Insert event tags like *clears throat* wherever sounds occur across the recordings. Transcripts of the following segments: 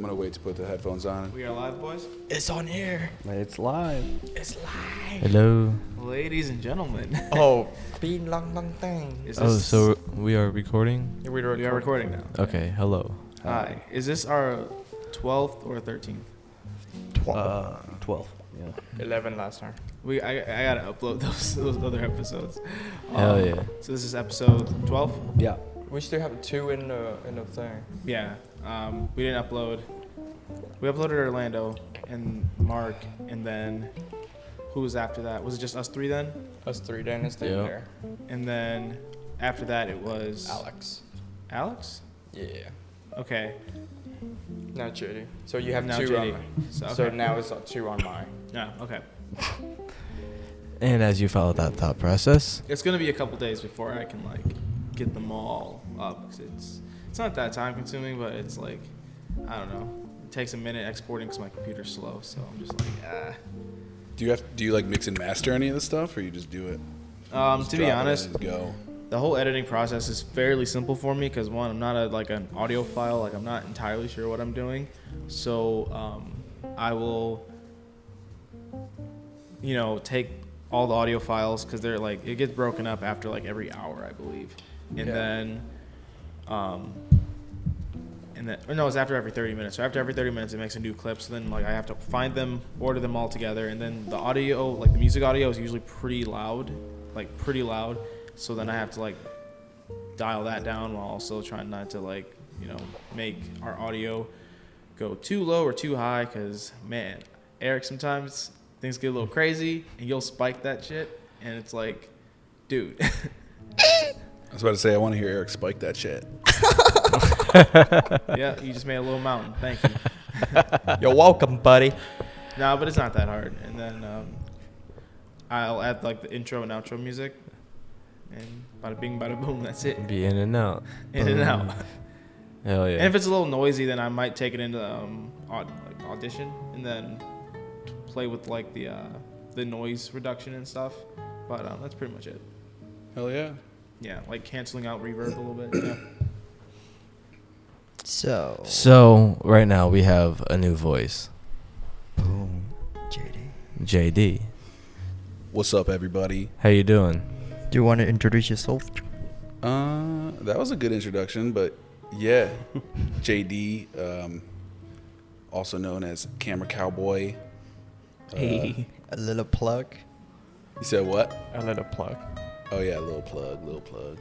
I'm gonna wait to put the headphones on. We are live, boys. It's on air. It's live. It's live. Hello. Ladies and gentlemen, *laughs* Oh, been long, long thing. Oh, so we are recording? We we are recording now. Okay, hello. Hi. Is this our 12th or 13th? Uh, 12. Yeah. 11 last time. We I, I gotta upload those *laughs* those other episodes. Hell Um, yeah. So this is episode 12. Yeah. We still have two in the in the thing. Yeah. Um, we didn't upload. We uploaded Orlando and Mark, and then who was after that? Was it just us three then? Us three, Dan is still Yeah. there. And then after that, it was Alex. Alex. Yeah. Okay. Now JD. So you have Now two JD. on So, So okay. now it's uh, two on mine. Yeah. Okay. And as you follow that thought process, It's gonna be a couple days before I can like get them all up. 'cause it's it's not that time consuming, but it's like I don't know. It takes a minute exporting because my computer's slow. So I'm just like ah. Do you have do you like mix and master any of this stuff, or you just do it? Um, Just to be drop it in honest, go. the whole editing process is fairly simple for me because one, I'm not a like an audiophile. Like I'm not entirely sure what I'm doing. So um, I will, you know, take all the audio files because they're like it gets broken up after like every hour, I believe, and Yeah. then, um, and then or no, it's after every 30 minutes. So after every 30 minutes, it makes a new clip. So then like I have to find them, order them all together, and then the audio, like the music audio, is usually pretty loud, like pretty loud. So then I have to like dial that down while also trying not to like you know make our audio go too low or too high because man eric sometimes things get a little crazy and you'll spike that shit and it's like dude *laughs* I was about to say I want to hear Eric spike that shit. *laughs* *laughs* yeah you just made a little mountain thank you *laughs* You're welcome, buddy. no but it's not that hard and then um, i'll add like the intro and outro music and bada bing bada boom that's it be in and out. *laughs* in and out Hell yeah. And if it's a little noisy, then I might take it into um, aud- like audition and then play with like the uh, the noise reduction and stuff. But um, that's pretty much it. Hell yeah. Yeah, like canceling out reverb a little bit. Yeah. So. so, right now we have a new voice Boom. JD. JD. What's up, everybody? How you doing? Do you want to introduce yourself? Uh, that was a good introduction, but yeah, *laughs* JD, um, also known as Camera Cowboy. Uh, Hey. A little plug. You said what? A little plug. Oh yeah, little plug, little plug.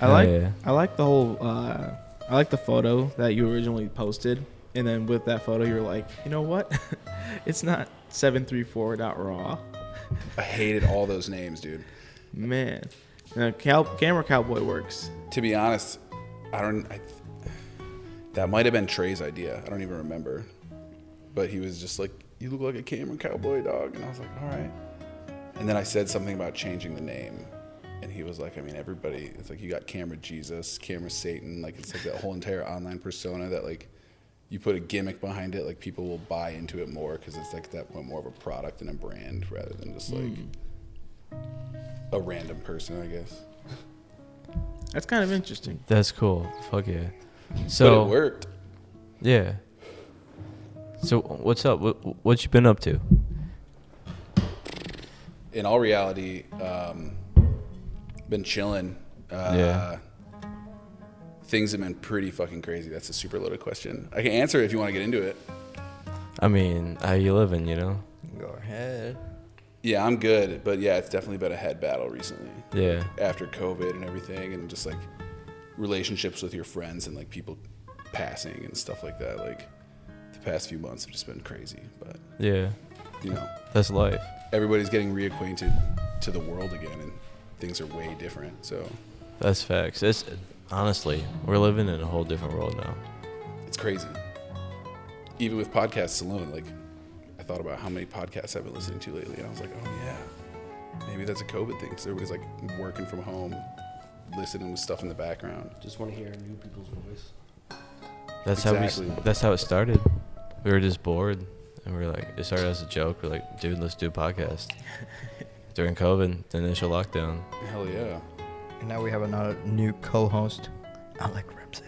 I Hell like yeah. I like the whole uh, I like the photo that you originally posted, and then with that photo you were like, you know what? *laughs* it's not seven three four dot raw. I hated all those names, dude. Man, now, cow- camera cowboy works. To be honest, I don't. I, that might have been Trey's idea. I don't even remember. But he was just like, "You look like a camera cowboy dog," and I was like, "All right." And then I said something about changing the name, and he was like, "I mean, everybody. It's like you got Camera Jesus, Camera Satan. Like it's like that whole entire online persona that like." You put a gimmick behind it, like people will buy into it more because it's like that point more of a product and a brand rather than just like a random person, I guess. That's kind of interesting. That's cool. Fuck yeah. but So, it worked. yeah. So, what's up? What, what you been up to? in all reality, um, been chilling. Uh, Yeah. Things have been pretty fucking crazy. That's a super loaded question. I can answer it if you want to get into it. I mean, how you living, you know? Go ahead. Yeah, I'm good, but yeah, it's definitely been a head battle recently Yeah. after COVID and everything, and just like relationships with your friends and like people passing and stuff like that. Like the past few months have just been crazy, but Yeah. you know, That's life. everybody's getting reacquainted to the world again, and things are way different. So That's facts. It's honestly, we're living in a whole different world now. It's crazy. Even with podcasts alone, like I thought about how many podcasts I've been listening to lately, and I was like, oh yeah, maybe that's a COVID thing. because everybody's like working from home, listening to stuff in the background. Just want to hear new people's voice. That's how we. That's how it started. We were just bored, and we were like, it started as a joke. We're like, dude, let's do a podcast. *laughs* During COVID, the initial lockdown. Hell yeah. And now we have another new co-host, Alec Ramsey.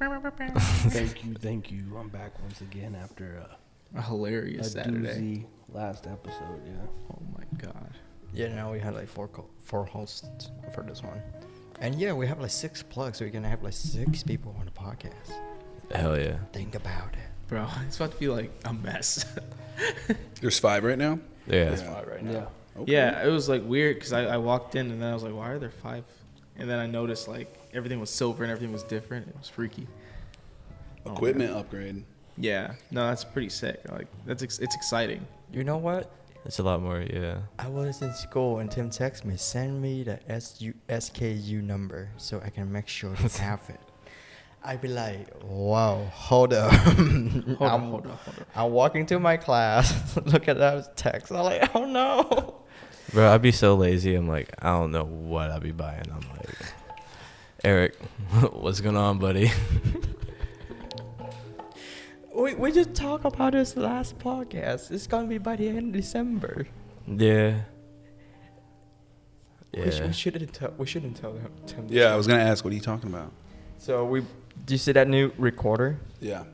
*laughs* thank you, thank you. I'm back once again after uh, A hilarious a Saturday. doozy last episode. Yeah. Oh my god. Yeah, now we had like four co- four hosts for this one, and yeah, we have like six plugs, so we're gonna have like six people on the podcast. Hell yeah. Think about it. Bro, *laughs* it's about to be like a mess. *laughs* There's five right now. Yeah. That's fine right now. Yeah. Okay. Yeah, it was like weird because I, I walked in and then I was like, why are there five? And then I noticed like everything was silver and everything was different. It was freaky. Oh. Equipment upgrade. Yeah, no, that's pretty sick. Like that's ex- it's exciting. You know what? It's a lot more, yeah. I was in school and Tim texted me, send me the SU, SKU number so I can make sure to have it. *laughs* I'd be like, wow, hold up. *laughs* Hold *laughs* I'm, on, hold on, hold on. I'm walking to my class, *laughs* look at that text. I'm like, oh no. Bro, I'd be so lazy. I'm like, I don't know what I'd be buying. I'm like, Eric, what's going on, buddy? We, we just talked about this last podcast. It's gonna be by the end of December. yeah. We, sh- Yeah. we shouldn't tell. We shouldn't tell him. Tim Yeah, I was gonna ask. What are you talking about? So we. Do you see that new recorder? Yeah.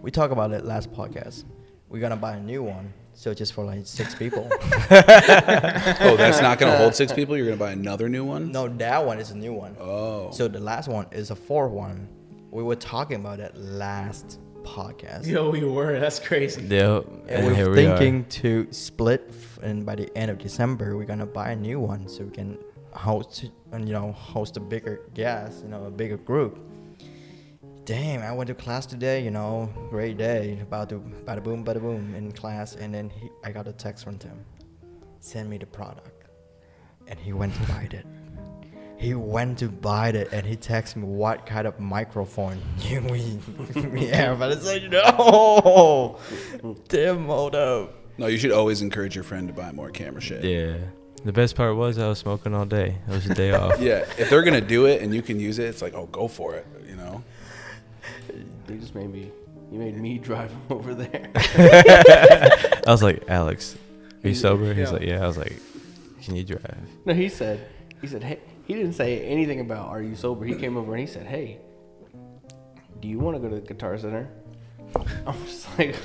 We talked about it last podcast. We're gonna buy a new one. So just for like six people. *laughs* Oh, that's not gonna hold six *laughs* people. You're gonna buy another new one. no, that one is a new one. Oh. So the last one is a four one. We were talking about it last podcast. Yo, we were. That's crazy. Yeah. And, And, we're here we thinking to split, f- and by the end of December, we're gonna buy a new one so we can host, and you know, host a bigger guest, you know, a bigger group. Damn, I went to class today, you know, great day, about to bada boom, bada boom in class, and then he, I got a text from Tim, send me the product, and he went to buy it. He went to buy it, and he texted me what kind of microphone we we have, and it's like no, damn, hold up. no, you should always encourage your friend to buy more camera shit. Yeah. The best part was I was smoking all day. It was a day *laughs* off. Yeah. If they're gonna do it and you can use it, it's like, oh, go for it. *laughs* They just made me. You made me drive him *laughs* over there. *laughs* I was like, Alex, are you sober? He's Yeah. like, yeah. I was like, can you drive? no, he said. He said, hey. He didn't say anything about are you sober. He came over and he said, hey, do you want to go to the Guitar Center? I'm just like,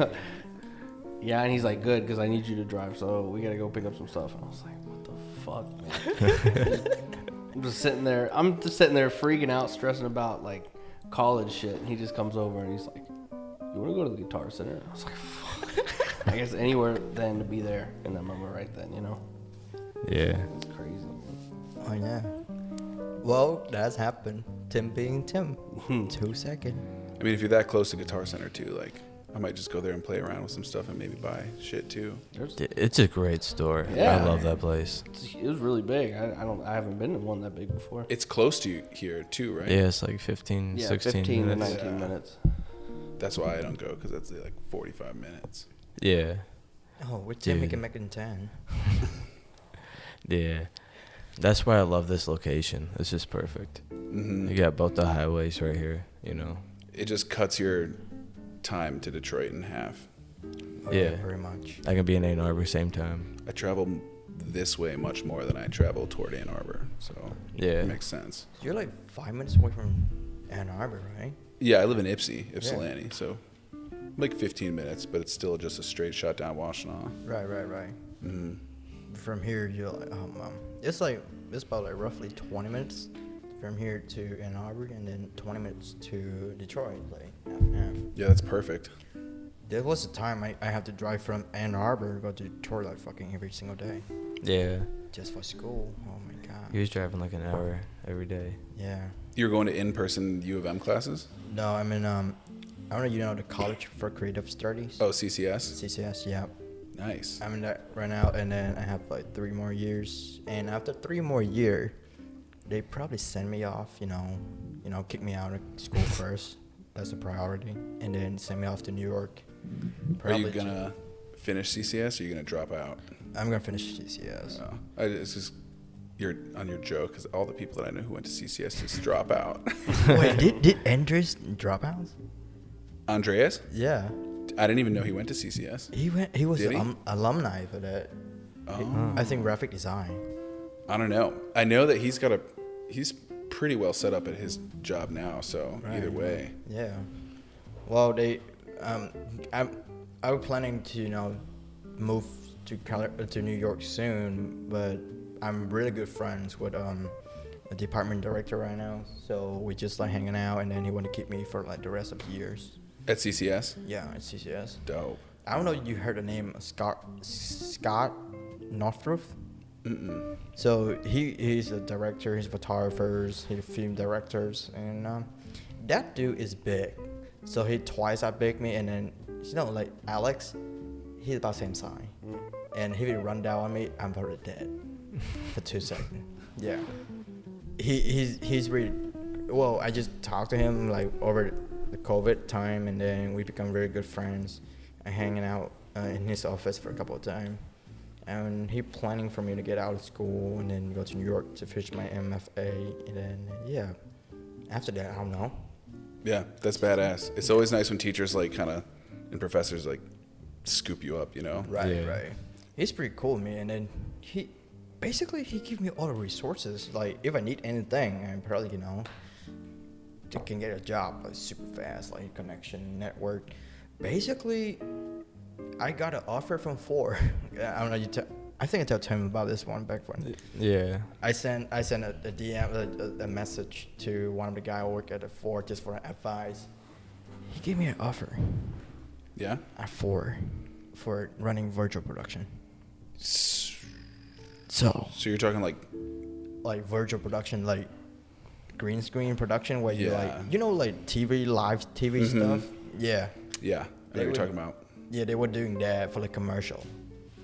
yeah. And he's like, good, because I need you to drive. So we gotta go pick up some stuff. And I was like, what the fuck, man? I'm just sitting there. I'm just sitting there freaking out, stressing about like college shit. And he just comes over and he's like, you want to go to the Guitar Center? I was like, fuck. I guess anywhere then to be there in that moment right then, you know? Yeah. It's crazy. Oh yeah. Well, that's happened. Tim being Tim. Hmm. Two second. I mean, if you're that close to Guitar Center too, like, I might just go there and play around with some stuff and maybe buy shit too. It's a great store. Yeah. I love that place. it was really big. I, I don't. I haven't been to one that big before. It's close to here too, right? Yeah, it's like 15, Yeah, 16 15 to minutes. 19 Yeah. minutes. That's why I don't go because that's like 45 minutes. Yeah. Oh, with Tim we Dude. can make it in ten. *laughs* Yeah. That's why I love this location. It's just perfect. hmm You got both the highways right here, you know. It just cuts your time to Detroit in half. Oh, Yeah. very much. I can be in Ann Arbor same time. I travel this way much more than I travel toward Ann Arbor, so Yeah. it makes sense. You're like five minutes away from Ann Arbor, right? Yeah, I live in Ipsy, Ypsilanti, so like 15 minutes, but it's still just a straight shot down Washtenaw. Right, right, right. hmm From here, you're like, um, um, it's like it's about like roughly 20 minutes from here to Ann Arbor, and then 20 minutes to Detroit, like half and half. Yeah, that's perfect. There was a time I, I have to drive from Ann Arbor go to Detroit like fucking every single day, Yeah. just for school. Oh my god. He was driving like an hour every day. Yeah. You're going to in-person U of M classes? No, I mean, um, I don't know. You know the College for Creative Studies. Oh, CCS. CCS. Yeah. Nice. I'm in that right now, and then I have like three more years. And after three more year, they probably send me off. You know, you know, kick me out of school *laughs* first. That's a priority, and then send me off to New York. Are you gonna finish CCS or are you gonna drop out? I'm gonna finish CCS. Oh, I, it's just you're on your joke because all the people that I know who went to CCS just drop out. *laughs* Wait, did did *laughs* Andres drop out? Andreas, Yeah, I didn't even know he went to CCS. he went. He was he? um, alumni for that. Oh. I think graphic design. I don't know. I know that he's got a he's pretty well set up at his job now. So either way, Yeah. Well, they, um, I'm, I was planning to you know, move to to New York soon, but I'm really good friends with um, a department director right now. So we just like hanging out, and then he want to keep me for like the rest of the years. at CCS, Yeah, at CCS. dope. I don't know. if You heard the name Scott Scott Northrup? So he he's a director. He's a photographers. He's film directors, and um, that dude is big. So he twice as big me, and then you know like Alex, he's about same size, and he will run down on me. I'm already dead *laughs* for two seconds. Yeah, he he's he's really well. I just talked to him like over the COVID time, and then we become very good friends. and hanging out uh, in his office for a couple of times and he planning for me to get out of school and then go to New York to finish my MFA and then yeah after that I don't know Yeah, that's badass. It's always nice when teachers like kind of and professors like scoop you up. You know. right Yeah. right he's pretty cool man and then he basically he give me all the resources like if I need anything I probably you know to- can get a job like super fast like connection network basically I got an offer from Ford *laughs* I don't know you tell I think I told him about this one back when Yeah. I sent I sent a, a DM a, a, a message to one of the guy who work at the Ford just for advice. He gave me an offer Yeah. at Ford for running virtual production. So So you're talking like like virtual production, like green screen production, where you like you know like TV live TV Mhm. stuff. Yeah, yeah, I know what you're talking about. Yeah, they were doing that for the commercial.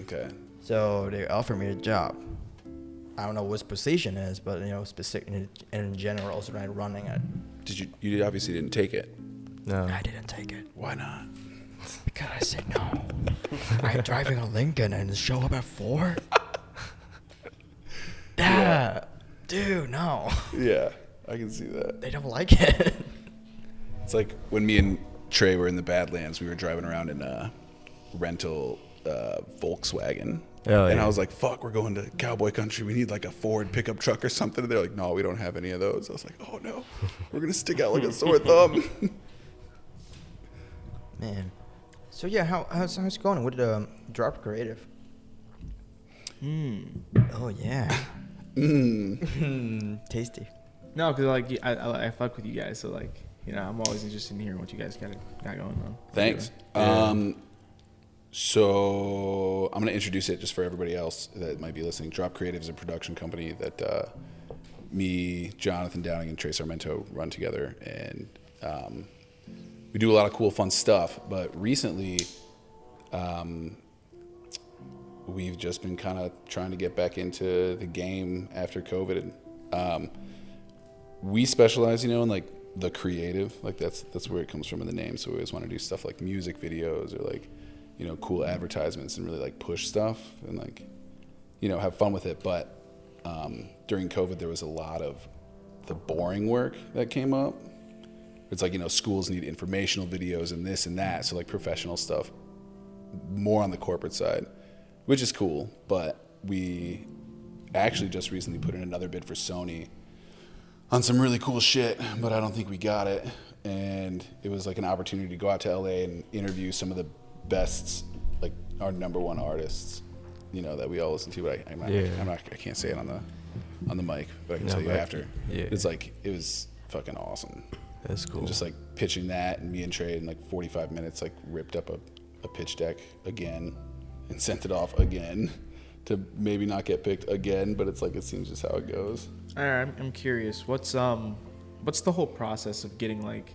Okay. So they offered me a job. I don't know what position is, but you know, specific in, in general, so like running it. Did you? You obviously didn't take it. No. I didn't take it. Why not? Because I said no. I'm driving a Lincoln and show up at Ford. *laughs* Yeah, dude, no. Yeah, I can see that. They don't like it. It's like when me and Trey were in the Badlands, we were driving around in a rental uh, Volkswagen. Oh, and yeah. I was like, fuck, we're going to cowboy country. We need like a Ford pickup truck or something. And they're like, no, we don't have any of those. I was like, oh no, we're going to stick out like a sore *laughs* thumb. Man. So yeah, how how's, how's it going with the um, drop creative? Hmm. Oh yeah. *laughs* mm. Mm, *laughs* tasty. No, because like I, I I fuck with you guys, so like you know I'm always interested in hearing what you guys got got going on. Thanks. Um, so I'm going to introduce it just for everybody else that might be listening. Drop Creative is a production company that uh, me, Jonathan Downing, and Trey Sarmento run together, and um, we do a lot of cool, fun stuff. But recently, um, we've just been kind of trying to get back into the game after COVID. And, um, we specialize, you know, in like the creative, like that's that's where it comes from in the name. So we always want to do stuff like music videos or like, you know, cool advertisements and really like push stuff and like, you know, have fun with it. But um, during COVID, there was a lot of the boring work that came up. It's like you know, schools need informational videos and this and that. So like professional stuff, more on the corporate side, which is cool. But we actually just recently put in another bid for Sony on some really cool shit, but I don't think we got it. And it was like an opportunity to go out to LA and interview some of the best, like our number one artists, you know, that we all listen to. But I, I'm, not, Yeah. I'm not, I can't say it on the on the mic, but I can No, tell you after. yeah. It's like it was fucking awesome. That's cool. And just like pitching that, and me and Trey in like 45 minutes, like ripped up a, a pitch deck again and *laughs* sent it off again to maybe not get picked again, but it's like it seems just how it goes. I'm, I'm curious. What's um, what's the whole process of getting like,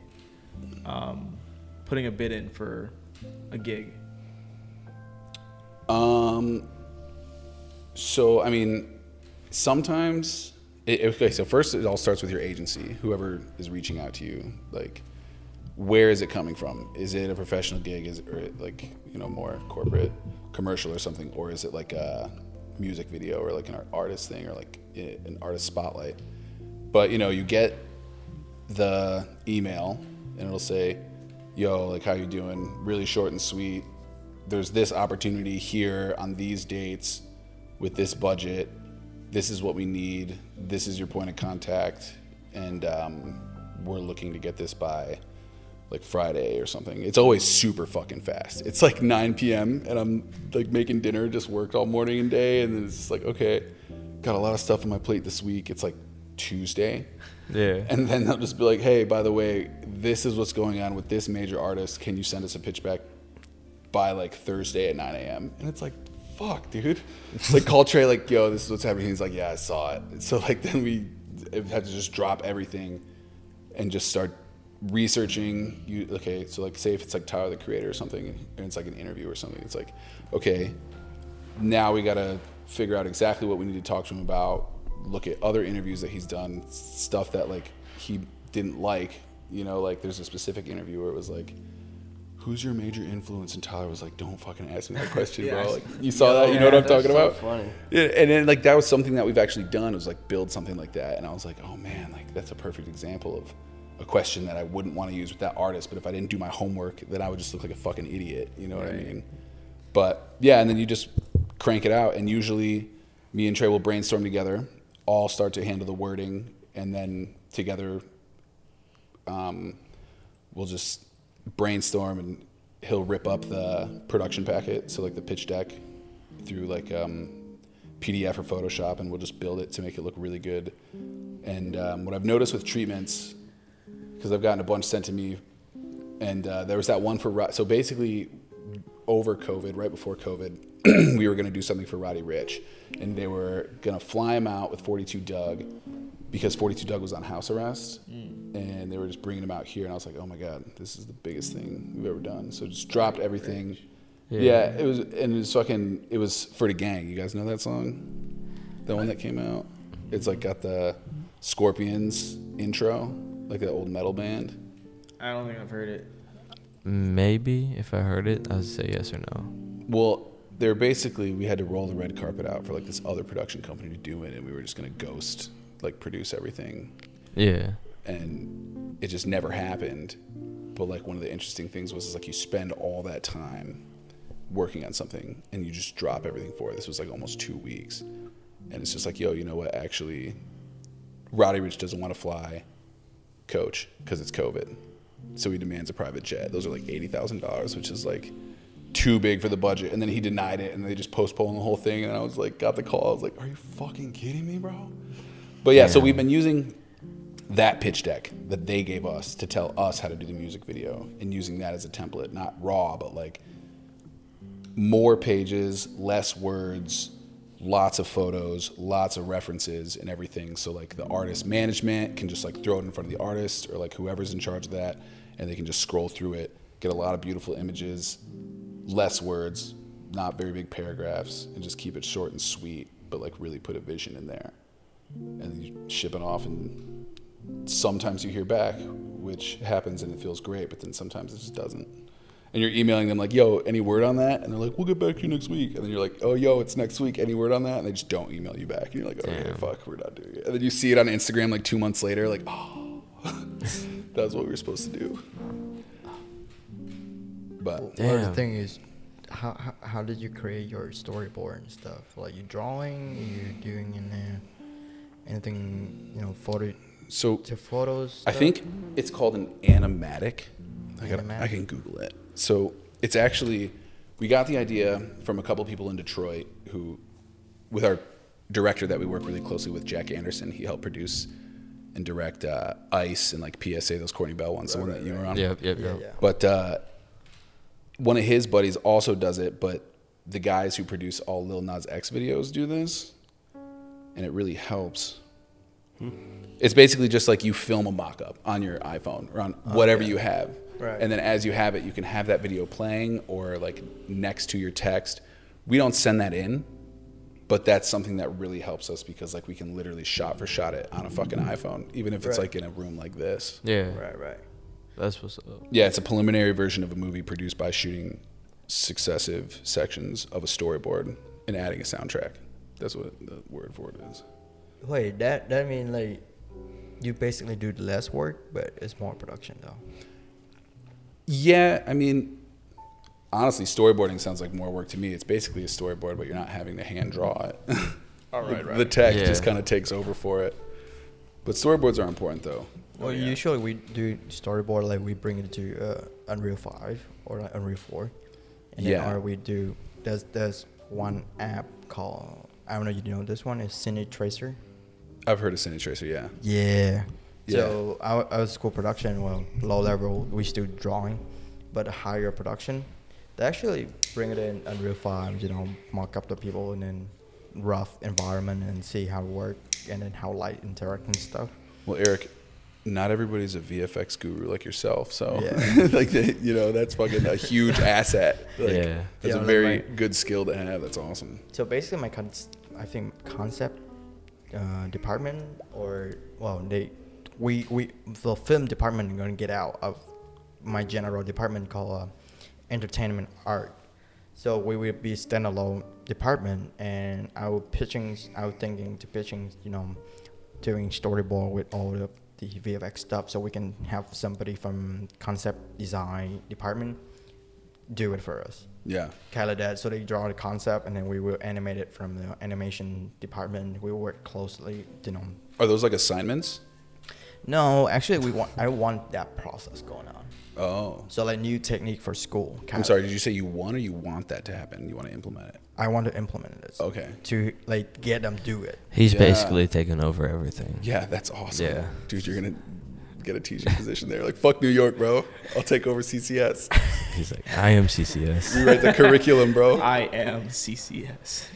um, putting a bid in for a gig? Um. So I mean, sometimes. It, okay, so first it all starts with your agency, whoever is reaching out to you. Like, where is it coming from? Is it a professional gig? Is it or like you know more corporate, commercial or something, or is it like a music video or like an artist thing or like an artist spotlight? But you know, you get the email and it'll say, "Yo, like how you doing? Really short and sweet. There's this opportunity here on these dates with this budget. This is what we need. This is your point of contact. and um, we're looking to get this by like Friday or something. It's always super fucking fast. It's like 9 p.m. and I'm like making dinner, just worked all morning and day, and then it's just like okay, got a lot of stuff on my plate this week. It's like Tuesday. Yeah. And then they'll just be like, hey, by the way, this is what's going on with this major artist. Can you send us a pitch back by like Thursday at 9 a.m.? And it's like, fuck, dude. It's *laughs* like call Trey, like, yo, this is what's happening. He's like, yeah, I saw it. So like then we had to just drop everything and just start researching you okay so like say if it's like tyler the creator or something and it's like an interview or something it's like okay now we got to figure out exactly what we need to talk to him about look at other interviews that he's done stuff that like he didn't like you know like there's a specific interview where it was like who's your major influence and tyler was like don't fucking ask me that question *laughs* Yeah. bro like you saw that you know what i'm talking so about funny. yeah, and then like that was something that we've actually done It was like build something like that and i was like oh man like that's a perfect example of a question that i wouldn't want to use with that artist but if i didn't do my homework then i would just look like a fucking idiot you know what i mean? But yeah and then you just crank it out and usually me and trey will brainstorm together all start to handle the wording and then together um, we'll just brainstorm and he'll rip up the production packet so like the pitch deck through like um, pdf or photoshop and we'll just build it to make it look really good. And um, what i've noticed with treatments because i've gotten a bunch sent to me. And uh, there was that one for Rod- so basically over covid right before covid *clears throat* we were going to do something for roddy ricch and they were going to fly him out with 42 dugg because 42 dugg was on house arrest. And they were just bringing him out here and i was like oh my god this is the biggest thing we've ever done. So just dropped everything. Yeah. yeah, it was and it was fucking it was for the gang. You guys know that song? The one that came out? It's like got the scorpions intro like the old metal band I don't think I've heard it. Maybe if I heard it, I'd say yes or no. Well, they're basically we had to roll the red carpet out for like this other production company to do it, and we were just gonna ghost like produce everything, Yeah. and it just never happened. But like one of the interesting things was is like you spend all that time working on something, and you just drop everything for it. This was like almost two weeks, and it's just like, yo, you know what? Actually, Roddy Ricch doesn't want to fly, coach, because it's COVID, so he demands a private jet. Those are like eighty thousand dollars, which is like too big for the budget. And then he denied it, and they just postponed the whole thing. And I was like, got the call. I was like, are you fucking kidding me, bro? But yeah, so we've been using that pitch deck that they gave us to tell us how to do the music video, and using that as a template, not raw, but like more pages, less words, lots of photos, lots of references and everything. So like the artist management can just like throw it in front of the artist or like whoever's in charge of that and they can just scroll through it, get a lot of beautiful images, less words, not very big paragraphs, and just keep it short and sweet, but like really put a vision in there. And you ship it off and sometimes you hear back, which happens and it feels great, but then sometimes it just doesn't. And you're emailing them like, yo, any word on that? And they're like, we'll get back to you next week. And then you're like, oh, yo, it's next week. Any word on that? And they just don't email you back. And you're like, okay, Damn. fuck, we're not doing it. And then you see it on Instagram like two months later, like, oh, *laughs* that's what we were supposed to do. But Well, the Damn. thing is, how, how how did you create your storyboard and stuff? Like you drawing, you doing in there, anything you know, photo so to photos. I think it's called an animatic. I, got I can Google it. So it's actually we got the idea from a couple people in Detroit who, with our director that we work really closely with, Jack Anderson. He helped produce and direct uh, Ice and like PSA, those Courtney Bell ones, the one that you were on. Yep, yep, Yeah, yep. yeah. But uh, one of his buddies also does it, but the guys who produce all Lil Nas X videos do this, and it really helps. It's basically just like you film a mock up on your iPhone or on whatever you have. Right. And then as you have it, you can have that video playing or like next to your text. We don't send that in, but that's something that really helps us because like we can literally shot for shot it on a fucking iPhone, even if it's Right. like in a room like this. Yeah. Right, right. That's what's up. Yeah, it's a preliminary version of a movie produced by shooting successive sections of a storyboard and adding a soundtrack. That's what the word for it is. Wait, that that mean like you basically do less work, but it's more production though. Yeah, I mean, honestly, storyboarding sounds like more work to me. It's basically a storyboard, but you're not having to hand draw it. *laughs* All right, right. The text just kind of takes over for it. But storyboards are important though. Well, usually we do storyboard like we bring it to uh, Unreal Five or like Unreal Four, and then Yeah. or we do there's there's one app called I don't know you know this one is Cine Tracer. I've heard of Cine Tracer. Yeah. Yeah. Yeah. So our, our school production, well, low level, we still drawing, but higher production, they actually bring it in Unreal Five, you know, mock up the people and then rough environment and see how it work and then how light interact and stuff. Well, Eric, not everybody's a VFX guru like yourself, so Yeah. *laughs* like they, you know that's fucking a huge *laughs* asset. Like, Yeah. that's Yeah, a like very my- good skill to have. That's awesome. So basically, my con- I think concept uh, department or well, they we we the film department going to get out of my general department called uh, entertainment art. So we will be standalone department, and I will pitching. I was thinking to pitching, you know, doing storyboard with all of the VFX stuff, so we can have somebody from concept design department do it for us Yeah. kind of that. So they draw the concept, and then we will animate it from the animation department. We work closely, you know. Are those like assignments? No, actually, we want. I want that process going on. Oh. So like new technique for school. I'm sorry. Did you say you want or you want that to happen? You want to implement it? I want to implement this. Okay. To like get them do it. He's Yeah. basically taking over everything. Yeah, that's awesome. Yeah. Dude, you're gonna get a teaching position there. Like fuck New York, bro. I'll take over CCS. *laughs* He's like, I am CCS. You Rewrite the curriculum, bro. *laughs* I am CCS.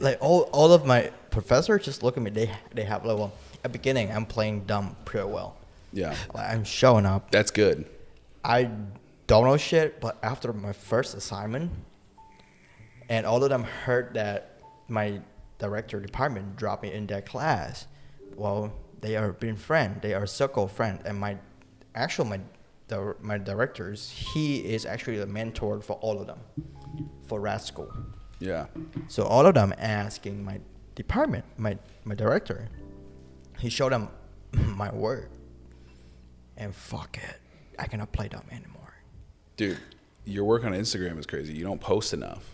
Like all, all of my professors just look at me. They they have like well, at beginning I'm playing dumb pretty well. Yeah. Like I'm showing up. That's good. I don't know shit, but after my first assignment, and all of them heard that my director department dropped me in their class. Well, they are being friend. They are circle friend, and my actual my the, my directors. He is actually the mentor for all of them, for rat school. Yeah. So all of them asking my department, my my director. He showed him *clears throat* my work, and fuck it, I cannot play them anymore. Dude, your work on Instagram is crazy. You don't post enough.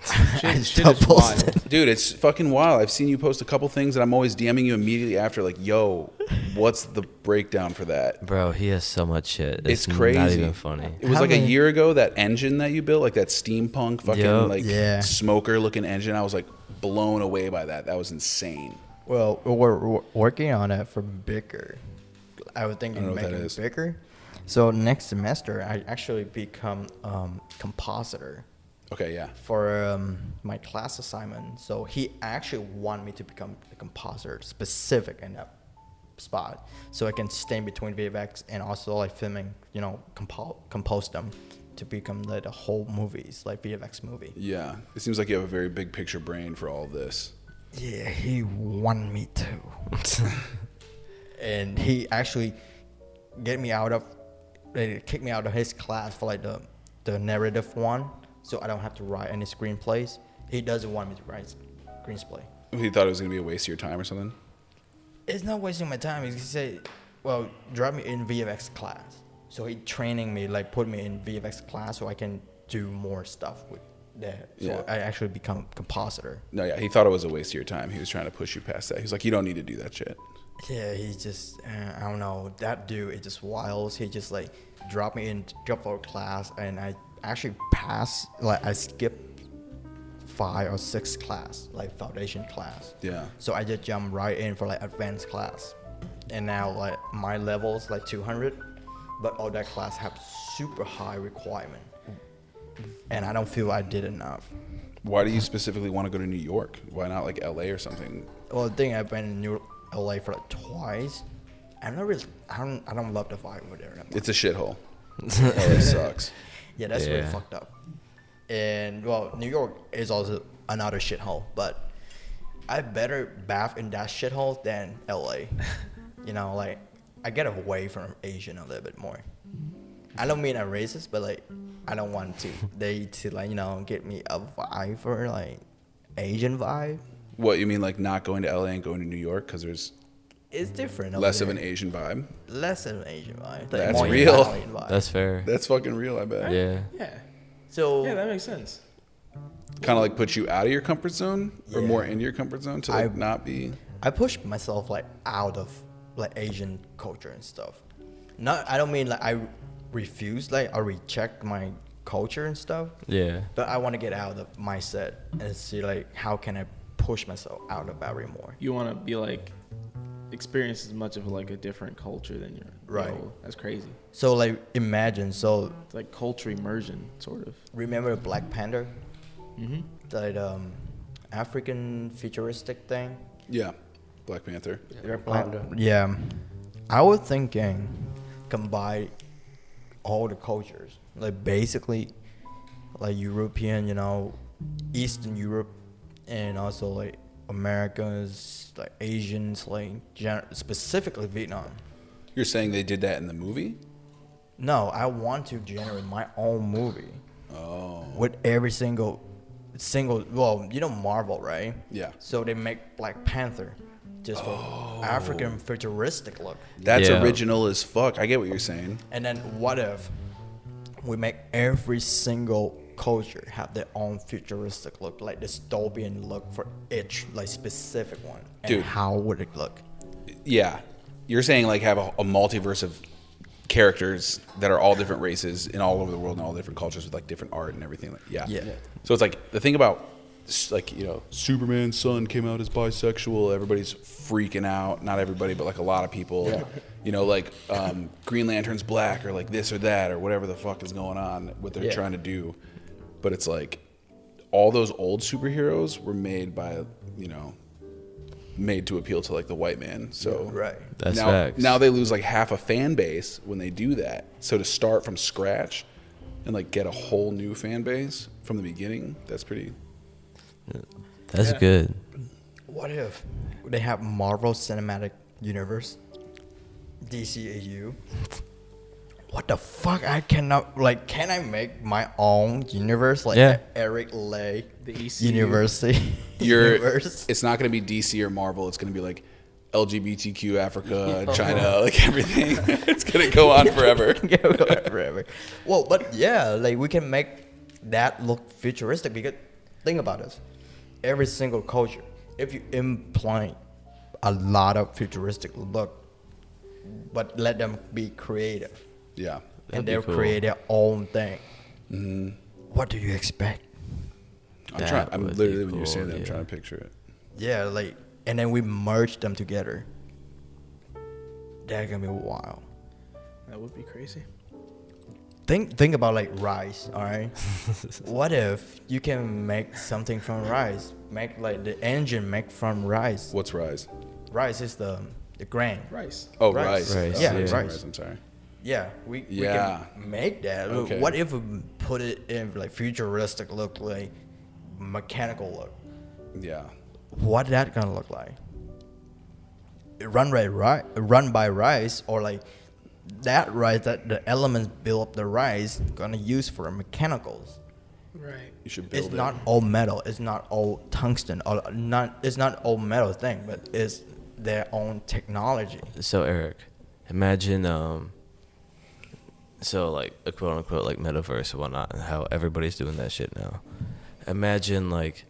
*laughs* I Shit, shit is post wild. Dude, it's fucking wild. I've seen you post a couple things and I'm always DMing you immediately after, like, yo, what's the breakdown for that? Bro, he has so much shit. It's, It's, crazy. Not even funny. It was How like a year ago that engine that you built, like that steampunk fucking Yup. like Yeah. smoker looking engine. I was like blown away by that. That was insane. Well, we're, working on it for bigger. I was thinking I don't know what that making bigger. So next semester, I actually become um, compositor Okay, yeah. for um, my class assignment. So he actually want me to become a compositor specific in that spot, so I can stay between VFX and also like filming. You know, compo- compose them to become like the whole movies, like VFX movie. Yeah. It seems like you have a very big picture brain for all of this. Yeah, he want me to. *laughs* and he actually get me out of, they kicked me out of his class for like the, the narrative one, so I don't have to write any screenplays. He doesn't want me to write screenplay. He thought it was gonna be a waste of your time or something. It's not wasting my time. He said, well, drop me in VFX class. So he training me, like put me in VFX class so I can do more stuff with that. So Yeah. I actually become compositor. No, yeah, he thought it was a waste of your time. He was trying to push you past that. He's like, you don't need to do that shit. Yeah, he just uh, I don't know. That dude is just wild. He just like dropped me in drop for class, and I actually passed. Like I skipped five or six class, like foundation class. Yeah. So I just jumped right in for like advanced class, and now like my level's like 200, but all that class have super high requirement, and I don't feel I did enough. Why do you specifically want to go to New York? Why not like LA or something? Well, the thing I've been in New LA for like twice. I'm not really. I don't. I don't love the vibe over there. It's a shithole. *laughs* LA sucks. Yeah, that's really Yeah. fucked up. And well, New York is also another shithole, but I better bath in that shithole than LA. *laughs* you know, like I get away from Asian a little bit more. I don't mean I'm racist, but like I don't want to they to like you know get me a vibe for like Asian vibe. What you mean, like not going to LA and going to New York because there's It's different. less of an Asian vibe? less of an Asian vibe. Like That's more real. Vibe. That's fair. That's fucking real. I bet. yeah. Yeah. so Yeah, that makes sense. Kind of like put you out of your comfort zone or Yeah. more into your comfort zone to like I- not be. I pushed myself like out of like Asian culture and stuff. Not I don't mean like I refuse like or reject my culture and stuff, Yeah. but I want to get out of my set and see like how can I push myself out of the barrier more. You want to be like experience as much of like a different culture than you're Right. yo, that's crazy. So like imagine so It's like culture immersion, sort of. remember Black Panther, Mm-hmm. that um African futuristic thing. Yeah, Black Panther. Wakanda. Yeah, I was thinking combine all the cultures, like basically, like European, you know, Eastern Europe, and also like Americans, like Asians, like gen- specifically Vietnam. You're saying they did that in the movie? No, I want to generate my own movie Oh, with every single, single. Well, you know Marvel, right? yeah. So they make Black Panther, just for oh. African futuristic look. That's Yeah. original as fuck. I get what you're saying. And then what if we make every single culture have their own futuristic look, like dystopian look for each like specific one? And Dude. how would it look? Yeah, you're saying like have a, a multiverse of characters that are all different races in all over the world and all different cultures with like different art and everything. Like, yeah. Yeah. So it's like the thing about s- like you know Superman's son came out as bisexual. Everybody's freaking out. Not everybody, but like a lot of people. Yeah. You know, like um, Green Lantern's black or like this or that or whatever the fuck is going on. What they're Yeah. trying to do, but it's like all those old superheroes were made by you know made to appeal to like the white man. So Right. That's now, facts. now they lose like half a fan base when they do that. So to start from scratch and like get a whole new fan base from the beginning, that's pretty. That's Yeah. good. What if they have Marvel Cinematic Universe, DCAU? What the fuck? I cannot like. Can I make my own universe like Yeah. Eric Lay The ECU. University *laughs* You're, universe? it's not going to be DC or Marvel. It's going to be like LGBTQ Africa, *laughs* China, like everything. *laughs* it's going to go on forever. Yeah, forever. Well, but yeah, like we can make that look futuristic because think about this. Every single culture, if you implant a lot of futuristic look, but let them be creative Yeah. That'd and they'll cool. create their own thing. Mm-hmm. What do you expect? I'm That trying. I'm would be literally when you're saying that, I'm trying to picture it. Yeah, like, and then we merge them together. That's gonna be wild. That would be crazy. Think think about like rice, all right? *laughs* what if you can make something from rice? Make like the engine make from rice. What's rice Rice is the the grain. Rice. Oh, Rice. Rise. Rice, Oh, yeah, I'm rice. I'm sorry. Yeah, we, Yeah. we can make that. Okay. What if we put it in like futuristic look, like mechanical look? Yeah. What that gonna look like? Run by rice, run by rice, or like that rice that the elements build up the rice gonna use for mechanicals. Right. You should build it's it. not all metal. It's not all tungsten. Or not. It's not all metal thing, but it's their own technology. So Eric, imagine um. So like a quote unquote like metaverse and whatnot, and how everybody's doing that shit now. Imagine like,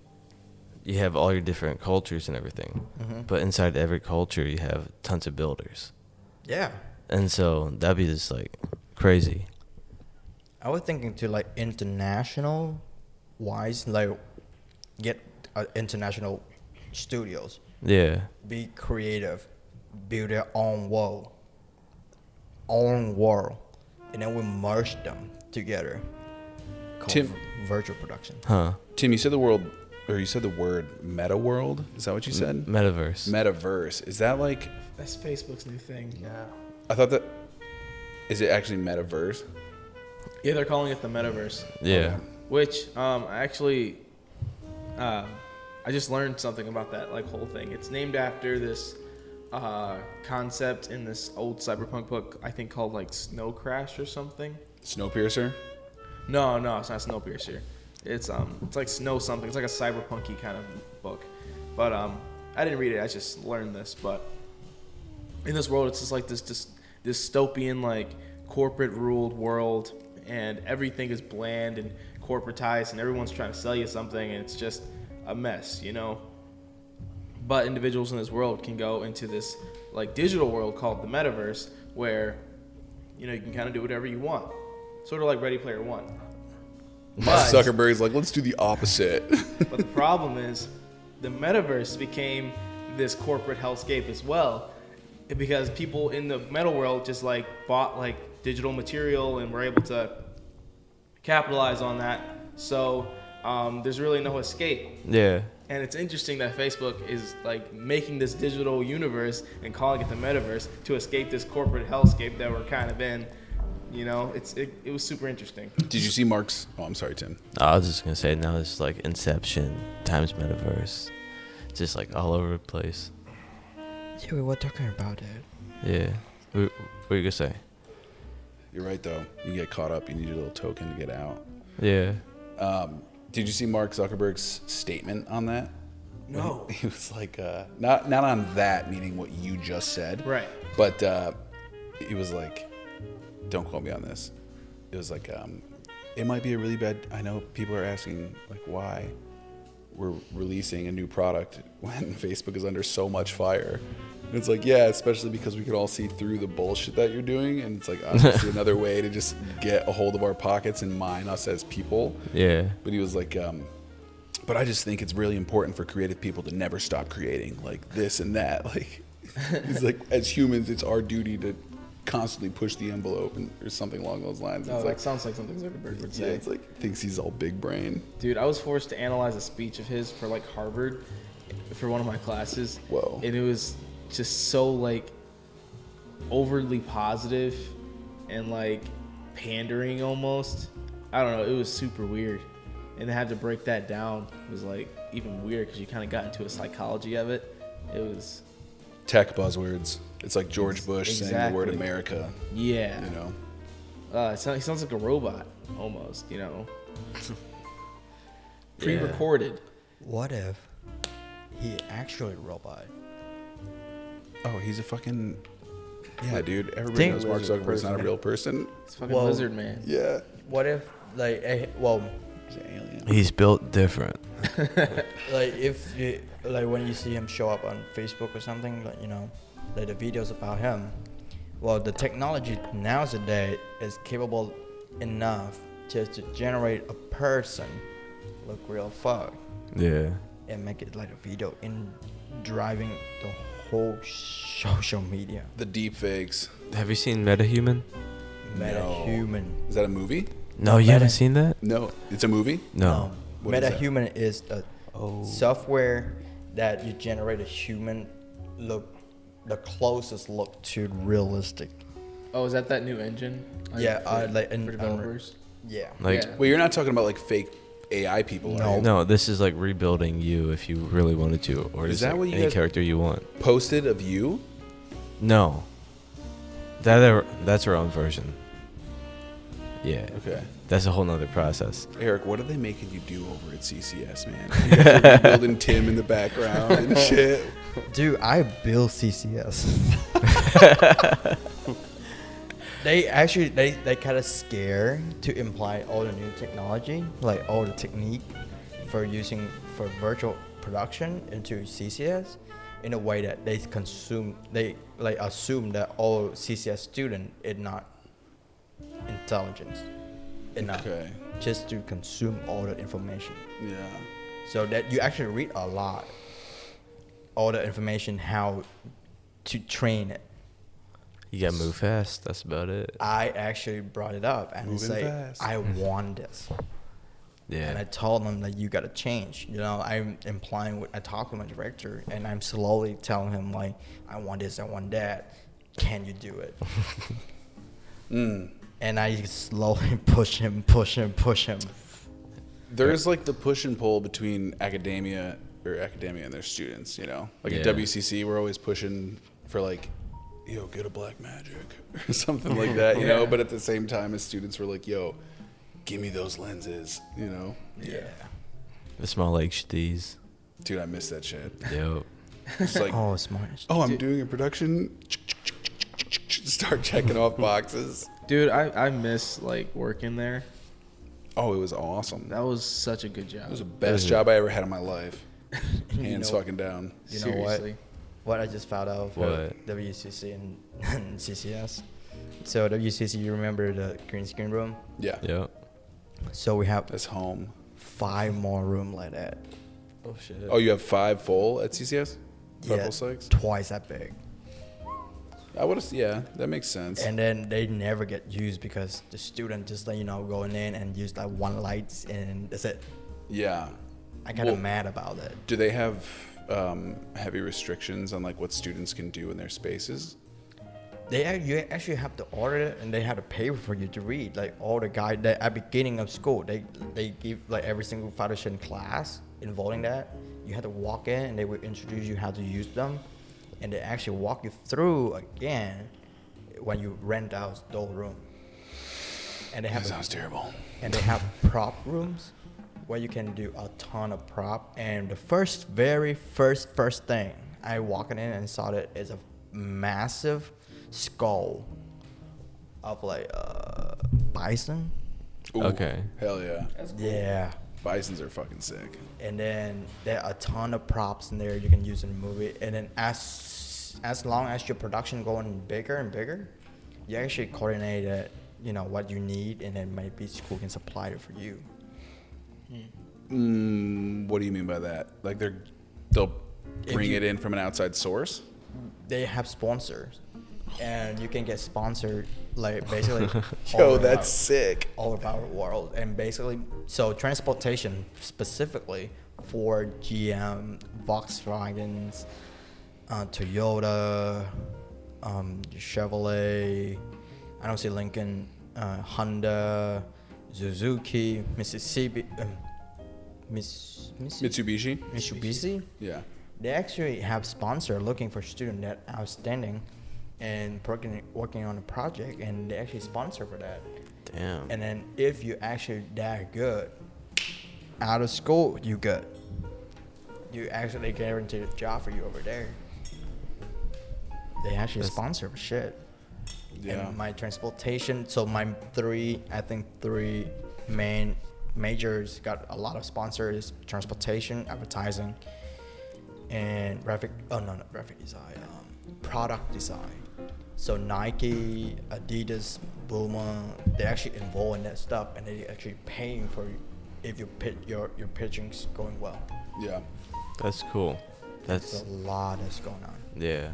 you have all your different cultures and everything, Mhm. but inside every culture you have tons of builders, Yeah, and so that'd be just like crazy. I was thinking to like international wise, like get uh, international studios, Yeah. be creative, build their own world, own world, and then we merge them together. Tim- v- virtual production. Huh. Tim, you said the world, or you said the word meta world. Is that what you said? Metaverse. Metaverse. Is that like? That's Facebook's new thing. Yeah. I thought that. Is it actually metaverse? Yeah, they're calling it the metaverse. yeah. Which um I actually uh, I just learned something about that like whole thing. It's named after this uh, concept in this old cyberpunk book I think called like Snow Crash or something. Snowpiercer. No, no, it's not Snowpiercer. It's um it's like Snow something. It's like a cyberpunky kind of book. But um I didn't read it. I just learned this, but in this world it's just like this this dystopian like corporate ruled world and everything is bland and corporatized and everyone's trying to sell you something and it's just a mess, you know. but individuals in this world can go into this like digital world called the metaverse, where you know you can kind of do whatever you want, sort of like Ready Player One. *laughs* Mark Zuckerberg's like, let's do the opposite. But the *laughs* problem is, the metaverse became this corporate hellscape as well, because people in the metal world just like bought like digital material and were able to capitalize on that. So um, there's really no escape. Yeah. And it's interesting that Facebook is like making this digital universe and calling it the metaverse to escape this corporate hellscape that we're kind of in. You know, it's it, it was super interesting. Did you see Mark's? Oh, I'm sorry, Tim. I was just gonna say now it's like Inception times Metaverse, just like all over the place. Yeah, we were talking about it. Yeah. What, what you gonna say? You're right though. You get caught up. You need your little token to get out. Yeah. Um, did you see Mark Zuckerberg's statement on that? No. *laughs* He was like, uh, not not on that, meaning what you just said, Right. But uh, he was like, "Don't quote me on this." It was like, um, "It might be a really bad." I know people are asking like, why we're releasing a new product *laughs* when Facebook is under so much fire. And it's like, yeah, especially because we can all see through the bullshit that you're doing, and it's like *laughs* obviously another way to just get a hold of our pockets and mine us as people. Yeah. But he was like, um, but I just think it's really important for creative people to never stop creating, like this and that. *laughs* Like, he's like, as humans, it's our duty to constantly push the envelope and or something along those lines. Oh, It's that like, sounds like something Zuckerberg would yeah, say. it's like thinks he's all big brain. Dude, I was forced to analyze a speech of his for like Harvard for one of my classes. Whoa. And it was just so like overly positive and like pandering almost. I don't know. It was super weird. And to have to break that down was like even weird because you kind of got into a psychology of it. It was, Tech buzzwords. It's like George Bush saying the word America. yeah. You know, Uh, it sounds, he sounds like a robot almost, you know. *laughs* Pre-recorded. What if he actually a robot? oh, he's a fucking yeah, dude. Everybody Think- knows Mark Lizard Zuckerberg's not a real person. It's fucking Well- lizard man. Yeah, What if like eh, well he's an alien. He's built different. *laughs* like if you, like when you see him show up on Facebook or something like you know like the videos about him well the technology nowadays is capable enough just to generate a person look real fuck Yeah. and make it like a video in driving the whole social media The deep fakes. Have you seen MetaHuman? No. metahuman Is that a movie? No, you Meta- haven't seen that? No, it's a movie. No. What is that? metahuman is the software that you generate a human look the closest look to realistic Oh, is that that new engine? Like, Yeah, for, uh, like in- for developers. yeah Like Yeah. Wait, you're not talking about like fake AI people, are No. you? no, this is like rebuilding you if you really wanted to, or Is just that like what you any guys- character you want. Posted of you? No. That that's our own version. Yeah. Okay. That's a whole nother process. Eric, what are they making you do over at CCS, man? *laughs* You building Tim in the background and *laughs* shit. dude i build ccs *laughs* they actually they, they kind of scare to imply all the new technology like all the technique for using for virtual production into ccs in a way that they consume they like assume that all ccs student is not intelligence enough Okay. just to consume all the information Yeah. so that you actually read a lot all the information how to train it You gotta move fast. That's about it. i actually brought it up and Moving say fast. i want this Yeah. and i told them that you gotta change you know i'm implying with i talked to my director and i'm slowly telling him like i want this i want that can you do it *laughs* Mm. And i slowly *laughs* push him push him push him There's like the push and pull between academia or academia and their students, you know? Like at WCC, we're always pushing for like, yo, get a black magic *laughs* or something like that, you know? But at the same time, as students, we're like, yo, give me those lenses, you know? yeah the small HDs. Dude, I miss that shit. Yo. It's like, oh smart oh, I'm doing a production. Start checking off boxes. Dude, I, I miss like working there. Oh, it was awesome. That was such a good job. It was the best job I ever had in my life. *laughs* You Hands know- fucking down. You know what? Seriously. What I just found out for What? WCC and, *laughs* and CCS. So WCC, you remember the green screen room? Yeah. Yeah. So we have this home. five more room like that. Oh shit. Oh, you have five full at CCS? Five Yeah, full sites? twice that big. I would have. Yeah, that makes sense. And then they never get used because the student just like you know going in and use like one lights and that's it. yeah. I kind of Well- mad about it. Do they have um, heavy restrictions on like what students can do in their spaces? They you actually have to order it and they have to pay for you to read. Like all the guys that at beginning of school, they they give like every single foundation class involving that. You have to walk in and they will introduce you how to use them, and they actually walk you through again when you rent out the room. And they have That a- sounds terrible. and they have prop rooms where you can do a ton of prop. And the first, very first, first thing I walked in and saw it is a massive skull of like uh, bison. Ooh, Okay. Hell yeah. Yeah. Bisons are fucking sick. And then there are a ton of props in there you can use in the movie. And then as as long as your production going bigger and bigger, you actually coordinate it, you know what you need, and then maybe school can supply it for you. Mm, what do you mean by that? Like they're they'll bring you- it in from an outside source? they have sponsors and you can get sponsored like basically *laughs* all Yo, over that's our- sick. all over our world and basically so transportation specifically for gm volkswagens uh, toyota um, chevrolet i don't see lincoln uh, honda suzuki mississippi um, Miss, Miss, Mitsubishi? mitsubishi Yeah. they actually have sponsor looking for student that outstanding and working working on a project and they actually sponsor for that. Damn. and then if you actually that good out of school you good. You actually guarantee a job for you over there. They actually That's- sponsor for shit. Yeah. and my transportation so my three i think three main majors got a lot of sponsors transportation advertising and graphic oh no not graphic design um, product design so nike adidas Puma, they're actually involved in that stuff and they're actually paying for if you pitch your your pitching's going well Yeah. That's cool. There's That's a lot that's going on yeah.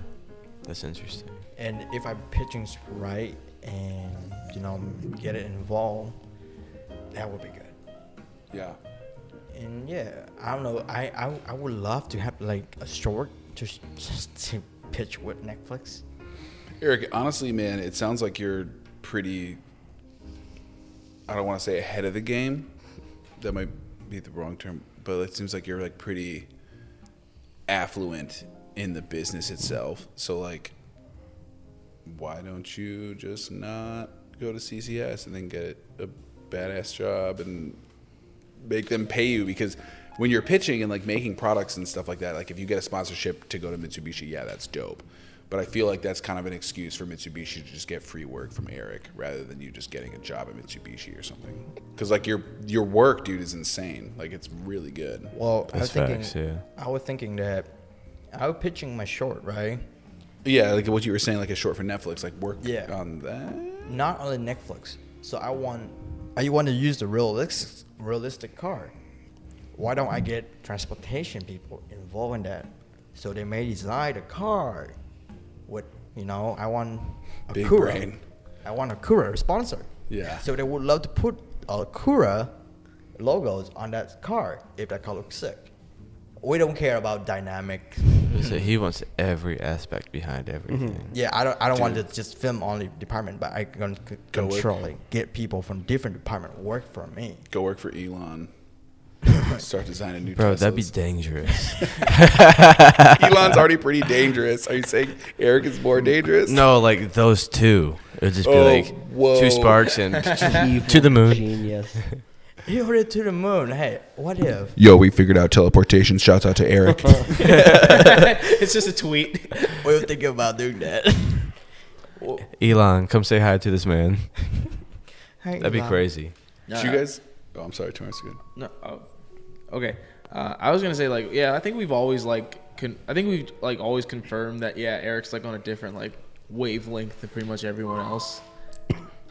That's interesting. and if I'm pitching's right and you know get it involved, that would be good. Yeah. And yeah, I don't know. I I, I would love to have like a short to just *laughs* to pitch with Netflix. Eric, honestly, man, it sounds like you're pretty. I don't want to say ahead of the game. That might be the wrong term, but it seems like you're like pretty affluent in the business itself. So like, why don't you just not go to CCS and then get a badass job and make them pay you because when you're pitching and like making products and stuff like that, like if you get a sponsorship to go to Mitsubishi, yeah, that's dope. But I feel like that's kind of an excuse for Mitsubishi to just get free work from Eric rather than you just getting a job at Mitsubishi or something. Because like your your work, dude, is insane. Like it's really good. Well, I was That's thinking. yeah. I was thinking that I was pitching my short right. Yeah, like what you were saying, like a short for Netflix, like work Yeah. on that. Not only Netflix. So I want I want to use the realistic realistic car. Why don't I get transportation people involved in that? So they may design a car with you know I want a Big Cura. brain. I want Acura sponsor. Yeah. So they would love to put Acura logos on that car if that car looks sick. We don't care about dynamic. So he wants every aspect behind mm-hmm. everything. Yeah, I don't. I don't want to just film only department, but I can c- Go work. control it. Get people from different department work for me. Go work for Elon. *laughs* Start designing new. Bro, that'd be dangerous. *laughs* *laughs* Elon's already pretty dangerous. Are you saying Eric is more dangerous? no, like those two. It would just be Oh, like whoa. two sparks and to the moon. Genius. He ordered to the moon. Hey, what if? Yo, we figured out teleportation. Shouts out to Eric. it's just a tweet. What do you think about doing that? Elon, come say hi to this man. Hey, That'd be Elon. crazy. Did you guys? Oh, I'm sorry, Two minutes Good. No. Oh, okay. Uh, I was gonna say like yeah, I think we've always like con- I think we've like always confirmed that yeah, Eric's like on a different like wavelength than pretty much everyone else.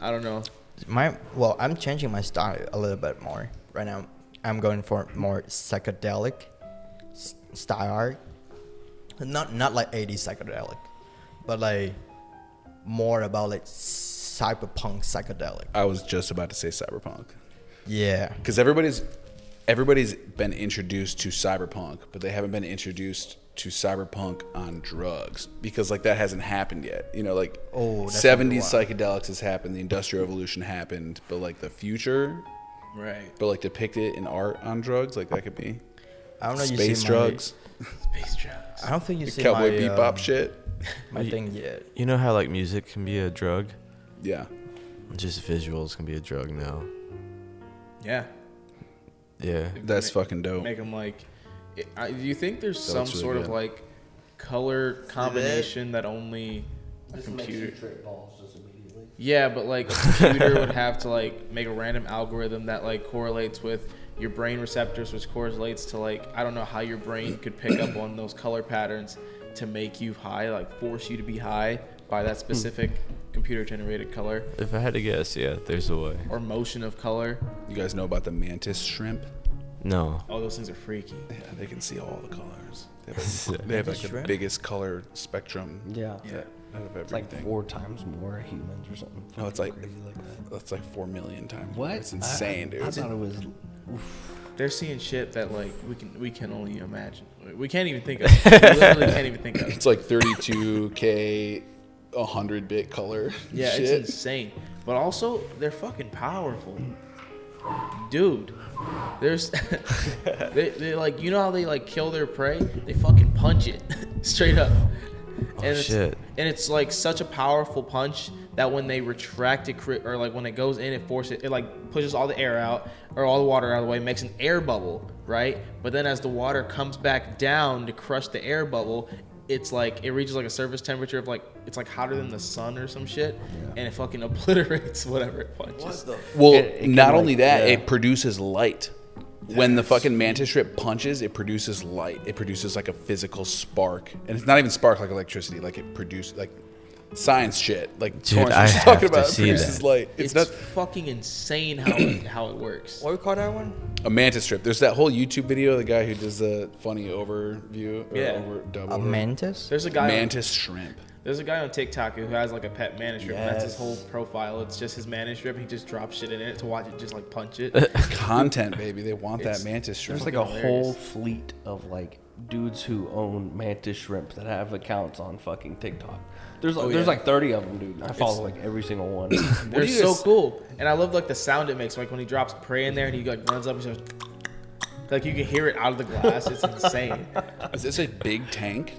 I don't know. My well, I'm changing my style a little bit more right now. I'm going for more psychedelic s- style art. Not not like 80s psychedelic, but like more about like cyberpunk psychedelic. I was just about to say cyberpunk Yeah. because everybody's everybody's been introduced to cyberpunk, but they haven't been introduced to cyberpunk on drugs because like that hasn't happened yet. You know, like Oh, seventies psychedelics has happened, the industrial revolution happened, but like the future, Right. but like depicted in art on drugs, like that could be I don't know. You space see drugs, Space drugs. I don't think you see cowboy my, bebop um, shit. My thing yet. You know how like music can be a drug? Yeah, Just visuals can be a drug now. Yeah. Yeah. that's Ma- fucking dope. Make them like. I, do you think there's That some really sort of like color combination that only a This makes you computer? trip balls just immediately. Yeah, but like a computer would have to like make a random algorithm that like correlates with your brain receptors, which correlates to like I don't know how your brain could pick up on those color patterns to make you high, like force you to be high by that specific computer generated color If I had to guess, yeah, there's a way. or motion of color. You guys know about the mantis shrimp? No. Oh, those things are freaky. Yeah, they can see all the colors. They have, *laughs* like, they have like the Shrimp? biggest color spectrum Yeah. Yeah. out of It's like four times more humans or something. No, it's like crazy like that. that's like four million times. What? It's insane, I, dude. I thought it was. They're seeing shit that like we can we can only imagine. We can't even think of. *laughs* we literally can't even think of. It's like 32k, 100 bit color. *laughs* Yeah, shit. it's insane. But also, they're fucking powerful, dude. There's, *laughs* they, they like you know how they like kill their prey? They fucking punch it *laughs* straight up. Oh, it's, shit. And it's like such a powerful punch that when they retract it, or like when it goes in, it forces it like pushes all the air out or all the water out of the way, makes an air bubble, right? But then as the water comes back down to crush the air bubble, it's like it reaches like a surface temperature of like it's like hotter than the sun or some shit, and it fucking *laughs* obliterates whatever it punches. *laughs* Well, It- it can, not like- only that, yeah. it produces light. When the fucking mantis shrimp punches, it produces light. It produces like a physical spark, and it's not even spark like electricity. Like it produces like science shit. Like Dude, Torrance I was have talking to about. It see produces that. light. It's, It's, not fucking insane how it, *clears throat* how it works. What do you call that one? a mantis shrimp. There's that whole YouTube video of the guy who does the funny overview. Or Yeah. over, dub A over. mantis? There's a guy. On, mantis shrimp. there's a guy on TikTok who has like a pet mantis shrimp. and That's his Yes. whole profile. It's just his mantis shrimp. He just drops shit in it to watch it just like punch it. *laughs* *laughs* Content, baby. They want It's- that mantis shrimp. There's like a whole fleet of like dudes who own mantis shrimp that have accounts on fucking TikTok. There's like, Oh, there's yeah. like 30 of them, dude. I follow like every single one. *clears throat* They're so guys- cool, and I love like the sound it makes. Like when he drops prey in there and he like runs up and says, like you can hear it out of the glass. It's insane. *laughs* Is this a big tank?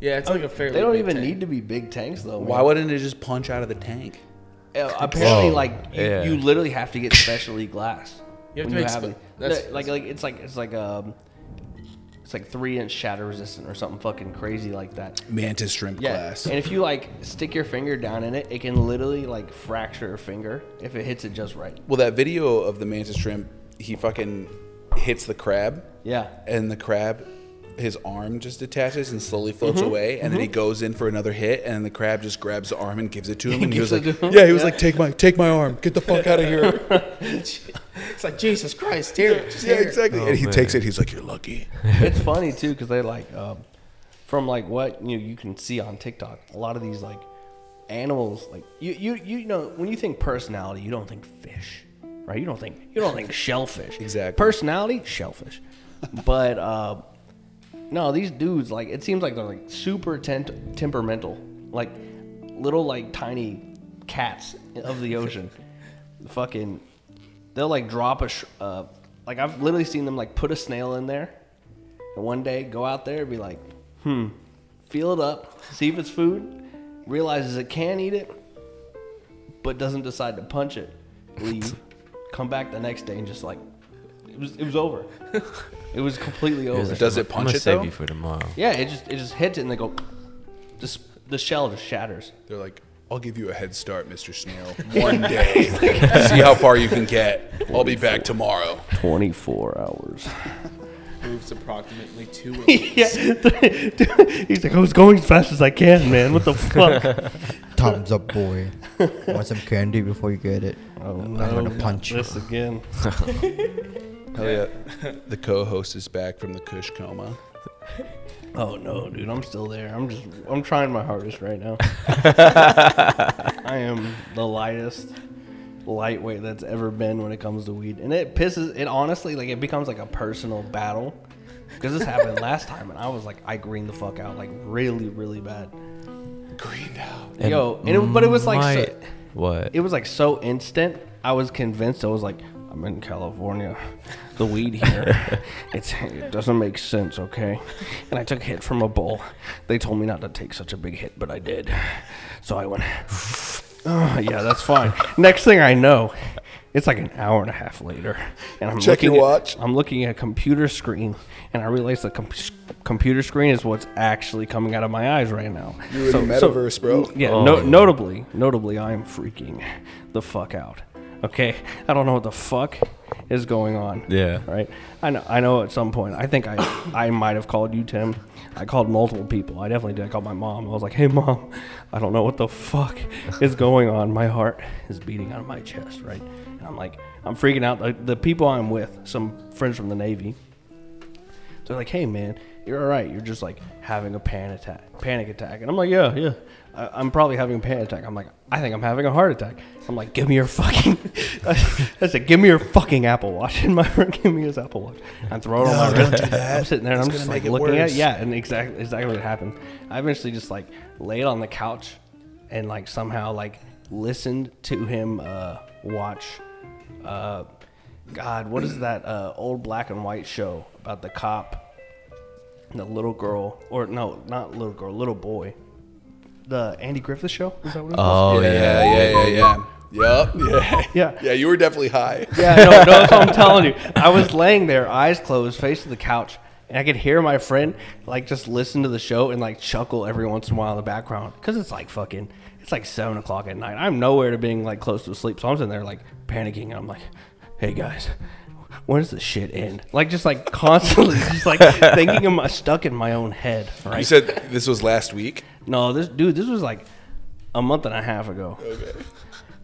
Yeah, it's like a fairly. they don't big even tank. need to be big tanks though. Why wouldn't it just punch out of the tank? Uh, apparently, Whoa, like you, yeah. you literally have to get specially glass. You have to when make have spe- it. that's- No, like like it's like it's like um it's like three inch shatter resistant or something fucking crazy like that. Mantis shrimp Yeah, glass. and if you like stick your finger down in it, it can literally like fracture a finger if it hits it just right. Well, that video of the mantis shrimp, he fucking hits the crab, Yeah, and the crab, his arm just detaches and slowly floats Mm-hmm. away, and then he goes in for another hit, and the crab just grabs the arm and gives it to him, *laughs* and he was like, "Yeah," he was like, "Take my, take my arm, get the fuck out of here." *laughs* It's like Jesus Christ, tear it, just yeah, tear exactly. Oh, and he man. takes it. He's like, "You're lucky." *laughs* it's funny too because they like um, from like what you know you can see on TikTok. A lot of these like animals, like you you you know when you think personality, you don't think fish, right? You don't think you don't think shellfish. Exactly. Personality, shellfish. but uh, no, these dudes like it seems like they're like super tent- temperamental, like little like tiny cats of the ocean. *laughs* Fucking, they'll like drop a sh- uh, like I've literally seen them like put a snail in there, and one day go out there and be like, hmm, feel it up, see if it's food, realizes it can eat it, but doesn't decide to punch it, leave, *laughs* come back the next day and just like, it was it was over. *laughs* it was completely over. Here's- Does it I'm punch gonna it, save though? you for tomorrow. Yeah, it just it just hits it and they go, just the shell just shatters. They're like, "I'll give you a head start, Mister Snail, *laughs* one day. *laughs* *laughs* See how far you can get. I'll be back tomorrow." Twenty four hours. moves approximately two yeah. He's like, I was going as fast as I can, man. What the fuck? Thumbs up, boy. Want some candy before you get it? oh I'm no, gonna not punch you. this again. Hell yeah. the co-host is back from the Kush coma. *laughs* Oh no, dude, I'm still there. I'm just, I'm trying my hardest right now. *laughs* I am the lightest lightweight that's ever been when it comes to weed, and it pisses. It honestly, like, it becomes like a personal battle because this happened *laughs* last time, and I was like, I greened the fuck out, like, really, really bad. Greened out. And Yo, and it, but it was like, so, what? it was like so instant. I was convinced. I was like, I'm in California. The weed here, *laughs* it's it doesn't make sense, okay? And I took a hit from a bowl. They told me not to take such a big hit, but I did. So I went, *sighs* oh, yeah, that's fine. Next thing I know, it's like an hour and a half later, and I'm Check looking your At, I'm looking at a computer screen, and I realize the com- computer screen is what's actually coming out of my eyes right now. You're in the metaverse, bro. Yeah, Oh. no, notably, notably, I am freaking the fuck out. Okay, I don't know what the fuck is going on. Yeah. Right. I know. I know. At some point, I think I, I might have called you, Tim. I called multiple people. I definitely did. I called my mom. I was like, "Hey, mom, I don't know what the fuck is going on. My heart is beating out of my chest." Right. And I'm like, I'm freaking out. Like, the people I'm with, some friends from the Navy, they're like, "Hey, man, you're all right. You're just like having a panic attack, panic attack." And I'm like, "Yeah, yeah. I, I'm probably having a panic attack." I'm like, "I think I'm having a heart attack." I'm like, "Give me your fucking," *laughs* I said, "Give me your fucking Apple Watch." *laughs* And my friend gave me his Apple Watch. I throw it on my wrist. *laughs* I'm sitting there and It's I'm just like looking at it. Yeah, and exactly exactly what happened. I eventually just like laid on the couch and like somehow like listened to him uh, watch. Uh, God, what is that uh, old black and white show about the cop, the little girl, or no, not little girl, little boy, the Andy Griffith show? Is that what it was? Oh yeah, yeah. yeah, yeah, yeah. Yup. Yeah. *laughs* Yeah. Yeah, you were definitely high. *laughs* Yeah, no, no, that's what I'm telling you. I was laying there, eyes closed, face to the couch, and I could hear my friend like just listen to the show and like chuckle every once in a while in the background because it's like fucking, it's like seven o'clock at night. I'm nowhere to being like close to sleep, so I'm sitting there like panicking. And I'm like, hey guys. When does this shit end? Like just like *laughs* constantly, just like thinking of my stuck in my own head. Right? You said this was last week. No, this dude, this was like a month and a half ago. Okay.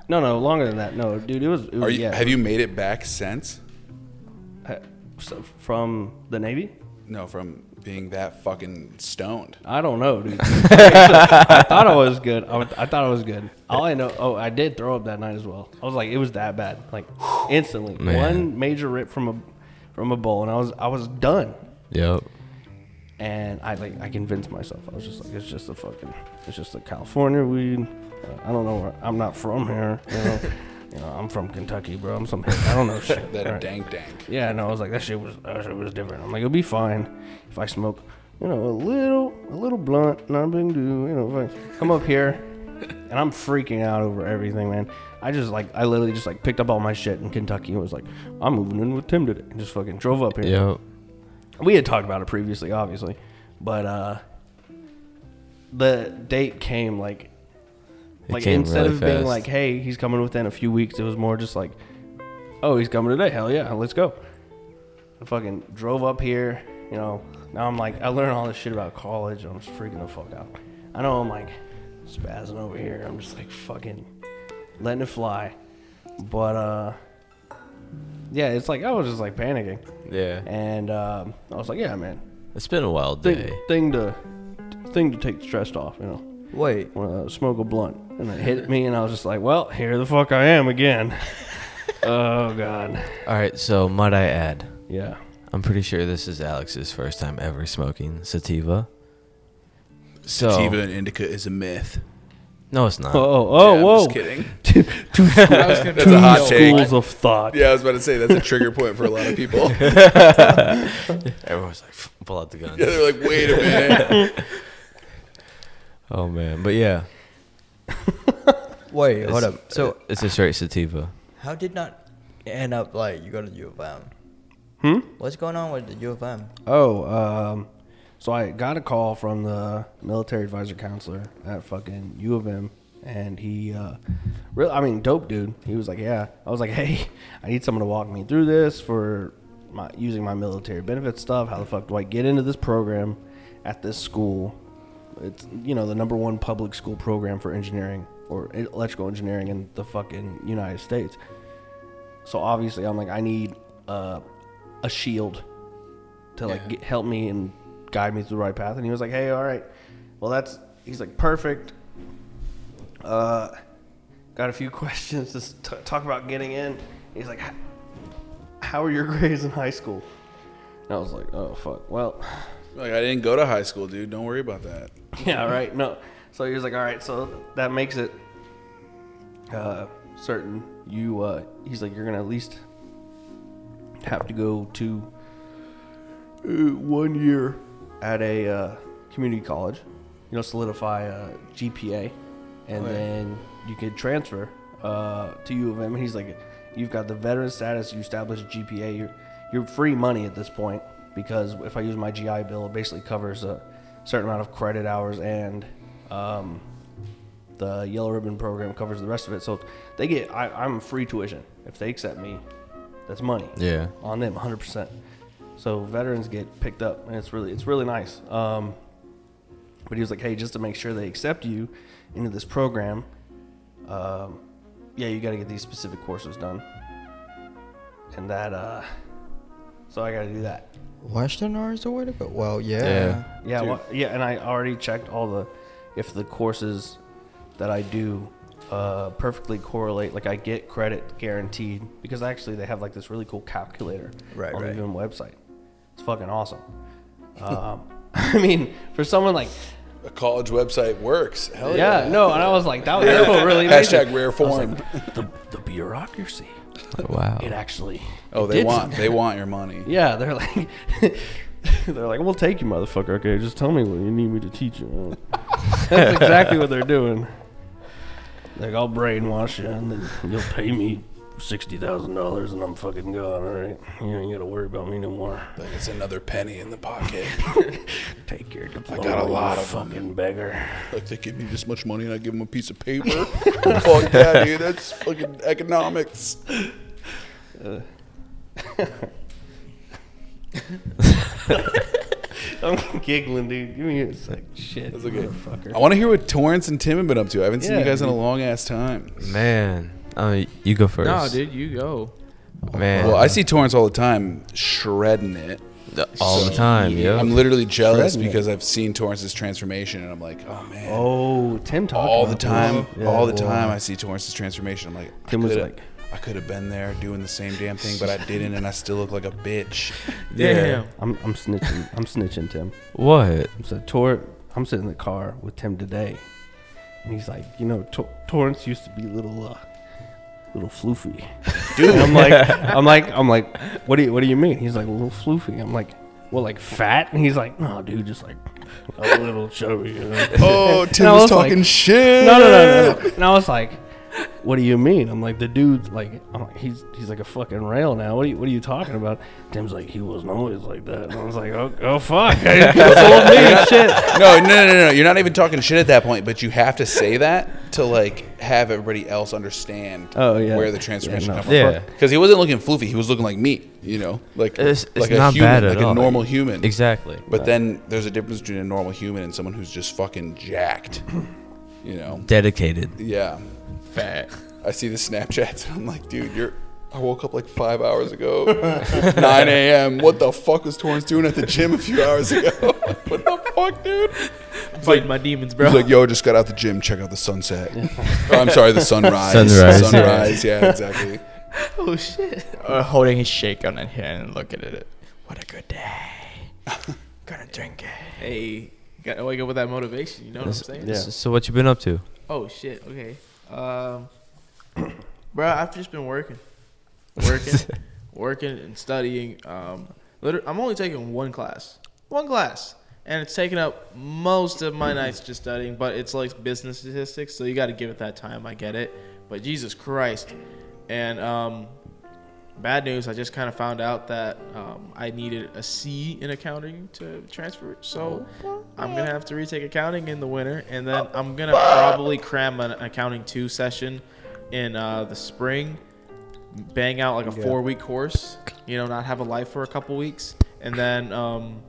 No, no, longer than that. No, dude, it was. It was Are you? yeah, have you made it back since? Uh, so- from the Navy? No, from being that fucking stoned. I don't know, dude. *laughs* I thought I was good. I, I thought I was good. All I know, oh, I did throw up that night as well. I was like, it was that bad, like instantly. Man. One major rip from a from a bowl, and I was I was done. Yep. And I like I convinced myself. I was just like, it's just a fucking, it's just a California weed. Uh, I don't know where. I'm not from here. You know, *laughs* you know, I'm from Kentucky, bro. I'm some. I don't know *laughs* shit. That Right. dank dank. Yeah, no, I was like, that shit was that shit was different. I'm like, it'll be fine if I smoke, you know, a little a little blunt, not a big deal. You know, if I come up here and I'm freaking out over everything, man. I just like I literally just like picked up all my shit in Kentucky and was like, I'm moving in with Tim today. And just fucking drove up here. Yep. We had talked about it previously, obviously, but uh the date came like It like came instead really of being fast. like, "Hey, he's coming within a few weeks," it was more just like, "Oh, he's coming today. Hell yeah, let's go." I fucking drove up here. You know, now I'm like, I learned all this shit about college. I'm just freaking the fuck out. I know I'm like spazzing over here. I'm just like fucking letting it fly. But uh, yeah, it's like I was just like panicking, Yeah. and um, I was like, "Yeah, man, It's been a wild thing, day. thing to thing to take the stress off." You know Wait, uh, smoke a blunt, and it hit me, and I was just like, "Well, here the fuck I am again." *laughs* oh god, All right. So might I add? yeah. I'm pretty sure this is Alex's first time ever smoking sativa. So Sativa and indica is a myth. No, it's not. Oh, oh, Yeah, I'm whoa! just kidding. *laughs* Two, two, *laughs* schools, That's a hot take. of thought. Yeah, I was about to *laughs* say that's a trigger point for a lot of people. Everyone's like, pull out the gun. Yeah, they're like, wait a minute. Oh man, but yeah. wait, hold up. So it's a straight sativa. how did not end up like you go to U of M? Hmm? What's going on with the U of M? Oh, um, so I got a call from the military advisor counselor at fucking U of M, and he, uh, really, I mean, dope dude. He was like, yeah. I was like, hey, I need someone to walk me through this for my using my military benefit stuff. How the fuck do I get into this program at this school? It's you know the number one public school program for engineering or electrical engineering in the fucking United States. So obviously, I'm like, I need uh, a shield to like Yeah. get, help me and guide me through the right path. And he was like, Hey, all right, well that's he's like perfect. Uh, got a few *laughs* questions to t- talk about getting in. He's like, How are your *laughs* grades in high school? And I was like, Oh fuck. Well, *sighs* Like I didn't go to high school, dude. Don't worry about that. *laughs* yeah, right. No. So he was like, all right. So that makes it uh, certain. You, uh, he's like, you're gonna at least have to go to uh, one year at a uh, community college. You know, solidify a GPA, and Right. then you could transfer uh, to U of M. And he's like, you've got the veteran status. You establish a GPA. You're you're free money at this point because if I use my GI Bill, it basically covers a certain amount of credit hours and um, the yellow ribbon program covers the rest of it. So they get I, I'm free tuition if they accept me. That's money Yeah. on them 100%. So veterans get picked up, and it's really it's really nice. Um, but he was like, hey, just to make sure they accept you into this program, um, yeah, you got to get these specific courses done, and that. Uh, so I got to do that. Western is the way to go. Well, yeah. Yeah. Yeah, well, yeah, and I already checked all the if the courses that I do uh, perfectly correlate. Like I get credit guaranteed because actually they have like this really cool calculator Right, on right. the Vim website. It's fucking awesome. um, *laughs* I mean, for someone like A college website works. Hell yeah, yeah. no, and I was like, that was that felt really amazing. Hashtag rare form. like, *laughs* the, the bureaucracy. Wow. It actually. oh, they want *laughs* they want your money. Yeah, they're like, they're like, we'll take you, motherfucker. Okay, just tell me what you need me to teach you. That's exactly what they're doing. Like, I'll brainwash you, and then you'll pay me sixty thousand dollars, and I'm fucking gone. All right, you ain't gotta worry about me no more. Like it's another penny in the pocket. *laughs* Take your diploma. I got a lot of fucking beggar. like they give me this much money and I give them a piece of paper. Oh, fuck that, *laughs* dude. That's fucking economics. *laughs* I'm giggling, dude. Give me a sec. Shit, That's okay. motherfucker. I want to hear what Torrance and Tim have been up to. I haven't seen Yeah, you guys in a dude. long ass time. Man. Uh, you go first. No, dude, you go. Man. Well, I see Torrance all the time shredding it. All So, the time, yeah. I'm literally jealous Shredding it. because I've seen Torrance's transformation and I'm like, oh man. Oh, Tim talked all the about time, this. Yeah, all the well, time, I see Torrance's transformation. I'm like, Tim I was coulda- like- I could have been there doing the same damn thing, but I didn't, and I still look like a bitch. *laughs* Damn. I'm, I'm snitching. I'm snitching, Tim. What? So Tor, I'm sitting in the car with Tim today, and he's like, you know, Tor- Torrance used to be little, uh, little floofy. *laughs* Dude, I'm like, *laughs* I'm like, I'm like, what do you, what do you mean? He's like, a little floofy. I'm like, well, like fat? And he's like, no, dude, just like a little chubby. You know? Oh, Tim was, was talking like- shit. no, no, no, no, no. And I was like, what do you mean? I'm like, the dude, like, I'm like, he's he's like a fucking rail now. What are you, what are you talking about? Tim's like, he wasn't always like that. And I was like, oh, oh fuck, *laughs* I told *laughs* me shit. no, no, no, no, no. You're not even talking shit at that point, but you have to say that to like have everybody else understand Oh, yeah. where the transformation Yeah, no, comes from. Yeah. Because he wasn't looking floofy, he was looking like me, you know, like It's, it's like not a human, bad at like all. a normal human. Exactly. But then there's a difference between a normal human and someone who's just fucking jacked. You know? Dedicated. Yeah. Fat. I see the Snapchats and I'm like, dude, you're. I woke up like five hours ago, *laughs* 9 a.m. What the fuck was Torrance doing at the gym a few hours ago? *laughs* what the fuck, dude? Fighting my demons, bro. He's like, yo, just got out the gym. Check out the sunset. Or, I'm sorry, the sunrise. Sunrise. Sunrise. Yeah, exactly. oh shit. Uh, holding his shake on his here and looking at it. What a good day. *laughs* Gonna drink it. Hey, gotta wake up with that motivation. You know what I'm saying? Yeah. So, so what you been up to? Oh shit. Okay. Um, *clears throat* bro, I've just been working, working, *laughs* working, and studying. Um, literally, I'm only taking one class, one class, and it's taking up most of my nights just studying. But it's like business statistics, so you got to give it that time. I get it, but Jesus Christ, and um, bad news. I just kind of found out that um, I needed a C in accounting to transfer. So I'm gonna have to retake accounting in the winter, and then I'm gonna probably cram an accounting two session in uh, the spring, bang out like a four week course. You know, not have a life for a couple weeks, and then um,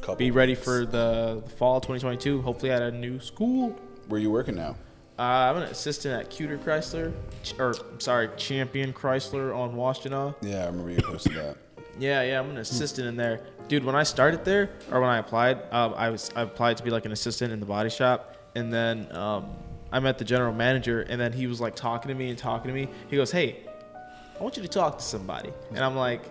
Couple be ready for the, the fall 2022. Hopefully at a new school. Where you working now? Uh, I'm an assistant at Cuter Chrysler, ch- or sorry, Champion Chrysler on Washtenaw. Yeah, I remember you posted that. Yeah, yeah, I'm an assistant in there, dude. When I started there, or when I applied, um, I was I applied to be like an assistant in the body shop, and then um, I met the general manager, and then he was like talking to me and talking to me. He goes, "Hey, I want you to talk to somebody," and I'm like.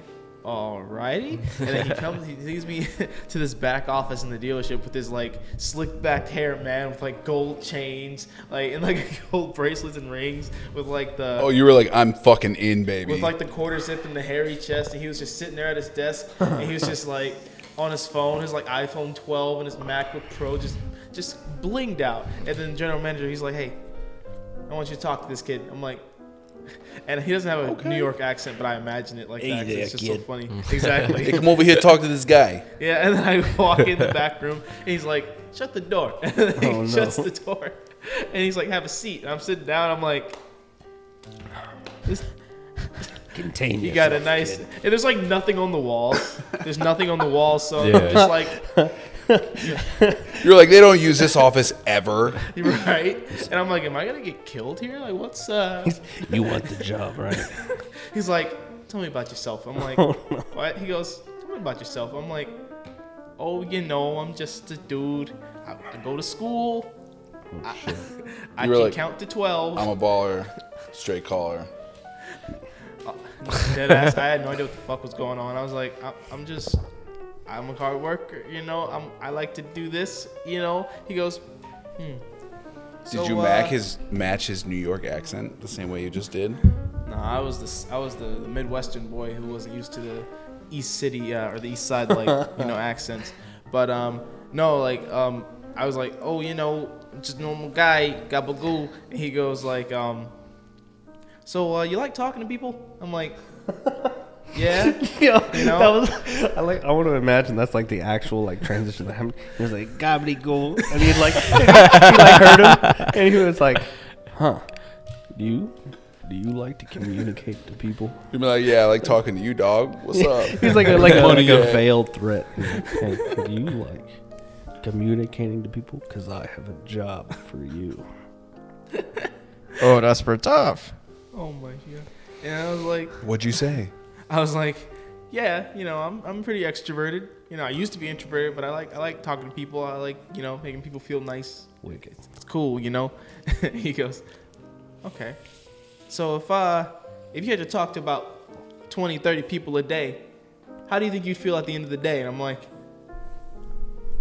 Alrighty, *laughs* and then he comes, he leads me *laughs* to this back office in the dealership with this like slick back hair man with like gold chains, like and like *laughs* gold bracelets and rings with like the Oh, you were like, I'm fucking in, baby. with like the quarter zip and the hairy chest, and he was just sitting there at his desk, and he was just like on his phone, his like iPhone 12 and his MacBook Pro, just just blinged out. And then the general manager, he's like, "Hey, I want you to talk to this kid." I'm like, and he doesn't have a Okay. New York accent, but I imagine it like Hey that. 'cause there, it's just kid. so funny. *laughs* Exactly. hey, come over here, talk to this guy. Yeah, and then I walk in the back room, and he's like, "Shut the door." And *laughs* then he Oh, no. shuts the door, and he's like, "Have a seat." And I'm sitting down. I'm like, "This Contain You got a nice. kid. And there's like nothing on the walls. There's nothing on the walls, so *laughs* Yeah. I'm just like, *laughs* You're like, they don't use this office ever. *laughs* right. And I'm like, am I gonna get killed here? Like, what's uh? You want the job, right? *laughs* He's like, tell me about yourself. I'm like, Oh, what? He goes, tell me about yourself. I'm like, oh, you know, I'm just a dude. I, I go to school. I, I can like, count to twelve. I'm a baller, straight caller. Dead ass. I had no idea what the fuck was going on. I was like, I- I'm just, I'm a hard worker, you know. I'm, I like to do this, you know. He goes, hmm. Did So, you uh, match his match his New York accent the same way you just did? No, I was the, I was the, the Midwestern boy who wasn't used to the East City uh, or the East Side like you know *laughs* accents. But um, no, like um, I was like, oh, you know, just normal guy, gabagoo. And he goes like, um, so uh, you like talking to people? I'm like, yeah. *laughs* Yo, You know? that was I like. I want to imagine that's like the actual like transition that happened. He was like gobbledygook, and he like *laughs* he like heard him, and he was like, "Huh? Do you do you like to communicate to people?" You'd be like, yeah, I like talking to you, dog. What's up? *laughs* He's like a, like, a, like Yeah. a veiled threat. Like, hey, do you like communicating to people? Because I have a job for you. Oh, that's pretty tough. Oh my god. And I was like, What'd you say? I was like, yeah, you know, I'm, I'm pretty extroverted. You know, I used to be introverted, but I like I like talking to people. I like you know making people feel nice. Wicked. It's cool, you know. *laughs* he goes, okay. So if uh if you had to talk to about 20, 30 people a day, how do you think you'd feel at the end of the day? And I'm like,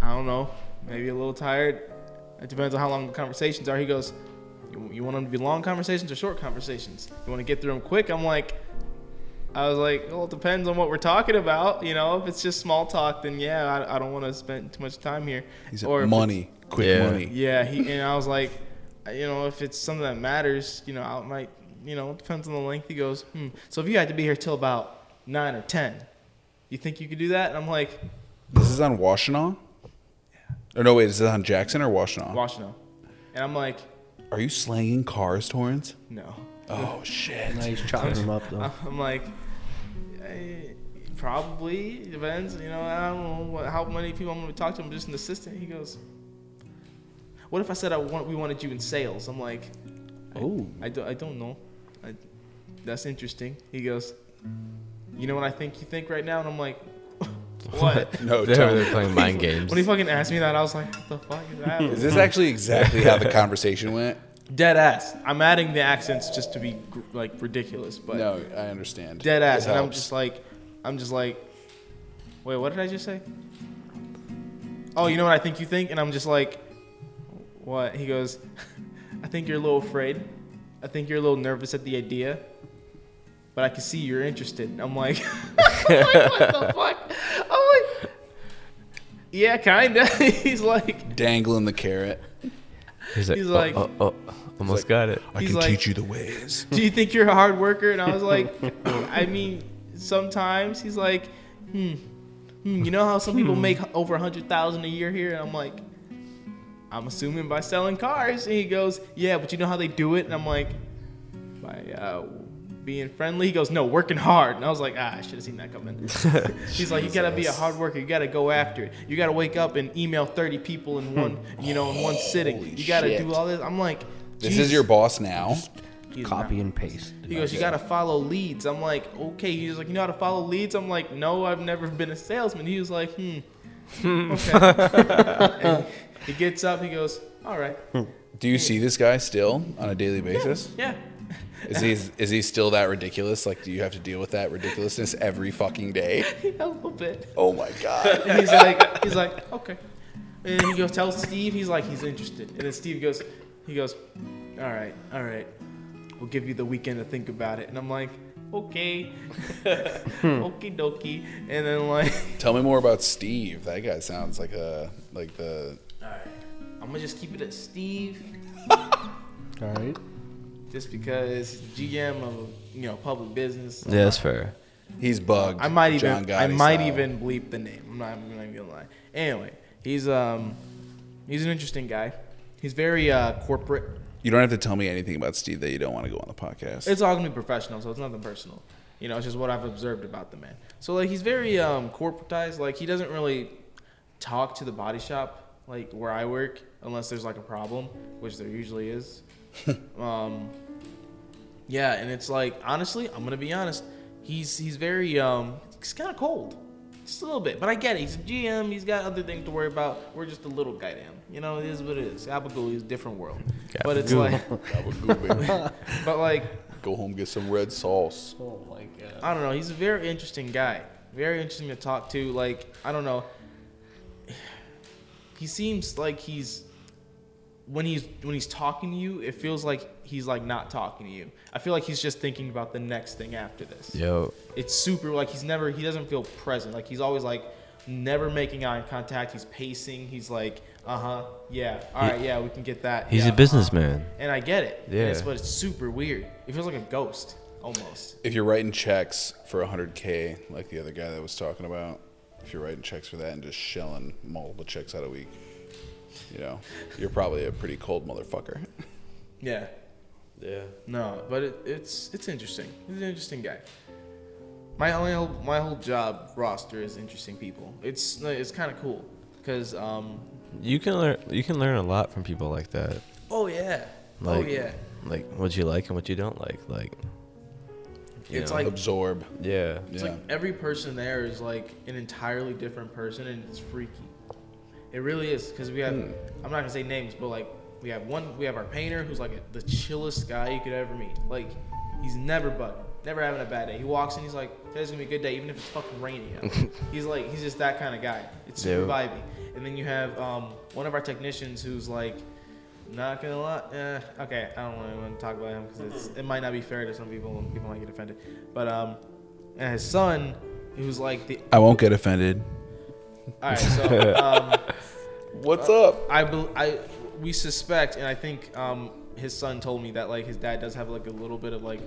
I don't know, maybe a little tired. It depends on how long the conversations are. He goes, you, you want them to be long conversations or short conversations? You want to get through them quick? I'm like, I was like, well, it depends on what we're talking about. You know, if it's just small talk, then yeah, I, I don't want to spend too much time here. He said, Or money, quick Yeah. money. yeah, he and I was like, you know, if it's something that matters, you know, I might, you know, it depends on the length. He goes, hmm. So if you had to be here till about nine or ten, you think you could do that? And I'm like, This is on Washtenaw? Or no, wait, is this on Jackson or Washtenaw? Washington. And I'm like, Are you slanging cars, Torrance? no. Oh, shit. Nice chopping him up though. *laughs* I'm like, probably depends. You know, I don't know what, how many people I'm going to talk to. I'm just an assistant. He goes, what if I said I want we wanted you in sales? I'm like, Oh, I don't, I don't know. I, that's interesting. He goes, you know what I think you think right now? And I'm like, *laughs* what? *laughs* No, They're, tell me. they're playing mind games. *laughs* when he fucking asked me that, I was like, what the fuck is that? Is this actually exactly how the conversation went? Dead ass. I'm adding the accents just to be gr- like ridiculous, but No, I understand. dead ass. It And I'm helps. just like, I'm just like, wait, what did I just say? Oh, you know what I think you think? And I'm just like, what? He goes, *laughs* I think you're a little afraid. I think you're a little nervous at the idea, but I can see you're interested. I'm like, *laughs* I'm like, what the fuck? I'm like, yeah, kinda. *laughs* He's like, dangling the carrot. He's like, he's oh, oh, oh, almost like- got it. I He's can like- teach you the ways. *laughs* do you think you're a hard worker? And I was like, I mean, sometimes. He's like, hmm, hmm you know how some people make over a hundred thousand a year here? And I'm like, I'm assuming by selling cars. And he goes, yeah, but you know how they do it? And I'm like, by uh, being friendly. He goes, no, working hard. And I was like, ah, I should have seen that coming. *laughs* He's like, you gotta be a hard worker. You gotta go after it. You gotta wake up and email 30 people in one, you know, in one sitting. Holy You gotta shit. do all this. I'm like, This "Jeez." is your boss now. He's Copy not. and paste. He goes, you gotta follow leads. I'm like, okay. He's like, you know how to follow leads? I'm like, no, I've never been a salesman. He was like, hmm. *laughs* okay. He gets up. He goes, all right. Do you see this guy still on a daily basis? Yeah. Is he is he still that ridiculous? Like, do you have to deal with that ridiculousness every fucking day? *laughs* a little bit. Oh my god. And he's like, he's like, okay. And he goes, tells Steve, he's like, he's interested. And then Steve goes, he goes, all right, all right. We'll give you the weekend to think about it. And I'm like, okay. *laughs* *laughs* Okie dokie. And then like, *laughs* Tell me more about Steve. That guy sounds like a like the all right. I'm gonna just keep it at Steve, All right. just because GM of you know public business. Yeah, that's fair. he's bugged. I might John even I might style. even bleep the name. I'm not, I'm not even gonna lie. Anyway, he's um he's an interesting guy. He's very uh, corporate. You don't have to tell me anything about Steve that you don't want to go on the podcast. It's all gonna be professional, so it's nothing personal. You know, it's just what I've observed about the man. So like he's very um corporatized. Like he doesn't really talk to the body shop like where I work unless there's like a problem, which there usually is. *laughs* um yeah, and it's like honestly, I'm gonna be honest. He's he's very um he's kind of cold, just a little bit. But I get it. He's a GM. He's got other things to worry about. We're just a little guy to him. You know, it is what it is. Abigail is a different world. But it's like, *laughs* *laughs* but like Go home, get some red sauce. Oh my god. I don't know. He's a very interesting guy. Very interesting to talk to. Like I don't know. He seems like he's when he's when he's talking to you, it feels like he's like not talking to you. I feel like he's just thinking about the next thing after this. Yo, It's super like he's never he doesn't feel present. Like he's always like never making eye contact. He's pacing. He's like, uh huh, yeah, all right, yeah, we can get that. he's yeah, a businessman. and I get it. Yeah. And it's, but it's super weird. It feels like a ghost almost. If you're writing checks for 100k, like the other guy that was talking about, if you're writing checks for that and just shelling multiple checks out a week, you know, you're probably a pretty cold motherfucker. Yeah. Yeah. No, but it, it's it's interesting. He's an interesting guy. My whole my whole job roster is interesting people. It's it's kind of cool because um You can learn. You can learn a lot from people like that. oh yeah Like, oh yeah Like what you like and what you don't like. Like. you It's know. like- Absorb. Yeah. it's Yeah. like every person there is like an entirely different person and it's freaky. It really is because we have Hmm. I'm not gonna say names but like we have one we have our painter who's like the chillest guy you could ever meet. Like he's never bugging, never having a bad day. He walks in he's like today's gonna be a good day even if it's fucking rainy out. *laughs* he's like he's just that kind of guy. It's super Yeah. vibey. And then you have um, one of our technicians who's like not gonna lie. Eh, okay, I don't really want to talk about him because it might not be fair to some people and people might get offended. But um, and his son, who's like the. I won't get offended. All right, so um, *laughs* What's up? I, bel I we suspect, and I think um, his son told me that like his dad does have like a little bit of like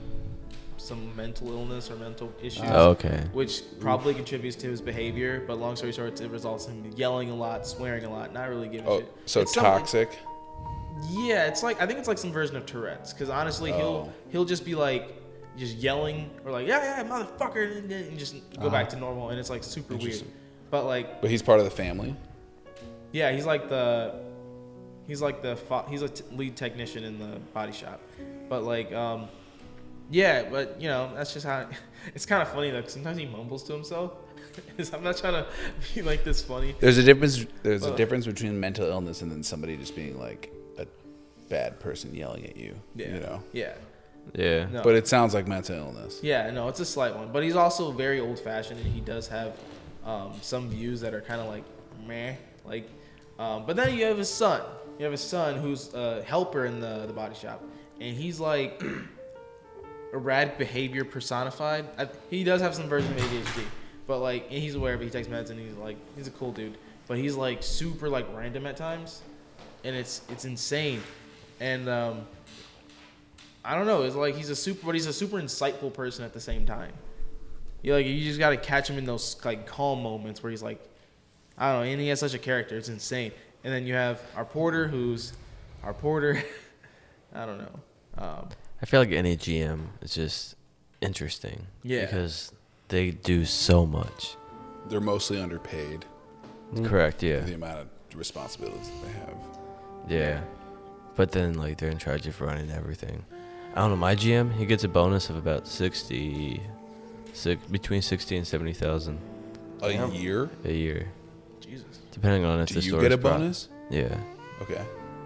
some mental illness or mental issues. Oh, okay. Which probably contributes to his behavior, but long story short, it results in him yelling a lot, swearing a lot, not really giving a Oh, shit. so It's something- toxic. Yeah, it's like I think it's like some version of Tourette's. Because honestly, he'll Oh. he'll just be like just yelling or like yeah yeah motherfucker and then just go back to normal, and it's like super weird. But like But he's part of the family. yeah, he's like the he's like the fa- he's a t- lead technician in the body shop. But like um yeah, but you know that's just how *laughs* it's kind of funny though. 'cause sometimes he mumbles to himself. *laughs* I'm not trying to *laughs* be like this funny. There's a difference. There's a difference between mental illness and then somebody just being like a bad person yelling at you. Yeah, You know. yeah. Yeah. No. But it sounds like mental illness. Yeah, no, it's a slight one, but he's also very old fashioned, and he does have um, some views that are kind of like meh, like. Um, but then you have his son. You have a son who's a helper in the the body shop, and he's like erratic behavior personified. I, he does have some version of ADHD, but like, he's aware of it. He takes meds, and he's like, he's a cool dude. But he's like super like random at times, and it's it's insane, and um, I don't know. It's like he's a super, but he's a super insightful person at the same time. You like you just gotta catch him in those like calm moments where he's like, I don't know, and he has such a character. It's insane. And then you have our porter, who's our porter. *laughs* I don't know. Um, I feel like any GM is just interesting. Yeah. Because they do so much. They're mostly underpaid Correct. Yeah. the amount of responsibilities that they have. Yeah. But then like they're in charge of running everything. I don't know. My GM he gets a bonus of about sixty, six between sixty and seventy thousand A Damn. year? a year, Jesus. Depending on if Do the you store get is a pro- bonus? Yeah. Okay.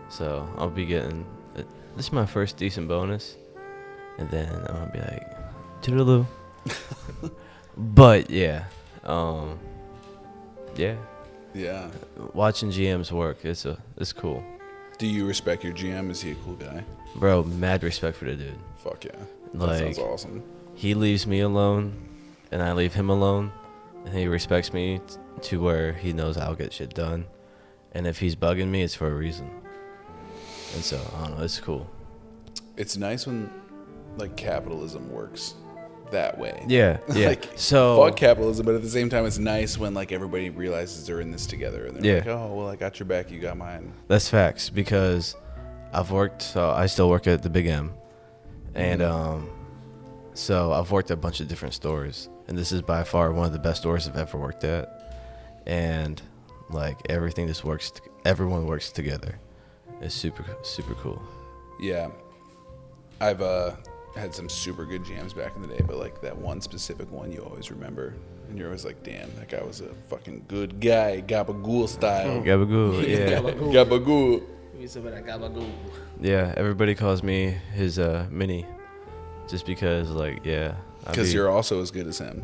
So I'll be getting. This is my first decent bonus, and then I'm gonna be like, toodaloo. *laughs* but yeah, um, yeah, Yeah. watching GMs work, it's a, it's cool, Do you respect your GM? Is he a cool guy? bro. Mad respect for the dude. Fuck yeah. That Like sounds awesome. he leaves me alone, and I leave him alone, and he respects me t- to where he knows I'll get shit done, and if he's bugging me, it's for a reason. And so I don't know, it's cool. It's nice when like capitalism works that way. Yeah, yeah. *laughs* Like, so Fuck capitalism, but at the same time, it's nice when like everybody realizes they're in this together and they're Yeah. like, "Oh, well, I got your back, you got mine." That's facts because I've worked. So I still work at the Big M, and um, so I've worked at a bunch of different stores, and this is by far one of the best stores I've ever worked at. And like everything just works. t- everyone works together. It's super super cool. Yeah, I've uh, had some super good jams back in the day, but like that one specific one, you always remember, and you're always like, "Damn, that guy was a fucking good guy, gabagool style." *laughs* Gabagoo, *laughs* yeah, Gabagool. We said about yeah. Everybody calls me his uh mini, just because like yeah. Because be- you're also as good as him.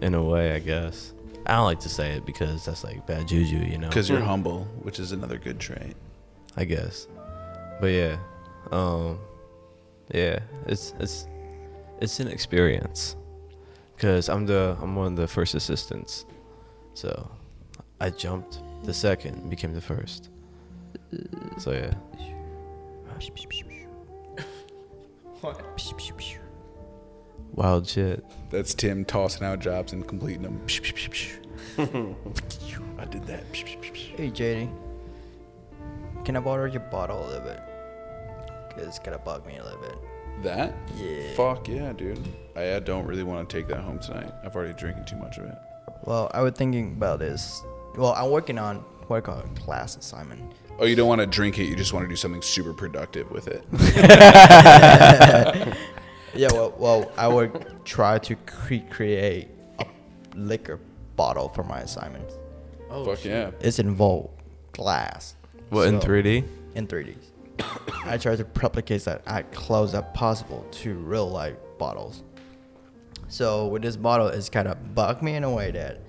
in a way, I guess. I don't like to say it because that's like bad juju, you know. Because you're humble, which is another good trait. I guess. But yeah, um, yeah, it's it's it's an experience because I'm the I'm one of the first assistants, so I jumped the second, became the first. So yeah, *laughs* What? Wild shit. That's Tim tossing out jobs and completing them. *laughs* I did that. Hey JD, can I borrow your bottle a little bit? Cause it's gonna bug me a little bit. That? Yeah. Fuck yeah, dude. I uh, don't really want to take that home tonight. I've already drinking too much of it. Well, I was thinking about this. Well, I'm working on what I call a class assignment. Oh, you don't want to drink it. You just want to do something super productive with it. *laughs* *laughs* Yeah, well, well, I would try to cre- create a liquor bottle for my assignment. Oh, Fuck yeah. It's involved glass. What in 3D? in 3D. *coughs* I try to replicate that as close as possible to real life bottles. So with this bottle, it's kind of bug me in a way that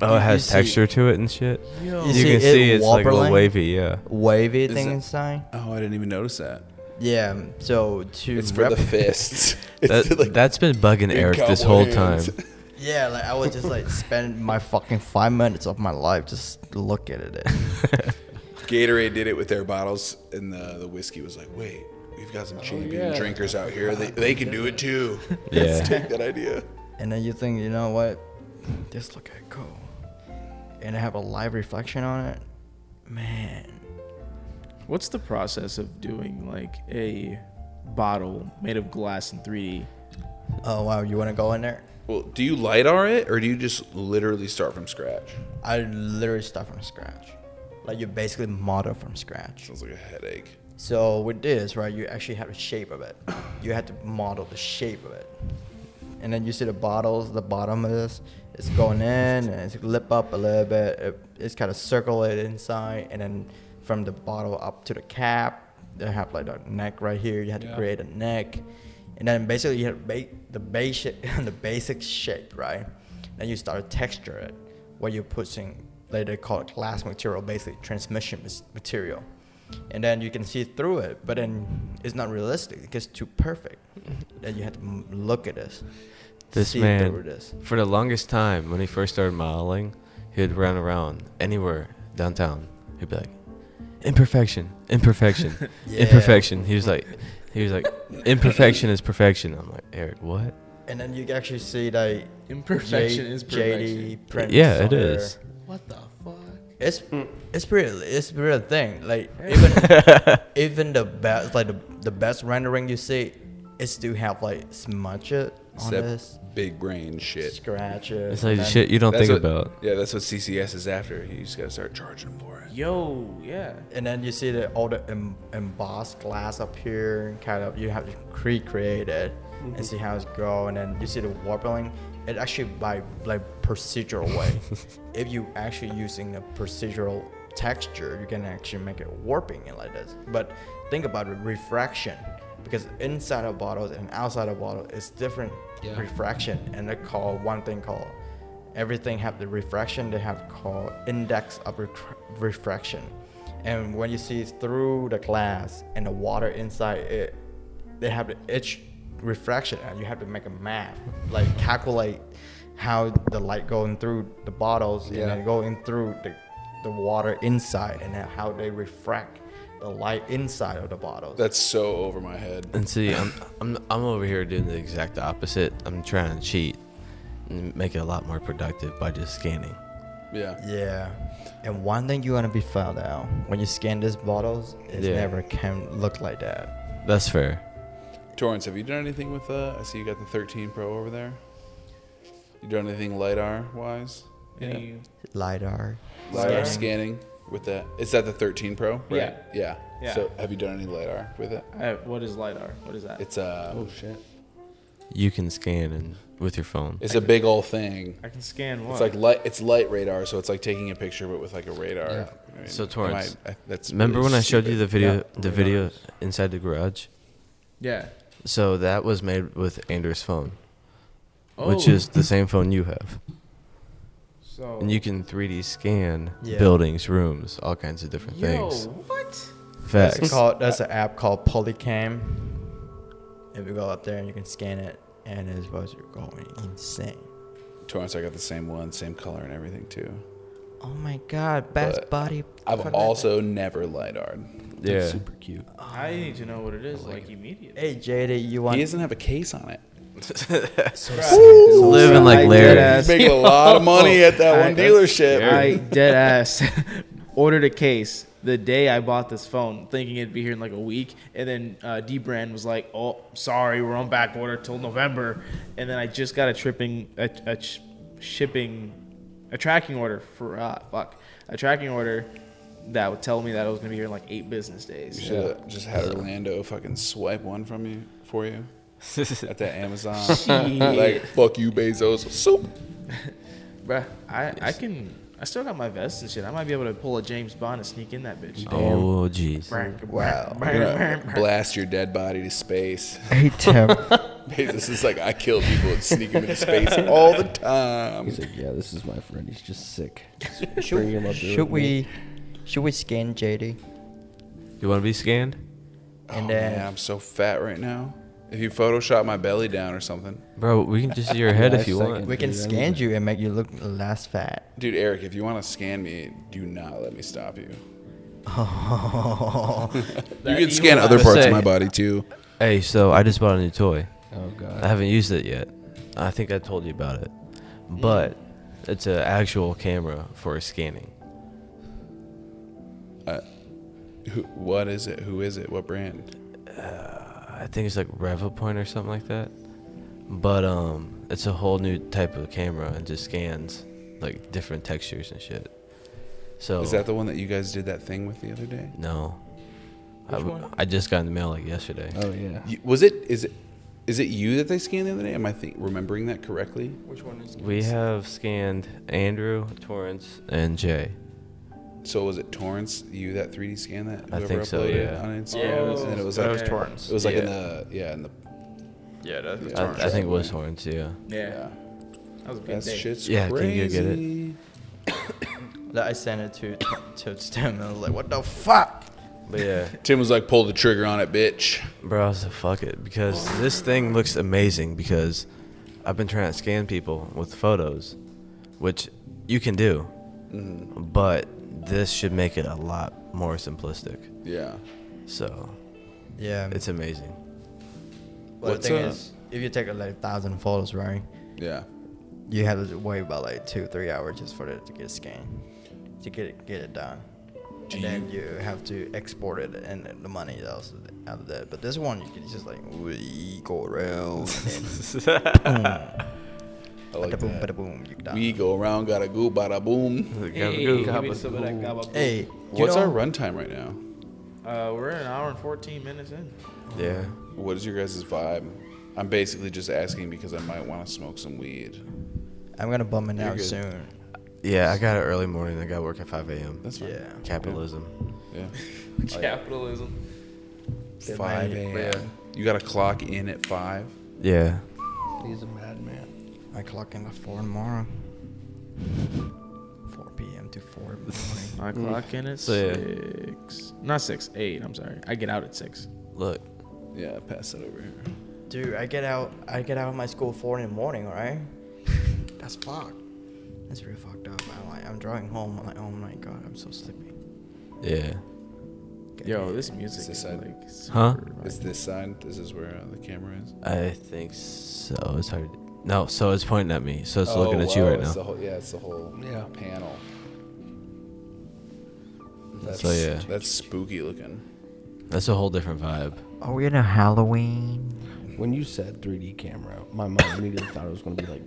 Oh, it has you see- texture to it and shit. Yo. You You, see can it see it's like a little wavy, yeah. wavy Is thing it- inside. Oh, I didn't even notice that. Yeah. So to It's for the rep- fists. *laughs* That, like that's been bugging Eric this cowboy whole hands. time. *laughs* Yeah, like I would just like spend my fucking five minutes of my life just looking at it. *laughs* Gatorade did it with their bottles, and the, the whiskey was like, wait, we've got some oh, champion yeah. drinkers out here. They, they can do it too. Yeah. Let's take that idea. and then you think, you know what? Just look at it go. And I have a live reflection on it. Man. What's the process of doing like a bottle made of glass in 3D? Oh wow, you wanna go in there? Well, do you lidar it, or do you just literally start from scratch? I literally start from scratch. Like you basically model from scratch. Sounds like a headache. So with this, right, you actually have the shape of it. You have to model the shape of it. And then you see the bottles, the bottom of this, it's going in and it's lip up a little bit. It, it's kind of circulated inside, and then from the bottle up to the cap, they have like a neck right here. You have to create a neck, and then basically you have ba- the basic *laughs* the basic shape, right? Then you start to texture it, What you're putting like they call it glass material, basically transmission material. And then you can see through it but then it's not realistic. Because too perfect. *laughs* Then you have to m- look at this. This see man, through this. for the longest time, when he first started modeling, he'd run around anywhere downtown. He'd be like, imperfection, imperfection, *laughs* Yeah. imperfection. He was like, he was like, *laughs* imperfection is perfection. I'm like, Eric, what? and then you actually see like Imperfection J- is perfection. JD prints Yeah, it on What the fuck? it's it's pretty it's a real thing like *laughs* even even the best like the, the best rendering you see it still have like smudge it It's on this, big brain shit. scratch it. It's like and then- shit you don't think what- about. Yeah, that's what CCS is after. You just gotta start charging for it. Yo, yeah. And then you see the all the em- embossed glass up here, kind of you have to recreate it and mm-hmm. see how it's go. And then you see the warping. It actually by like procedural way. *laughs* if you actually using a procedural texture, you can actually make it warping it like this. But think about it, refraction, because inside of bottles and outside of bottle is different Yeah. refraction, and they call one thing called everything have the refraction they have called index of rec- refraction and when you see through the glass and the water inside it they have the edge refraction and you have to make a math *laughs* like calculate how the light going through the bottles Yeah. and then going through the, the water inside and then how they refract the light inside of the bottles That's so over my head. And see, I'm, I'm I'm over here doing the exact opposite. I'm trying to cheat and make it a lot more productive by just scanning. Yeah. Yeah. And one thing you want to be found out when you scan these bottles, it Yeah. never can look like that. That's fair. Torrance, have you done anything with uh I see you got the 13 Pro over there. You done anything lidar wise? Any- LiDAR. Lidar Scanning. scanning with that. Is that the 13 Pro? Right? Yeah. Yeah. Yeah. So have you done any lidar with it? uh, what is lidar? What is that? It's a Oh shit. You can scan and with your phone. it's a big old thing. I can scan what? It's like light. It's light radar, so it's like taking a picture, but with like a radar. Yeah. I mean, So, am Torrance, I- I- that's Remember really when I showed you the video Yeah. the video inside the garage? yeah. So that was made with Andrew's phone, which Oh. is the same phone you have. So And you can 3D scan Yeah. buildings, rooms, all kinds of different Yo, things. what? That's Facts. called. That's an app called Polycam. If you go up there and you can scan it, and it's supposed to go insane. Torrance, I got the same one, same color and everything too. Oh my God! Best But body. I've fucking- also never lidar. Yeah. Super cute. Oh. I need to know what it is like immediately. Hey JD, you want? He doesn't have a case on it. So Living like I Larry. deadass- He's making a lot of money at that I- one dealership. I dead ass *laughs* ordered a case the day I bought this phone, thinking it'd be here in like a week, and then uh, dbrand was like, "Oh, sorry, we're on back order till November," and then I just got a tripping a, a sh- shipping a tracking order for uh, fuck a tracking order that would tell me that it was gonna be here in like eight business days. You days. should have just had Orlando fucking swipe one from you for you *laughs* at that Amazon. like fuck you, Bezos. Soup. *laughs* Bruh, I I can. I still got my vest and shit. I might be able to pull a James Bond and sneak in that bitch. oh jeez. Wow. Blast your dead body to space. Hey Tim. *laughs* Bezos is like, I kill people and sneak them into space all the time. He's like, yeah, this is my friend. He's just sick. Bring should him up should we? Should we scan JD? You want to be scanned? Oh, and oh, then- man, I'm so fat right now. If you Photoshop my belly down or something, Bro, we can just see your head if you Last want. We can scan you and make you look less fat. dude, Eric, if you want to scan me, do not let me stop you. *laughs* *laughs* You can scan other ass. parts of my body too. Hey, so I just bought a new toy. Oh god. I haven't used it yet. I think I told you about it. But it's an actual camera for scanning. Uh, who, what is it? Who is it? What brand? I think it's like Revopoint or something like that. But um it's a whole new type of camera and just scans like different textures and shit. So Is that the one that you guys did that thing with the other day? No. I, Which w- one? I just got in the mail like yesterday. Oh yeah. You- Was it? Is it? Is it you that they scanned the other day? Am I think remembering that correctly? Which one is? We have scanned Andrew, Torrance, and Jay. So was it Torrance? You that 3D scan that? I whoever think so, uploaded yeah. on Instagram? Yeah, it was- and it was that like was Torrance. It was like in the yeah in the Yeah, that's Yeah. Torrance. I, I think it was Torrance, yeah. Yeah, yeah. that was a good That day. shit's Yeah, can crazy. you get it? *coughs* That I sent it to *coughs* to Tim and I was like, "What the fuck?" But yeah, *laughs* Tim was like, "Pull the trigger on it, bitch." bro, I was like, fuck it. Because this thing looks amazing because I've been trying to scan people with photos, which you can do. Mm-hmm. But this should make it a lot more simplistic. Yeah. So Yeah, it's amazing. Well, What's the thing up? is, if you take like a thousand photos, right? Yeah. You have to wait about like two, three hours just for it to get scanned, to get it get it done. Do and then you- you have to export it and the money else out of that. But this one you can just like we go around and *laughs* boom, I like bada boom, that. bada boom, you done. We go around, gotta go, bada boom. Hey, give me some of that gabba Hey, you What's know, our runtime right now? Uh, we're an hour and 14 minutes in. Yeah. What is your guys' vibe? I'm basically just asking because I might want to smoke some weed. I'm gonna bum it You're out good. soon. Yeah, I got it early morning. I got to work at 5 a.m. That's fine. Yeah. Capitalism. Yeah. *laughs* Capitalism. Good 5 man. a.m. You got to clock in at 5? Yeah. He's a. I clock in at four tomorrow. 4 p.m. to 4 in the *laughs* morning. I clock in at So, yeah. six. Not six, eight. I'm sorry. I get out at six. Look. Yeah, pass that over here. Dude, I get out. I get out of my school four in the morning. All right. *laughs* That's fucked. That's really fucked up. I'm like, I'm driving home. I'm like, oh my god, I'm so sleepy. Yeah. Yo, this music Is this is side? like. Huh? super It's this side. This is where uh, the camera is. I think so. It's hard. No, so it's pointing at me. So it's Oh, looking at you wow, right it's now. The whole, yeah, it's the whole Yeah. panel. That's, So, yeah. That's spooky looking. That's a whole different vibe. Are we in a Halloween? When you said 3D camera, my mind immediately thought it was going to be like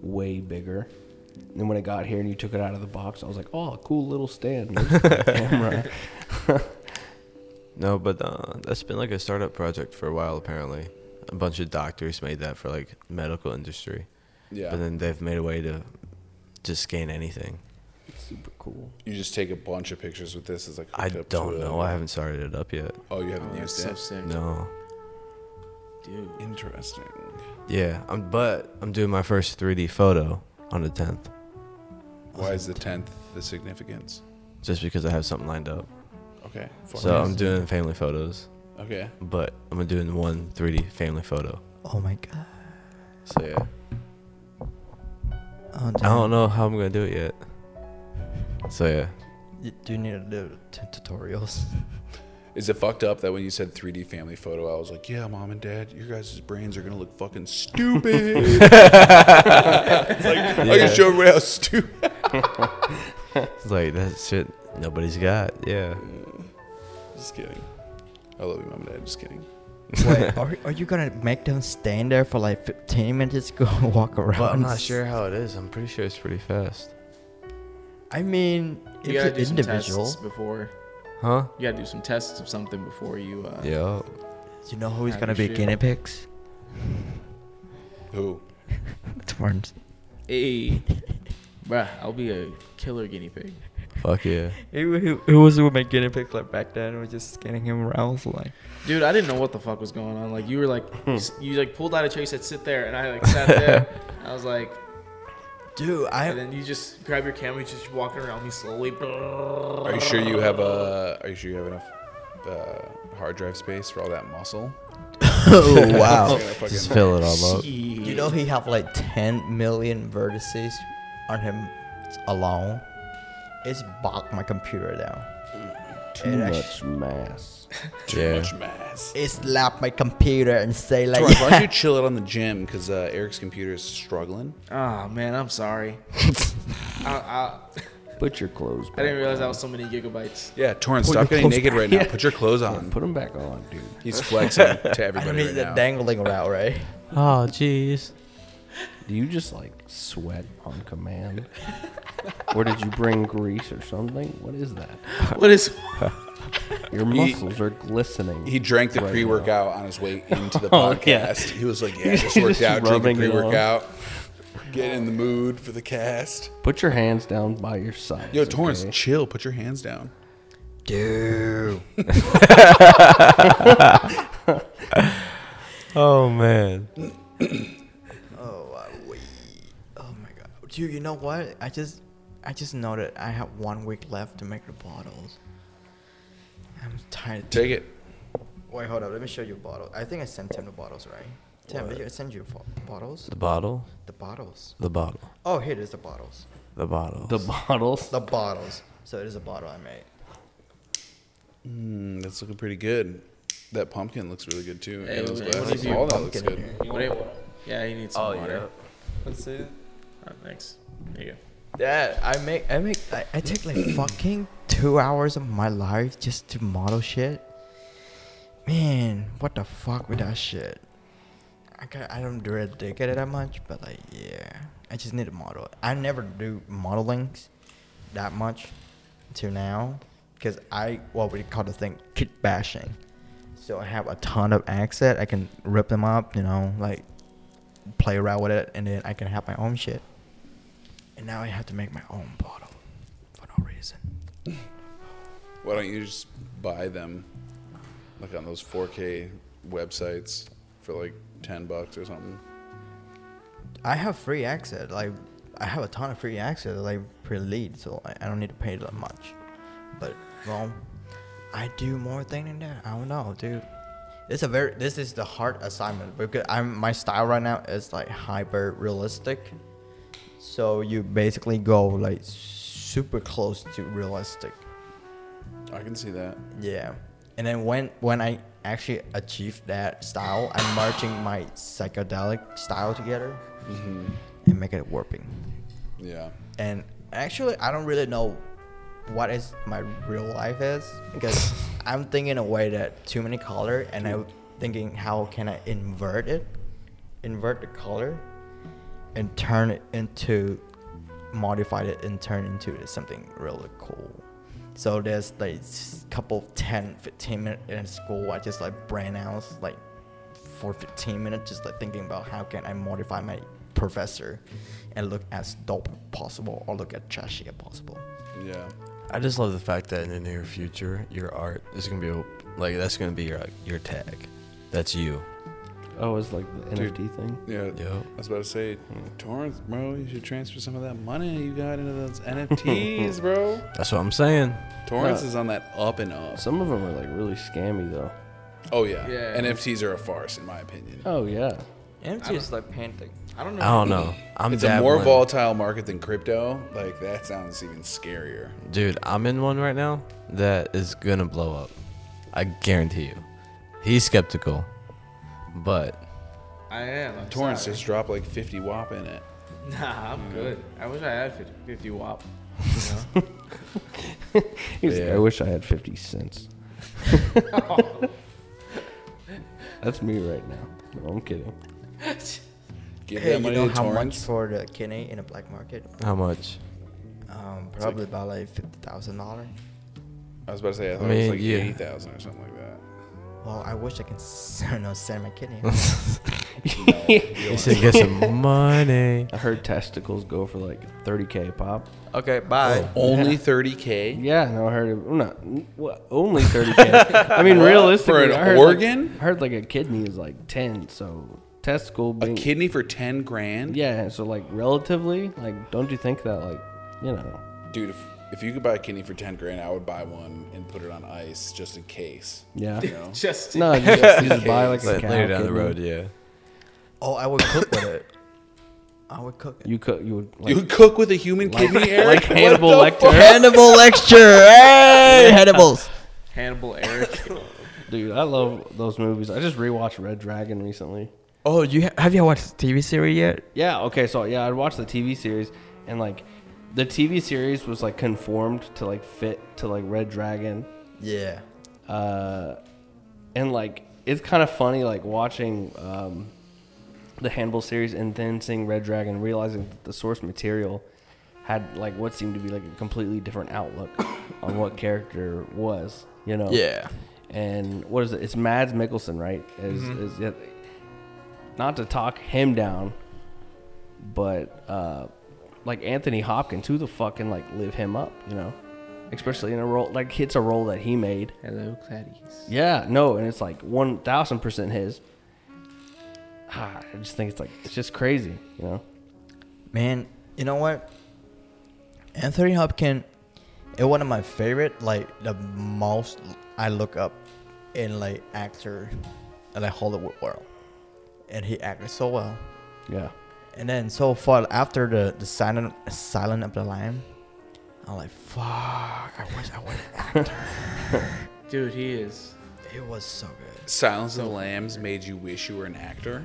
way bigger. And then when it got here and you took it out of the box, I was like, oh, a cool little stand. *laughs* Camera. No, but uh, that's been like a startup project for a while. Apparently, a bunch of doctors made that for like medical industry. Yeah. But then they've made a way to just scan anything. It's super cool. you just take a bunch of pictures with this. It's like I hooked up to don't a- know. I haven't started it up yet. Oh, you haven't that's used so it. sick. No. Dude. Interesting. Yeah, I'm, but I'm doing my first 3D photo on the 10th, Why is the tenth the significance? just because I have something lined up. Okay. So. I'm doing family photos, Okay. but I'm gonna do in one 3D family photo. Oh my god. So yeah, Oh, I don't know how I'm gonna do it yet. So yeah, You do you need to do t- tutorials. *laughs* Is it fucked up that when you said 3D family photo, I was like, yeah, mom and dad, your guys' brains are gonna look fucking stupid. *laughs* it's like I Yeah. can show everybody how stupid. *laughs* it's like that shit nobody's got. Yeah, Just kidding. I love you, mom and dad. Just kidding. Wait, *laughs* are, are you gonna make them stand there for like 15 minutes, to go *laughs* walk around? but I'm not sure how it is. I'm pretty sure it's pretty fast. I mean, You if gotta it's do some individual, tests before. Huh? You gotta do some tests of something before you. Uh, Yeah. you know who's Have gonna your be shit. guinea pigs? Who? *laughs* Twins. Hey, bruh, I'll be a killer guinea pig. Fuck yeah. Who, who, who was who made guinea pig like back then? Was just scanning him around, like. Dude, I didn't know what the fuck was going on. Like you were like, you, you like pulled out a chair, you said sit there, and I like sat there. *laughs* I was like, Dude, I. and then you just grab your camera, you just walking around me slowly. Are you sure you have a? Are you sure you have enough uh, hard drive space for all that muscle? *laughs* oh wow. *laughs* It's gonna fucking- Just fill it all up. you know he have like 10 million vertices on him alone. It's bogged my computer down. Too It much actu- mass. *laughs* Too Yeah. much mass. It slapped my computer and say like. Torrance, why don't you *laughs* chill it on the gym? Because uh, Eric's computer is struggling. Oh man, I'm sorry. *laughs* I, I, Put your clothes back I didn't realize that was so many gigabytes. Yeah, Torrance, Put stop getting naked back. right now. Put your clothes Yeah, on. put them back on, dude. He's flexing to I don't everybody need right the now. dangling around, right? Oh jeez. Do you just like sweat on command? or did you bring grease or something? What is that? What is? *laughs* Your He- muscles are glistening. He drank the right pre-workout on his way *laughs* into the Oh, podcast. yeah. He was like, "Yeah, He's *laughs* just worked just out, drink the rubbing it on. pre-workout, get in the mood for the cast." Put your hands down by your sides. Yo, Torrance, okay? chill. Put your hands down. Dude. Oh man. *clears throat* Oh, uh, we. Oh my god, dude. You know what? I just, I just know that I have one week left to make the bottles. I'm tired. Take it. Wait, hold up. Let me show you a bottle. I think I sent Tim the bottles, right? Tim, did I send you fo- bottles? The bottle. The bottles. The bottle. Oh, here it is. The bottles. The bottle. The bottles. The bottles. So it is a bottle I made. Mm, that's looking pretty good. That pumpkin looks really good too. Hey, and those what glasses. All that looks good. here. You want Yeah, he needs some Oh water. yeah. Let's see. Oh, thanks. There you go. Dad, I make, I make, I, I take like *clears throat* fucking two hours of my life just to model shit. Man, what the fuck with that shit? I ca I don't really dig it that much, but like yeah, I just need to model. I never do modeling that much until now because I what we call the thing kit bashing. So I have a ton of accent. I can rip them up, you know, like play around with it, and then I can have my own shit. And now I have to make my own bottle for no reason. *laughs* Why don't you just buy them, like on those 4K websites, for like 10 bucks or something? I have free access. Like I have a ton of free access. Like per lead, so I, I don't need to pay that much. But well, I do more thing than that. I don't know, dude. It's a very. This is the hard assignment because I'm my style right now is like hyper realistic. So you basically go like super close to realistic. I can see that. Yeah. And then when when I actually achieve that style, I'm merging my psychedelic style together mm-hmm. and make it warping. Yeah. And actually, I don't really know what is my real life is because *laughs* I'm thinking a way that too many color, and I'm mm. thinking how can I invert it, invert the color, and turn it into, modify it and turn into something really cool. So there's like s- couple 10, 15 minutes in school. I just like brain out like for 15 minutes, just like thinking about how can I modify my professor and look as dope possible or look as trashy as possible. Yeah. I just love the fact that in the near future, your art is gonna be like that's gonna be your your tag. That's you. Oh, it's like the Dude. NFT thing. Yeah. Yo. I was about to say, hmm. Torrance, bro, you should transfer some of that money you got into those *laughs* NFTs, bro. That's what I'm saying. Torrance No. is on that up and up. Some of them are like really scammy though. Oh, yeah. Yeah. NFTs are a farce, in my opinion. Oh yeah. NFT is like painting. I don't know. I don't know. I'm it's a more dabbling. volatile market than crypto. Like, that sounds even scarier. Dude, I'm in one right now that is gonna blow up. I guarantee you. He's skeptical, but I am. I'm Torrance sorry. just dropped like 50 WAP in it. Nah, I'm good. I wish I had 50, 50 wop. You *laughs* know? He's like, Yeah. I wish I had fifty cents. *laughs* That's me right now. No, I'm kidding. Give Hey, that you money know to how much Torrance. for the kidney in the black market? how much? Um, probably about like fifty thousand dollars. I was about to say, I thought I it mean, was like yeah. 80,000 or something like that. Well, I wish I can s- you know, send my kidney. *laughs* No, *laughs* you He said get some money. I heard testicles go for like 30k pop. okay, bye. Oh. Only 30K? Yeah, no, I heard it. well, Not what, only *laughs* 30k. I mean, realistically, For an I heard organ? Like, I heard like a kidney is like 10. So testicle A being kidney for 10 grand? Yeah, so like relatively, like, don't you think that like, you know, Dude, if, if you could buy a kidney for 10 grand, I would buy one and put it on ice just in case. yeah. You know? *laughs* Just No, you just, you just buy like a Like, cow later down the kidney. road, yeah. Oh, I would cook with it. I would cook it. You cook. you would like, you would cook with a human kidney, Eric? like What Hannibal the Lecter. fuck? Hannibal Lecter. Hey, *laughs* Hannibal's. Hannibal Eric. *laughs* Dude, I love those movies. I just rewatched Red Dragon recently. Oh, you ha- have you watched the TV series yet? Yeah, okay, so yeah, I watched the TV series and like the TV series was like conformed to like fit to like Red Dragon. Yeah. Uh and like it's kind of funny like watching um the Hannibal series and then seeing Red Dragon realizing that the source material had like what seemed to be like a completely different outlook *coughs* on what character was, you know. Yeah. and what is it? It's Mads Mikkelsen, right? Is is it, not to talk him down, but uh, like Anthony Hopkins, who the fuck fucking like live him up, you know? Especially in a role like it's a role that he made. Hello, Clarice. Yeah, no, and it's like one thousand percent his. Ah, *sighs* I just think it's like it's just crazy, you know. Man, you know what? Anthony Hopkins is one of my favorite, like the most I look up in like actor in like Hollywood world, and he acted so well. Yeah, And then so far after the the silent silent of the lamb, I'm like fuck. I wish I was an actor. Dude, he is. it was so good. Silence of the Lambs made you wish you were an actor?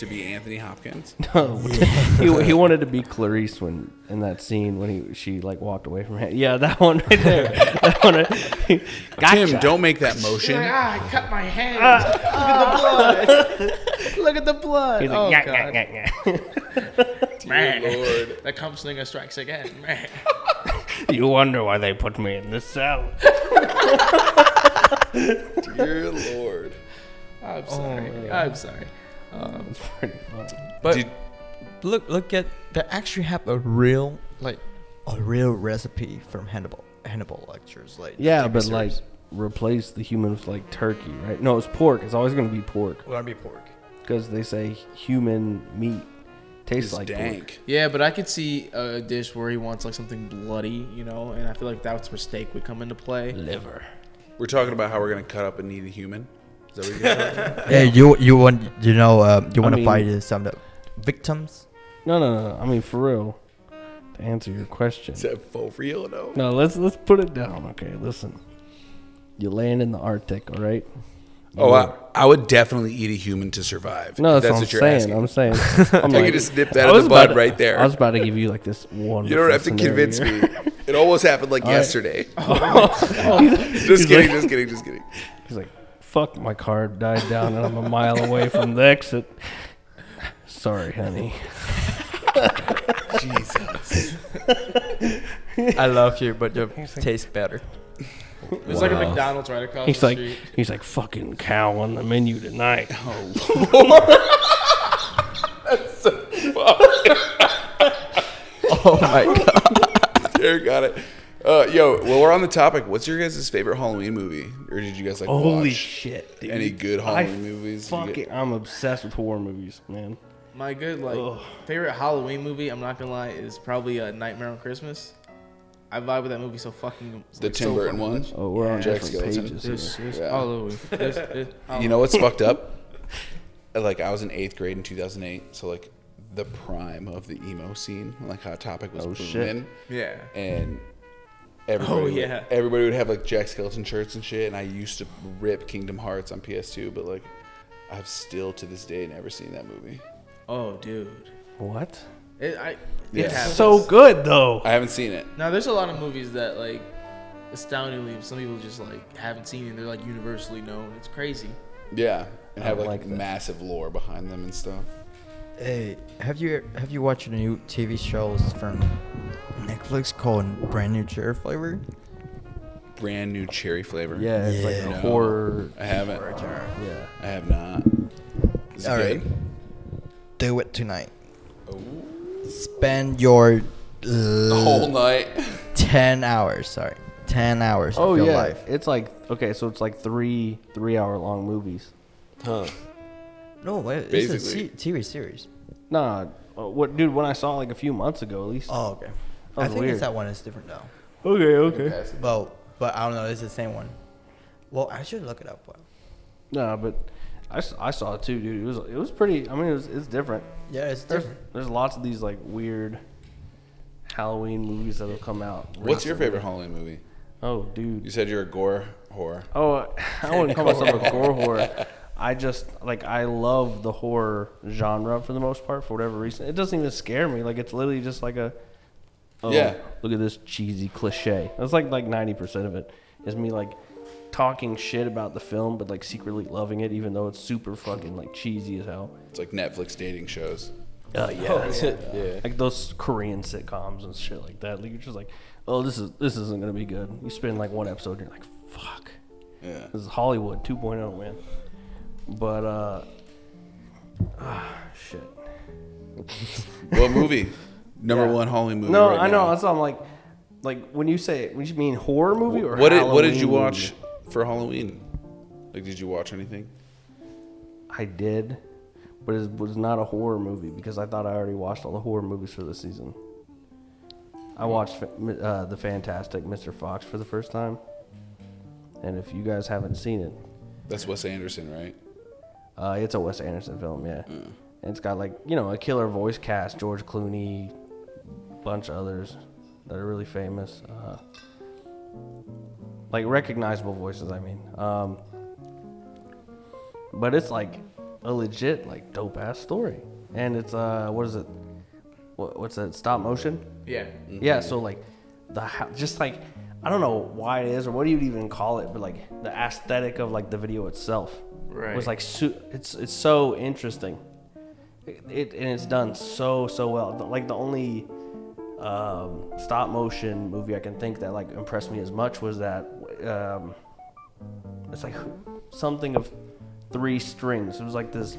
To be Anthony Hopkins? *laughs* No, he, he wanted to be Clarice when in that scene when he she like walked away from him. Yeah, that one right there. *laughs* that one. Right, gotcha. Tim, don't make that motion. Ah, I cut my hand. Look at the blood. *laughs* Look at the blood. He's oh, like, God. "Nyah, nyah, nyah, Man, Lord. the cum slinger strikes again. Man. you wonder why they put me in this cell. Dear Lord. I'm sorry. I'm sorry. Um, It's pretty funny. But Did- look, look at they actually have a real like a real recipe from Hannibal Hannibal Lecter's. Like Yeah, but series. like replace the human with like turkey, right? No, it's pork. It's always gonna be pork gonna be pork. because they say human meat tastes It's like pork. dank. yeah, but I could see a dish where he wants like something bloody, you know, and I feel like that's where steak would come into play. Liver. We're talking about how we're gonna cut up and eat a human. Is that what you're talking? *laughs* Yeah, you you want you know uh, you want to mean- fight uh, some of the victims? No, no, no. I mean, for real. To answer your question. Is that for real though? No, let's let's put it down. Okay, listen. You land in the Arctic, all right? Oh, I, I would definitely eat a human to survive. No, if that's, what I'm saying. I'm saying. *laughs* I'm I could just nip that I in was the bud to- right there. I was about to give you like this one. You don't have to convince me. *laughs* It almost happened like yesterday. He's just kidding, like- just kidding, just kidding. He's like, "Fuck, my car died down, and I'm a mile away from the exit." Sorry, honey. Jesus. I love you, but you taste better. There's like a Wow. McDonald's right across He's the like, street. he's like, "Fucking cow on the menu tonight." *laughs* *laughs* Oh my god! *laughs* Derek got it. Uh, yo, well, we're on the topic. What's your guys' favorite Halloween movie? Or did you guys like Holy watch shit, dude! any good I Halloween movies? You Fuck get- it, I'm obsessed with horror movies, man. My good like Ugh. favorite Halloween movie. I'm not gonna lie, is probably a Nightmare on Christmas. I vibe with that movie so fucking. The like, Tim so Burton fucking one? much. Oh, we're on Jack different Skellington. pages. This here. is Yeah. Halloween. This is *laughs* You know what's *laughs* fucked up? Like I was in eighth grade in 2008, so like the prime of the emo scene, like Hot Topic was Oh, booming, shit. Yeah. and everybody, Oh, would- yeah. everybody would have like Jack Skellington shirts and shit. And I used to rip Kingdom Hearts on PS2, but like I've still to this day never seen that movie. Oh, dude. What? It, I. Yeah. It happens. So good though. I haven't seen it. Now there's a lot of movies that like, astoundingly, some people just like haven't seen and they're like universally known. It's crazy. Yeah, and I have like, like massive lore behind them and stuff. Hey, have you have you watched the new TV shows from Netflix called Brand New Cherry Flavor? Brand new cherry flavor. Yeah, it's like Yeah. a No. horror. I haven't. Yeah. I have not. Is it All right. good? Do it tonight. Oh. Spend your The uh, whole night. *laughs* ten hours. Sorry, ten hours Oh of your yeah, life. it's like okay, so it's like three three-hour long movies. Huh. No, wait, it's a se- TV series. Nah, uh, what dude? When I saw it like a few months ago, at least. Oh, okay. I was think weird. it's that one is different though. Okay, okay. Well, but I don't know. It's the same one. Well, I should look it up. Well, Nah, but I, s- I saw it too, dude. It was it was pretty. I mean, it was it's different. Yeah, it's There's, different. there's lots of these like weird Halloween movies that'll come out. What's your recently. favorite Halloween movie? Oh, dude. You said you're a gore whore. Oh, *laughs* I wouldn't call myself a gore horror. *laughs* I just like I love the horror genre for the most part for whatever reason. It doesn't even scare me. Like it's literally just like a oh, Yeah. Look at this cheesy cliche. That's like like ninety percent of it is me like talking shit about the film, but like secretly loving it, even though it's super fucking like cheesy as hell. It's like Netflix dating shows. Uh, oh yeah. *laughs* yeah. like those Korean sitcoms and shit like that. Like you're just like, oh, this is this isn't gonna be good. You spend like one episode, and you're like, fuck, Yeah. this is Hollywood 2.0, man. But uh, ah, shit. *laughs* What movie? Number Yeah. one Halloween movie. No, right I know. now. That's why I'm like, like when you say, when you mean horror movie or What did What did you Halloween watch for Halloween? Like, did you watch anything? I did, but it was not a horror movie because I thought I already watched all the horror movies for the season. I watched fa- uh, the Fantastic Mr. Fox for the first time, and if you guys haven't seen it, That's Wes Anderson, right? Uh, it's a Wes Anderson film, yeah. And it's got like you know a killer voice cast: George Clooney, bunch of others that are really famous, uh, like recognizable voices. I mean, um, but it's like a legit like dope ass story, and it's uh what is it? What, what's that? Stop motion. Yeah. Yeah, so like the just like I don't know why it is or what do you even call it, but like the aesthetic of like the video itself Right. was like it's it's so interesting. It, it and it's done so so well. Like the only um, stop motion movie I can think that like impressed me as much was that um, it's like something of three strings. It was like this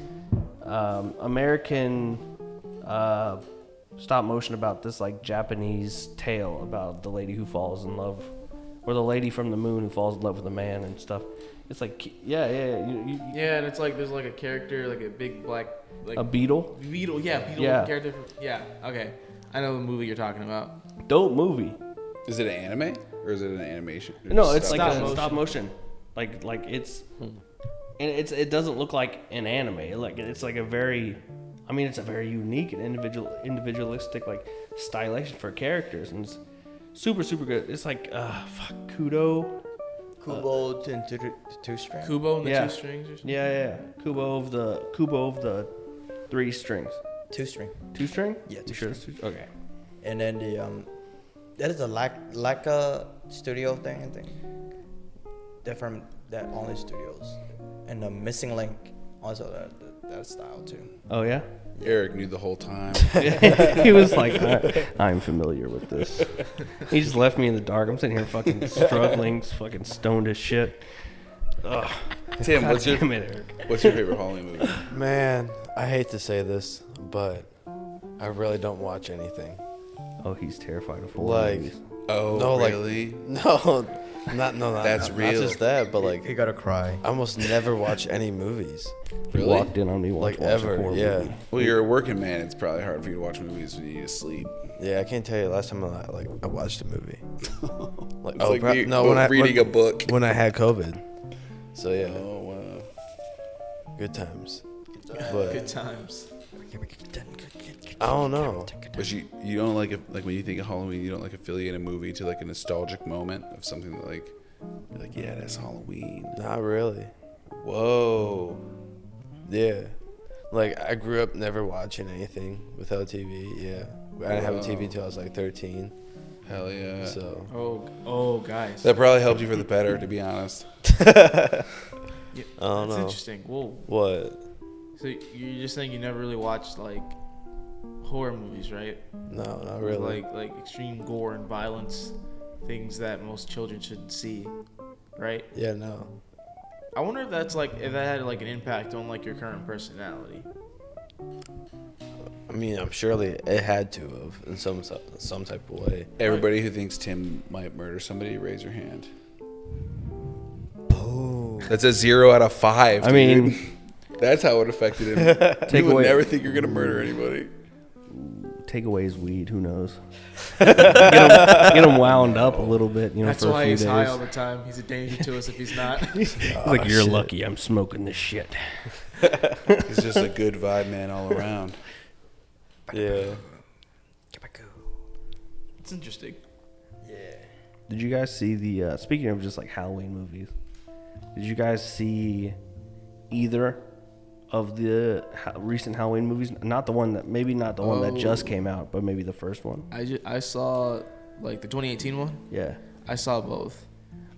um, American uh, stop motion about this like Japanese tale about the lady who falls in love, or the lady from the moon who falls in love with a man and stuff. It's like yeah, yeah, yeah. You, you, Yeah, and it's like there's like a character, like a big black, like a beetle. beetle. Yeah, beetle Yeah. character. Yeah. Okay. I know the movie you're talking about. Dope movie. Is it an anime or is it an animation? Or No, it's stop like Stop motion. stop motion. Like like it's and it's it doesn't look like an anime. Like it's like a very I mean it's a very unique and individual individualistic like stylization for characters and it's super super good. It's like uh fuck Kudo. Kubo to two, two string. Kubo and the Yeah. two strings. Or something? Yeah, yeah, yeah. Kubo of the Kubo of the three strings. Two string. Two string? Yeah, You two sure it's two Okay. And then the um, that is a like like a studio thing. I think. They're from that only studios, and the missing link also that that, that style too. Oh yeah? Eric knew the whole time. *laughs* he was like, I, *laughs* I'm familiar with this. He just left me in the dark. I'm sitting here fucking struggling, fucking stoned as shit. Ugh. Tim, what's your Damn it, what's your favorite Halloween movie? Man, I hate to say this, but I really don't watch anything. Oh, he's terrified of horror Like, movies. Oh, No, like- really? *laughs* no, not no, not, That's not, real. Not just that, but like You gotta cry. I almost never watch any movies. He really? walked in on me once Like watching a ever, yeah. movie. Well, you're a working man. It's probably hard for you to watch movies when you need to sleep. Yeah, I can't tell you the last time I like I watched a movie. Like *laughs* It's like oh, pro- me- no, when I reading when, a book. when I had COVID. So yeah, Oh wow. good times. Good But times. I don't know. But you you don't like if, like when you think of Halloween, you don't like affiliate a movie to like a nostalgic moment of something that like you're like yeah, that's Halloween. Not really. Whoa. Yeah. Like I grew up never watching anything without TV. Yeah, I didn't have a TV till I was like 13. Hell yeah. So Oh, oh, guys. that probably helped you for the better, to be honest. *laughs* Yeah, I don't That's know. interesting. Whoa. what? So you're just saying you never really watched like horror movies, right? No, not really. Like like extreme gore and violence, things that most children shouldn't see, right? yeah, no. I wonder if that's like if that had like an impact on like your current personality. I mean, I'm surely it had to have in some some type of way. Everybody who thinks Tim might murder somebody, raise your hand. Oh, That's a zero out of five. I dude. mean- *laughs* that's how it affected him. *laughs* Take you would away- never think you're gonna murder anybody. Take away his weed. Who knows? get, him, get him wound up a little bit. You know, That's for a why few he's days. high all the time. He's a danger to us if he's not. *laughs* He's like, you're shit. lucky. I'm smoking this shit. *laughs* He's just a good vibe man all *laughs* around. Yeah. it's interesting. Yeah. Did you guys see the? Uh, speaking of just like Halloween movies, did you guys see either of the ha- recent Halloween movies? Not the one that maybe not the one that just Oh. came out, but maybe the first one. I ju- I saw like the 2018 one. Yeah. I saw both.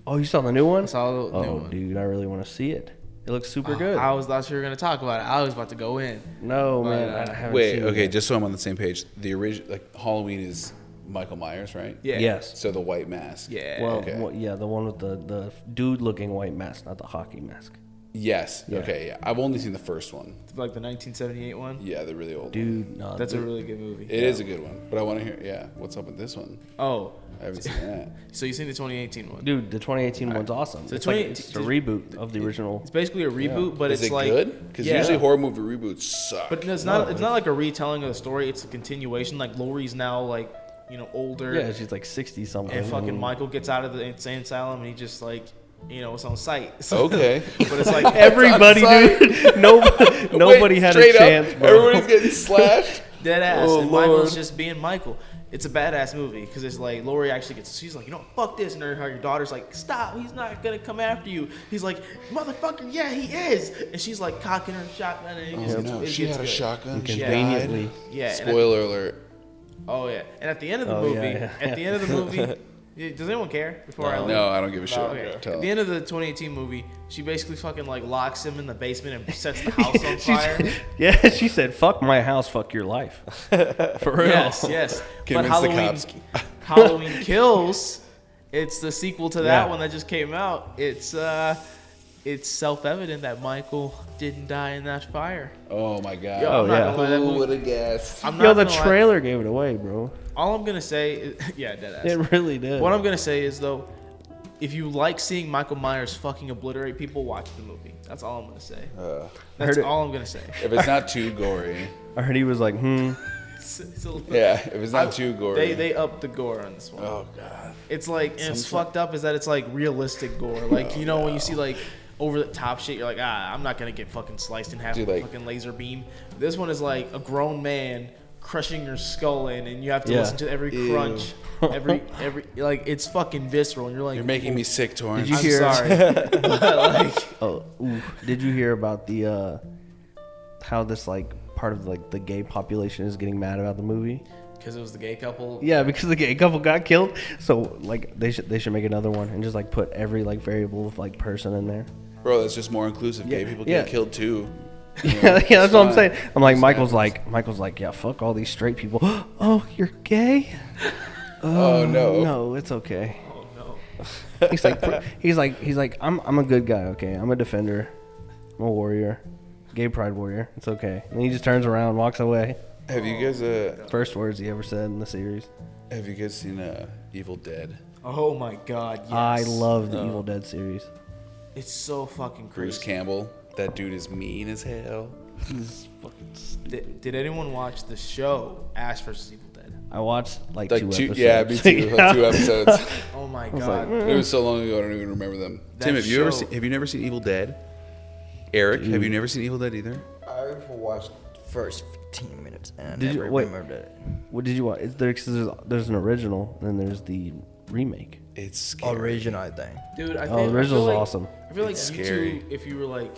Oh, you saw the new one? I saw the new Oh, one. dude, I really want to see it. It looks super good. I was thought you were gonna talk about it. I was about to go in. no, But, man, uh, I haven't Wait, seen it okay, yet. just so I'm on the same page. The original, like Halloween, is Michael Myers, right? Yeah. Yes. So the white mask. Yeah. Well, okay. well, yeah, the one with the the dude looking white mask, not the hockey mask. Yes. Yeah. Okay. Yeah. I've only seen the first one. like the 1978 one. Yeah, the really old. one. Dude, no, That's a really good movie. It is a good one, but I want to hear. Yeah, what's up with this one? Oh, I haven't seen that. *laughs* so you seen the 2018 one? dude. The 2018 one's awesome. So it's like 20 it's a reboot of the original. It's basically a reboot, but is it's it like good? Because Yeah. usually horror movie reboots suck. But it's not. it's not like a retelling of the story. It's a continuation. Like Laurie's now like you know older. Yeah, she's like 60 something. and fucking mm. Michael gets out of the insane asylum and he just like you know it's on site. *laughs* okay. but it's like *laughs* Everybody, dude. *laughs* Nobody, nobody Wait, had a straight up, chance, bro. Everybody's getting slashed. dead ass, Oh, and Michael's just being Michael. it's a badass movie because it's like Lori actually gets. She's like, you know, fuck this, and her, her daughter's like, stop, he's not gonna come after you. He's like, motherfucker, yeah, he is, and she's like cocking her shotgun, and it Oh, it's- no, it she gets had a shotgun. Conveniently. died. Yeah. and at- Spoiler alert. oh yeah, and at the end of the Oh, movie, yeah, yeah. at the end of the movie, yeah, does anyone care before I leave? No, I don't give a shit. Okay. At the end of the 2018 movie, she basically fucking like locks him in the basement and sets the *laughs* house on fire. Yeah, she said, "Fuck my house, fuck your life." *laughs* For real. Yes, yes. but Convince the Halloween, cops. *laughs* Halloween Kills. It's the sequel to that Yeah. one that just came out. It's uh, it's self-evident that Michael didn't die in that fire. Oh my god. Yo, I'm yeah. gonna lie, that Who would have guessed? I'm Yo, the gonna lie. trailer gave it away, bro. All I'm gonna say, is, *laughs* yeah, dead ass. It really did. What I'm gonna say is though, if you like seeing Michael Myers fucking obliterate people, watch the movie. That's all I'm gonna say. Uh, That's heard it. all I'm gonna say. if it's not too gory, I heard he was like, "Hmm." *laughs* It's- it's a- yeah. If it's not too gory. They they upped the gore on this one. oh god. It's like and it's fucked up is that it's like realistic gore. *laughs* Like Oh, you know when you see like over the top shit, you're like ah I'm not gonna get fucking sliced in half Dude, with a fucking laser beam. This one is like a grown man crushing your skull in, and you have to Yeah. listen to every Ew. crunch, *laughs* every every like it's fucking visceral, and you're like You're making me sick, Torrance. Did you I'm hear- *laughs* sorry, *laughs* like Oh, ooh. did you hear about the uh how this like part of like the gay population is getting mad about the movie? because it was the gay couple. Yeah, because the gay couple got killed. So like they should they should make another one and just like put every like variable of like person in there. Bro, that's just more inclusive. Gay people yeah. get killed too. *laughs* Yeah, yeah, that's what I'm saying. I'm like Just Michael's happens. like Michael's like yeah, fuck all these straight people. *gasps* oh, you're gay? *laughs* Oh, no. No, it's okay. Oh no. He's like *laughs* he's like he's like I'm I'm a good guy. Okay, I'm a defender. I'm a warrior, gay pride warrior. It's okay. And he just turns around, walks away. Have you guys uh First words he ever said in the series. have you guys seen uh Evil Dead? Oh my god. Yes. I love the Evil Dead series. It's so fucking crazy. Bruce. Campbell. That dude is mean as hell. He's fucking. st- Did, did anyone watch the show Ash vs Evil Dead? I watched like, Like two, two, episodes. yeah, me too. *laughs* Like two episodes. *laughs* Oh my god. like, it was so long ago, I don't even remember them. That Tim, have you ever seen, have you never seen Evil Dead? Eric, have you mm. never seen Evil Dead either? I watched first 15 minutes and I Did you- never wait. remembered it. What did you watch? Is there, 'cause there's, there's an original, and then there's the remake. It's scary. Original, I think. Dude, I think Oh, the I like- awesome. I feel like It's you scary. two, if you were like,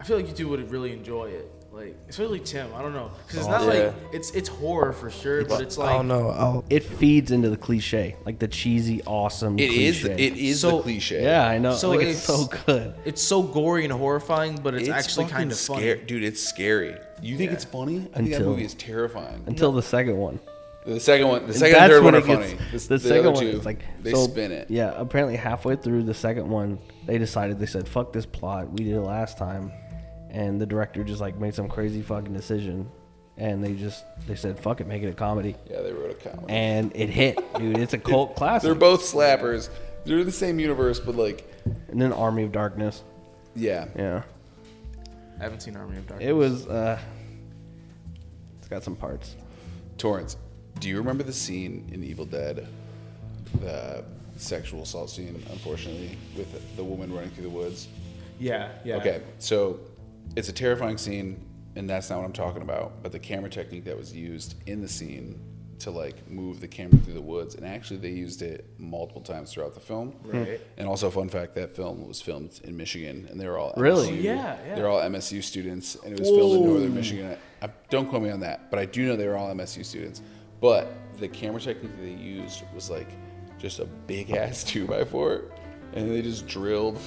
I feel like you two would really enjoy it. Like, especially Tim. I don't know, because it's oh, not Yeah. like it's it's horror for sure, but it's like oh no, oh, It feeds into the cliche, like the cheesy, awesome. It is. cliche. It is So- the cliche. Yeah, I know. So like it's, it's- so good. it's so gory and horrifying, but it's, actually kind of scary, funny. dude. It's scary. You think Yeah. it's funny? I think that movie is terrifying. Until the second one. The second one, the second and third one are it gets- The, The, the second other one two, is like they so- spin it. Yeah, apparently halfway through the second one, they decided they said, "Fuck this plot. We did it last time," and the director just like made some crazy fucking decision, and they just they said, "Fuck it, make it a comedy," Yeah, they wrote a comedy. and it hit, dude. It's a *laughs* cult classic. They're both slappers. They're in the same universe, but like, and then Army of Darkness. yeah. Yeah, I haven't seen Army of Darkness. it was. uh It's got some parts. Torrance, do you remember the scene in Evil Dead, the sexual assault scene, unfortunately, with the woman running through the woods? Yeah, yeah. Okay, so it's a terrifying scene, and that's not what I'm talking about. But the camera technique that was used in the scene to like move the camera through the woods, and actually they used it multiple times throughout the film. Right. And also, fun fact: that film was filmed in Michigan, and they were all Really? MSU, yeah, yeah. They're all MSU students, and it was filmed in northern Michigan. I, don't quote me on that, but I do know they were all MSU students. But the camera technique that they used was like just a big ass *laughs* two by four, and they just drilled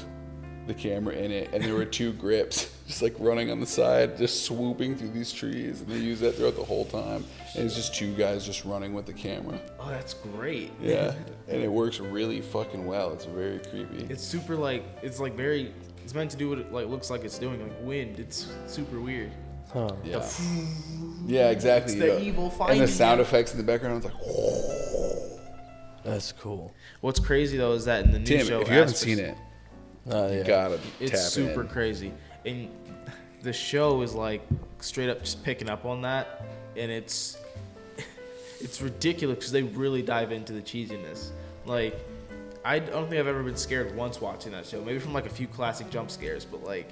the camera in it, and there were two grips *laughs* just like running on the side, just swooping through these trees, and they used that throughout the whole time. And it's just two guys just running with the camera. Oh, that's great. Yeah, and it works really fucking well. It's very creepy. It's super like it's like very. It's meant to do what it like looks like it's doing, like wind. It's super weird. Huh. Yeah. *laughs* Yeah, exactly. It's the yeah. evil And the sound you. effects in the background, it's like. *laughs* That's cool. What's crazy though is that in the new Tim, show, if you haven't Aspers- seen it, Uh, you yeah. gotta it's tap super in. crazy, and the show is like straight up just picking up on that, and it's *laughs* it's ridiculous because they really dive into the cheesiness. Like, I don't think I've ever been scared once watching that show. Maybe from like a few classic jump scares, but like,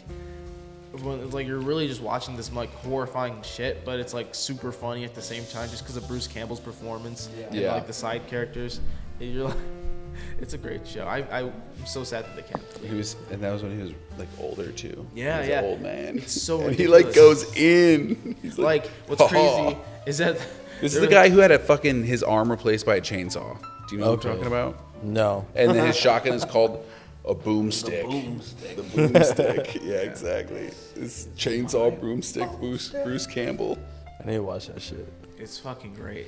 when it's like you're really just watching this like horrifying shit, but it's like super funny at the same time just because of Bruce Campbell's performance and Yeah. like the side characters. And you're like, *laughs* it's a great show. I I'm so sad that they can't. He was, and that was when he was like older too. Yeah, he was yeah. An old man. It's so and he like goes in. *laughs* He's Like what's "Oh." crazy is that *laughs* This is the was- guy who had a fucking his arm replaced by a chainsaw. Do you know what I'm talking about? No. And then his shotgun is called a boomstick. Boomstick. The boomstick. *laughs* yeah, exactly. This chainsaw broomstick Bruce, Bruce Campbell. I need to watch that shit. It's fucking great.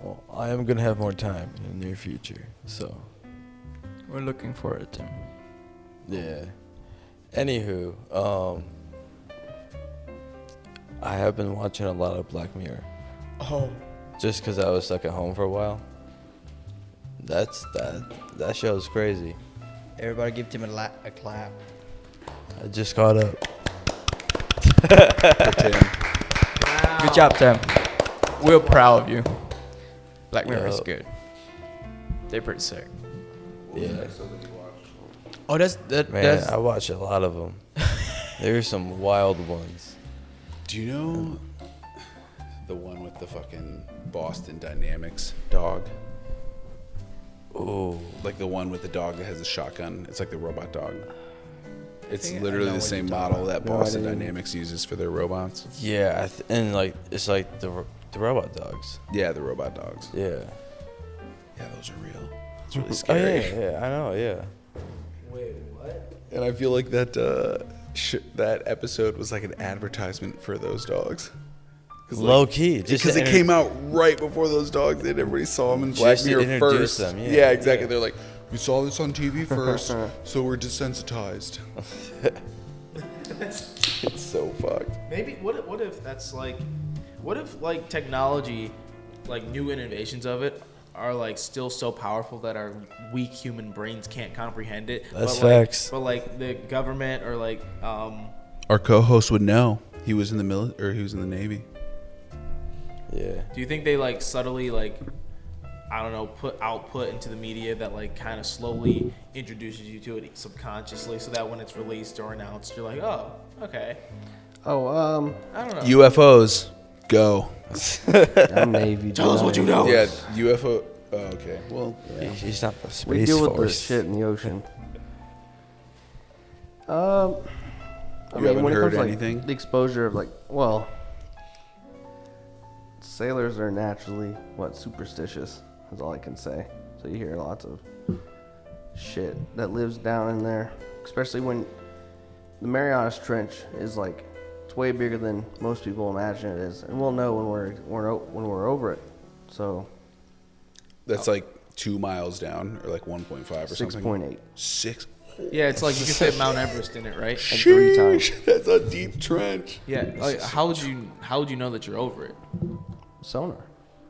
Well, I am gonna have more time in the near future, so We're looking forward to. yeah. Anywho, um, I have been watching a lot of Black Mirror Oh, just because I was stuck at home for a while. That's that. That show's crazy. Everybody give Tim a, la- a clap. I just got up. *laughs* For Tim. Good job, Tim. We're proud of you. Black Mirror is good. They're pretty sick. Yeah, Oh, that's that. man, that's I watch a lot of them. *laughs* There's some wild ones. Do you know the one with the fucking Boston Dynamics dog? Ooh, Like the one with the dog that has a shotgun. It's like the robot dog. It's think literally the same model that No, Boston. Dynamics uses for their robots. yeah, th- and like it's like the the robot dogs. Yeah, the robot dogs. Yeah. Yeah, those are real. It's really Oh scary. yeah, yeah, I know, yeah. Wait, what? And I feel like that uh, sh- that episode was like an advertisement for those dogs. Low key, just because it inter- came out right before those dogs did. Everybody saw them in Black Just Mirror first. them, yeah, exactly. yeah. They're like, we saw this on TV *laughs* first, so we're desensitized. *laughs* it's so fucked. maybe what if, what if that's like, what if like technology, like new innovations of it are like still so powerful that our weak human brains can't comprehend it. That's but, like, facts. But like the government or like um Our co-host would know. He was in the mili- or he was in the Navy. Yeah. Do you think they like subtly like I don't know put output into the media that like kind of slowly introduces you to it subconsciously so that when it's released or announced you're like oh okay Oh, um, I don't know UFOs, go. *laughs* I'm Navy. *laughs* Tell us what you know. Yeah, UFO. Oh, okay. Well, He- He's not the space We deal with force. this shit in the ocean. Um, I You haven't when it heard comes to, like, anything? the exposure of like, well, sailors are naturally what superstitious. Is all I can say. So you hear lots of shit that lives down in there, especially when the Marianas Trench is like it's way bigger than most people imagine it is, and we'll know when we're, we're when we're over it. So that's like two miles down, or like 1.5 or six something. point eight. Six. yeah it's like you can fit Mount Everest in it right three times. That's a deep trench. yeah like how would you how would you know that you're over it Sonar.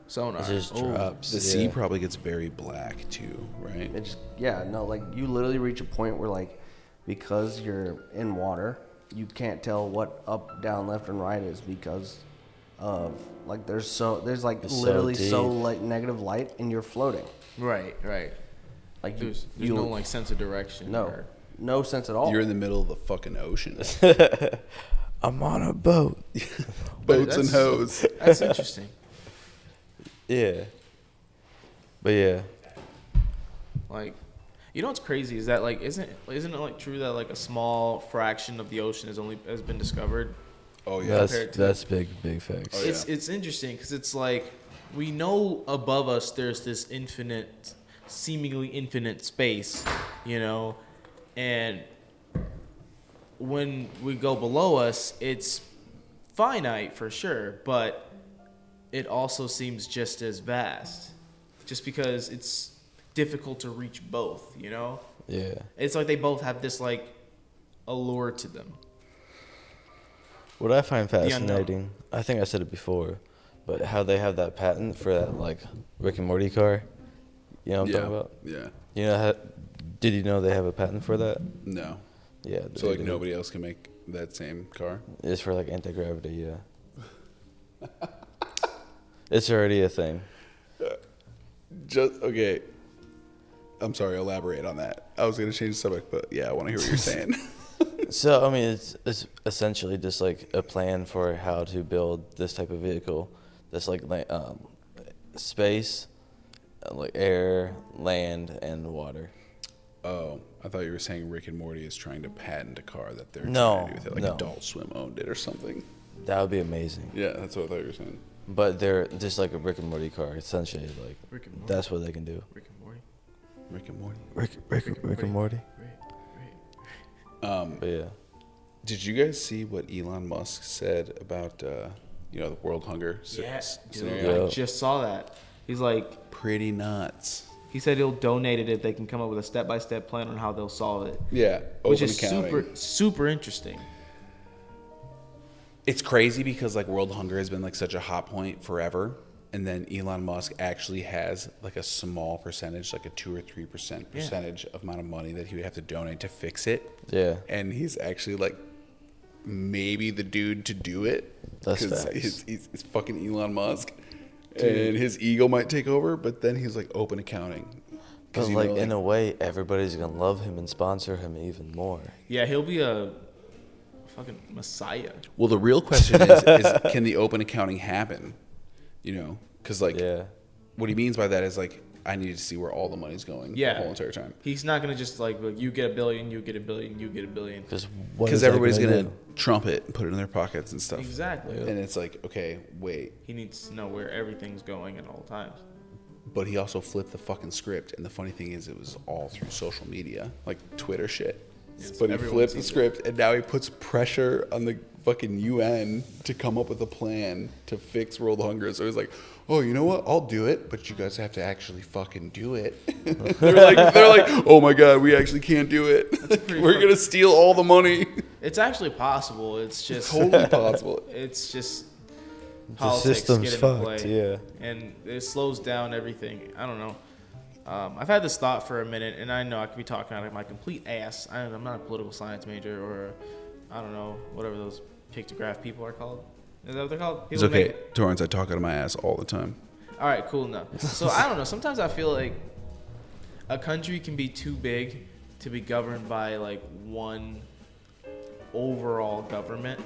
sonar It just drops. The yeah. sea probably gets very black too, right? It just yeah, no, like you literally reach a point where like because you're in water, you can't tell what up, down, left, and right is because of like there's so there's like It's literally so, deep. like negative light and you're floating. right right Like you, there's there's you no like sense of direction no or- no sense at all. You're in the middle of the fucking ocean. *laughs* I'm on a boat. Boats and That's- hose. that's interesting Yeah. But yeah. Like, you know what's crazy is that like isn't isn't it like true that like a small fraction of the ocean has only has been discovered? Oh yeah. That's to- that's big big facts. Oh, It's it's interesting because it's like we know above us there's this infinite, seemingly infinite space, you know, and when we go below us, it's finite for sure, but it also seems just as vast, just because it's difficult to reach both, you know. Yeah. It's like they both have this like allure to them. What I find fascinating, I think I said it before, but how they have that patent for that like Rick and Morty car. You know what I'm yeah. talking about? Yeah. You know how, did you know they have a patent for that? No. Yeah. So like do. nobody else can make that same car. It's for like anti gravity, yeah. *laughs* it's already a thing. Just okay. I'm sorry. Elaborate on that. I was gonna change the subject, but yeah, I want to hear what you're *laughs* saying. *laughs* So I mean, it's it's essentially just like a plan for how to build this type of vehicle. That's like um, space, uh, like air, land, and water. Oh, I thought you were saying Rick and Morty is trying to patent a car that they're No, trying to do with it. Like no. Adult Swim owned it or something. That would be amazing. Yeah, that's what I thought you were saying. But they're just like a Rick and Morty car, essentially. Like Rick and Morty. that's what they can do. Rick and Morty. Rick and Morty. Rick, Rick, Rick, and Morty. Um, But yeah, did you guys see what Elon Musk said about uh, you know the world hunger s- Yes, s- dude, scenario? Yeah. I just saw that. He's like, Pretty nuts. he said he'll donate it if they can come up with a step-by-step plan on how they'll solve it, Yeah, which open is accounting. super, super interesting. It's crazy because like world hunger has been like such a hot point forever, and then Elon Musk actually has like a small percentage, like a two or three percent Yeah. percentage of amount of money that he would have to donate to fix it. yeah. and he's actually like maybe the dude to do it. That's 'cause facts. He's, he's, he's fucking Elon Musk, and his ego might take over. But then he's like open accounting. 'Cause, But like know, in a way, everybody's gonna love him and sponsor him even more. Yeah, he'll be a fucking messiah. well, the real question is, is *laughs* can the open accounting happen? You know, because like Yeah. what he means by that is like I need to see where all the money's going Yeah. the whole entire time. He's not gonna just like, look, you get a billion, you get a billion, you get a billion. Because Because everybody's gonna, trump it and put it in their pockets and stuff. Exactly. And it's like, okay, wait, He needs to know where everything's going at all times. but he also flipped the fucking script. And the funny thing is, it was all through social media, like Twitter shit. Yes, but he everyone flipped the sees it. script, and now he puts pressure on the fucking UN to come up with a plan to fix world hunger. So he's like, "Oh, you know what? I'll do it, but you guys have to actually fucking do it." *laughs* they're like, "They're like, oh my god, we actually can't do it. *laughs* We're fuck- gonna steal all the money." It's actually possible. It's just totally *laughs* possible. It's just The politics system's get into fucked. play. Yeah. and it slows down everything. I don't know. Um, I've had this thought for a minute, and I know I could be talking out of my complete ass. I, I'm not a political science major, or I don't know whatever those pictograph people are called. Is that what they're called? It's People who okay, make- Torrance. I talk out of my ass all the time. all right, cool enough. *laughs* So I don't know. Sometimes I feel like a country can be too big to be governed by like one overall government.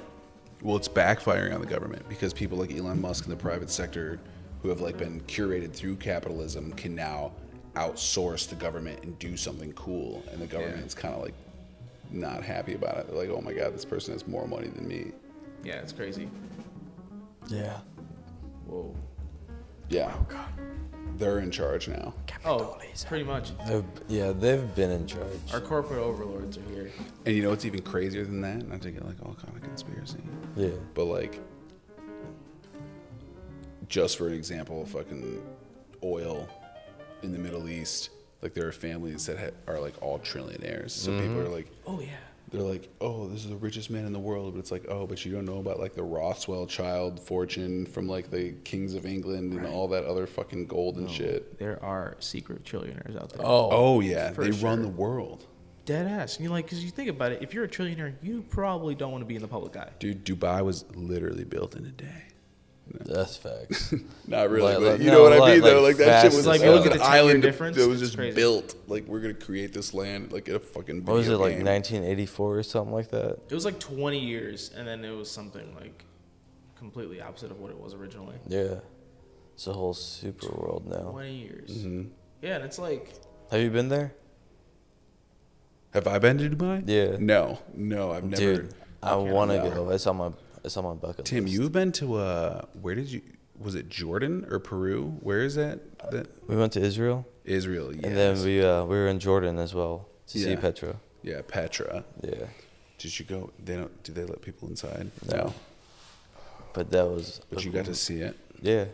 Well, it's backfiring on the government because people like Elon Musk in the private sector, who have like been curated through capitalism, can now outsource the government and do something cool, and the government's kind of like not happy about it. They're like, "Oh my god, this person has more money than me." Yeah, it's crazy. Yeah. Whoa. Yeah, Oh god. they're in charge now. Oh, pretty much. They've, yeah, they've been in charge. Our corporate overlords are here. And you know what's even crazier than that? Not to get like all kind of conspiracy, Yeah. but like, just for an example, fucking oil in the Middle East. Like there are families that ha- are like all trillionaires. So people mm-hmm. are like, Oh yeah. they're like, oh, this is the richest man in the world, but it's like, oh, but you don't know about like the Rothschild child fortune from like the kings of England and all that other fucking gold and shit. There are secret trillionaires out there. Oh, oh yeah, for they run the world, Dead ass. And you're like, because you think about it, if you're a trillionaire, you probably don't want to be in the public eye. dude. Dubai was literally built in a day. That's facts. *laughs* Not really, Like- but like- you no, know what I like- mean, though. like Like that shit was as like hell. an Look at the island difference, that was just crazy. built. Like we're gonna create this land like in a fucking. What was it like 1984 or something like that? It was like 20 years, and then it was something like completely opposite of what it was originally. Yeah. It's a whole super world now. 20 years. Mhm. Yeah, and it's like, Have you been there? Have I been to Dubai? Yeah. No, no, I've never. Dude, I can't want to go. It's on my it's on my bucket Tim, list. you've been to uh, where did you? Was it Jordan or Peru? Where is that? That We went to Israel, Israel. Yes. and then we uh, we were in Jordan as well to see Petra. Yeah, Petra. Yeah, Did you go? They don't. Do they let people inside? No. but that was. But you got to see it. Yeah.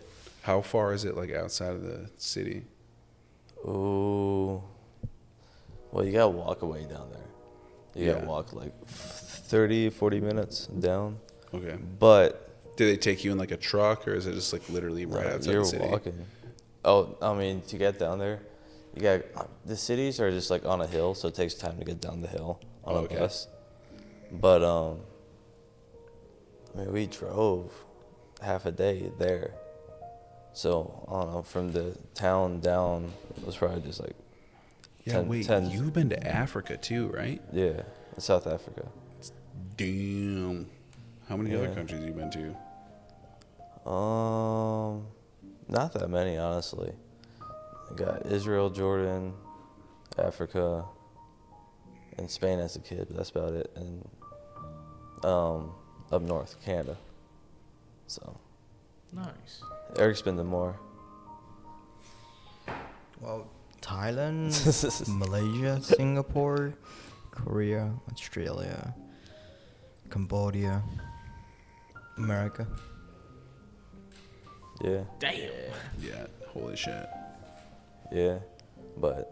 How far is it like outside of the city? Oh. Well, you gotta walk away down there. You Yeah. gotta walk like 30, 40 minutes down. Okay. But Do they take you in like a truck, or is it just like literally right no, outside you're the city? walking. Oh, I mean, to get down there, you got the cities are just like on a hill, so it takes time to get down the hill on Okay. a bus. But um, I mean, we drove half a day there. So I don't know, from the town down it was probably just like Yeah. 10 wait, 10 you've been to Africa too, right? yeah, South Africa. Damn. How many other countries have you been to? Um, not that many, honestly. I got Israel, Jordan, Africa, and Spain as a kid, but that's about it. And um, up north, Canada. So Nice. Eric's been to more. Well, Thailand, *laughs* Malaysia, Singapore, Korea, Australia, Cambodia, America. Yeah, Damn. Yeah. Holy shit. yeah. But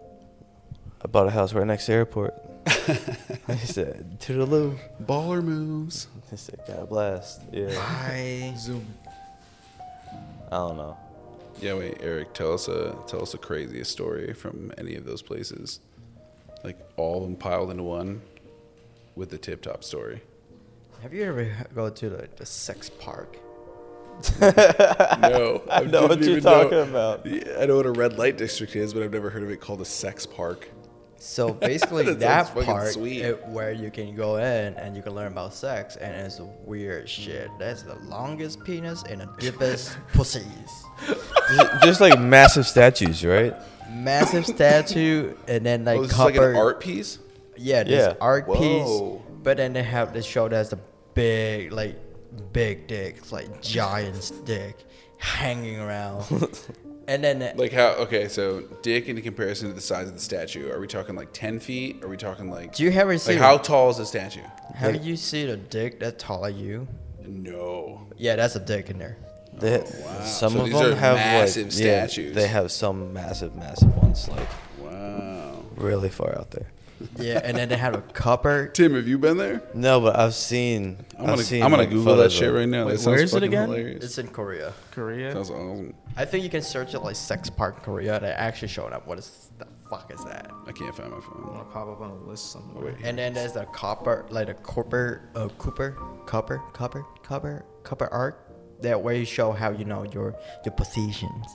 I bought a house right next to the airport. *laughs* I said, Toodaloo. Baller moves. I said, got a blast. Yeah. I *laughs* Zoom. I don't know. Yeah. Wait, Eric. Tell us a tell us the craziest story from any of those places. Like all of them piled into one, with the tip top story. Have you ever go to the, the sex park? No, *laughs* I know what didn't you're even know- talking about. I know what a red light district is, but I've never heard of it called a sex park. So *laughs* basically, That that, part sweet. it- where you can go in and you can learn about sex, and it's weird shit. That's the longest penis and the deepest *laughs* pussies. Just- Just like massive statues, right? Massive statue, and then oh, like oh, this is like an art piece. Yeah, this Yeah. art Whoa. piece. But then they have they show that's the big like big dicks, like giant's dick hanging around. *laughs* and then Like how? Okay, so dick in comparison to the size of the statue. Are we talking like ten feet? Are we talking like? do you ever see like how tall is the statue? have you seen a dick that tall like you? No. Yeah, that's a dick in there. They, wow. Some So of these them are have massive like, yeah, statues. they have some massive, massive ones, like Wow. really far out there. Yeah, and then they have a copper. *laughs* Tim, have you been there? No, but I've seen. I'm I've gonna seen, I'm gonna like, Google that shit right now. Wait, where is it again? Hilarious. It's in Korea. Korea. Sounds awesome. I think you can search it like sex park Korea. They actually showed up. What is the fuck is that? I can't find my phone. I'm gonna pop up on a list somewhere. wait. And then there's the copper, like a copper, uh, Cooper, copper, copper, copper, copper art. That way you show how you know your your positions,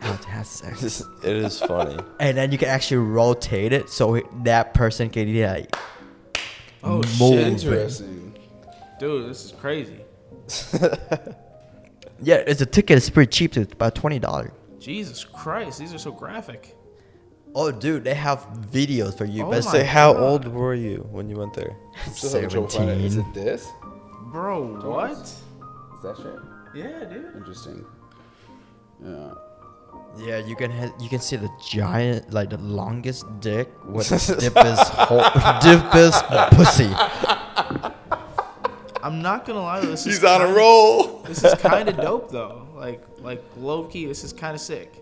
how to have sex. It is funny. and then you can actually rotate it so that person can like Oh Move. shit, Interesting. dude, this is crazy. *laughs* yeah. It's a ticket. It's pretty cheap. It's about twenty dollars. Jesus Christ, these are so graphic. Oh, dude, they have videos for you. Oh but my Say, how old were you when you went there? *laughs* Still having trouble finding it. Is seventeen. it this? Bro, what? Is that shit? Yeah, dude. Interesting. Yeah. Yeah, you can ha- you can see the giant, like the longest dick with *laughs* the deepest hole, deepest pussy. I'm not gonna lie, though, this is He's on a kinda- roll. This is kind of dope though. Like, like low key, this is kind of sick.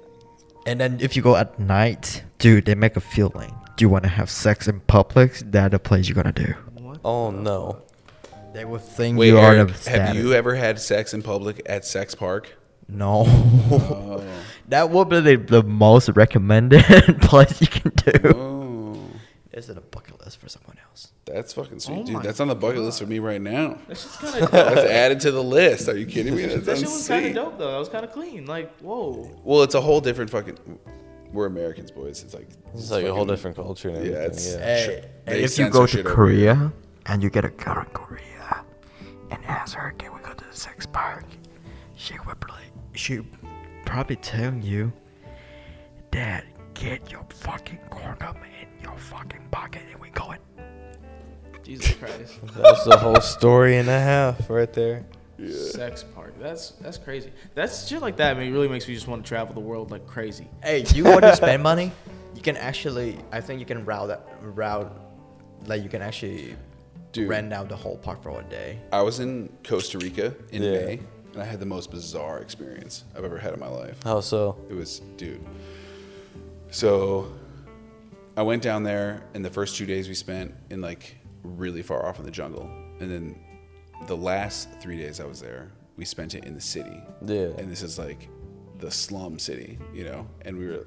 And then if you go at night, dude, they make a feeling. Do you want to have sex in public? That the place you're gonna do. What? Oh no. They will think Wait, you are Eric, the have you ever had sex in public at Sex Park? No. Oh. *laughs* that would be the, the most recommended *laughs* place you can do. oh. It's in a bucket list for someone else. That's fucking sweet, Oh dude. my That's on the bucket list for me right now. That's just kind *laughs* of. That's added to the list. Are you kidding me? That, that shit sounds was kind of sick. dope though. That was kind of clean. Like, whoa. Well, it's a whole different fucking. We're Americans, boys. It's like It's like a whole fucking- different culture and Yeah, everything. it's- Yeah. Hey, They and if you censor go to shit over Korea and you get a girl in Korea and ask her, "Can we go to the sex park?" She would probably, she probably telling you, "Dad, get your fucking condom in your fucking pocket and we going." Jesus Christ. *laughs* That's the whole story and a half right there. Sex park. That's that's crazy. That's shit like that. I mean, it really makes me just want to travel the world like crazy. Hey, you want to spend money? You can actually, I think you can route that route, like you can actually Dude. rent out the whole park for one day. I was in Costa Rica in Yeah. May, and I had the most bizarre experience I've ever had in my life. How so? It was, dude. So, I went down there, and the first two days we spent in like really far off in the jungle, and then the last three days I was there, we spent it in the city. Yeah. And this is like the slum city, you know. And we were,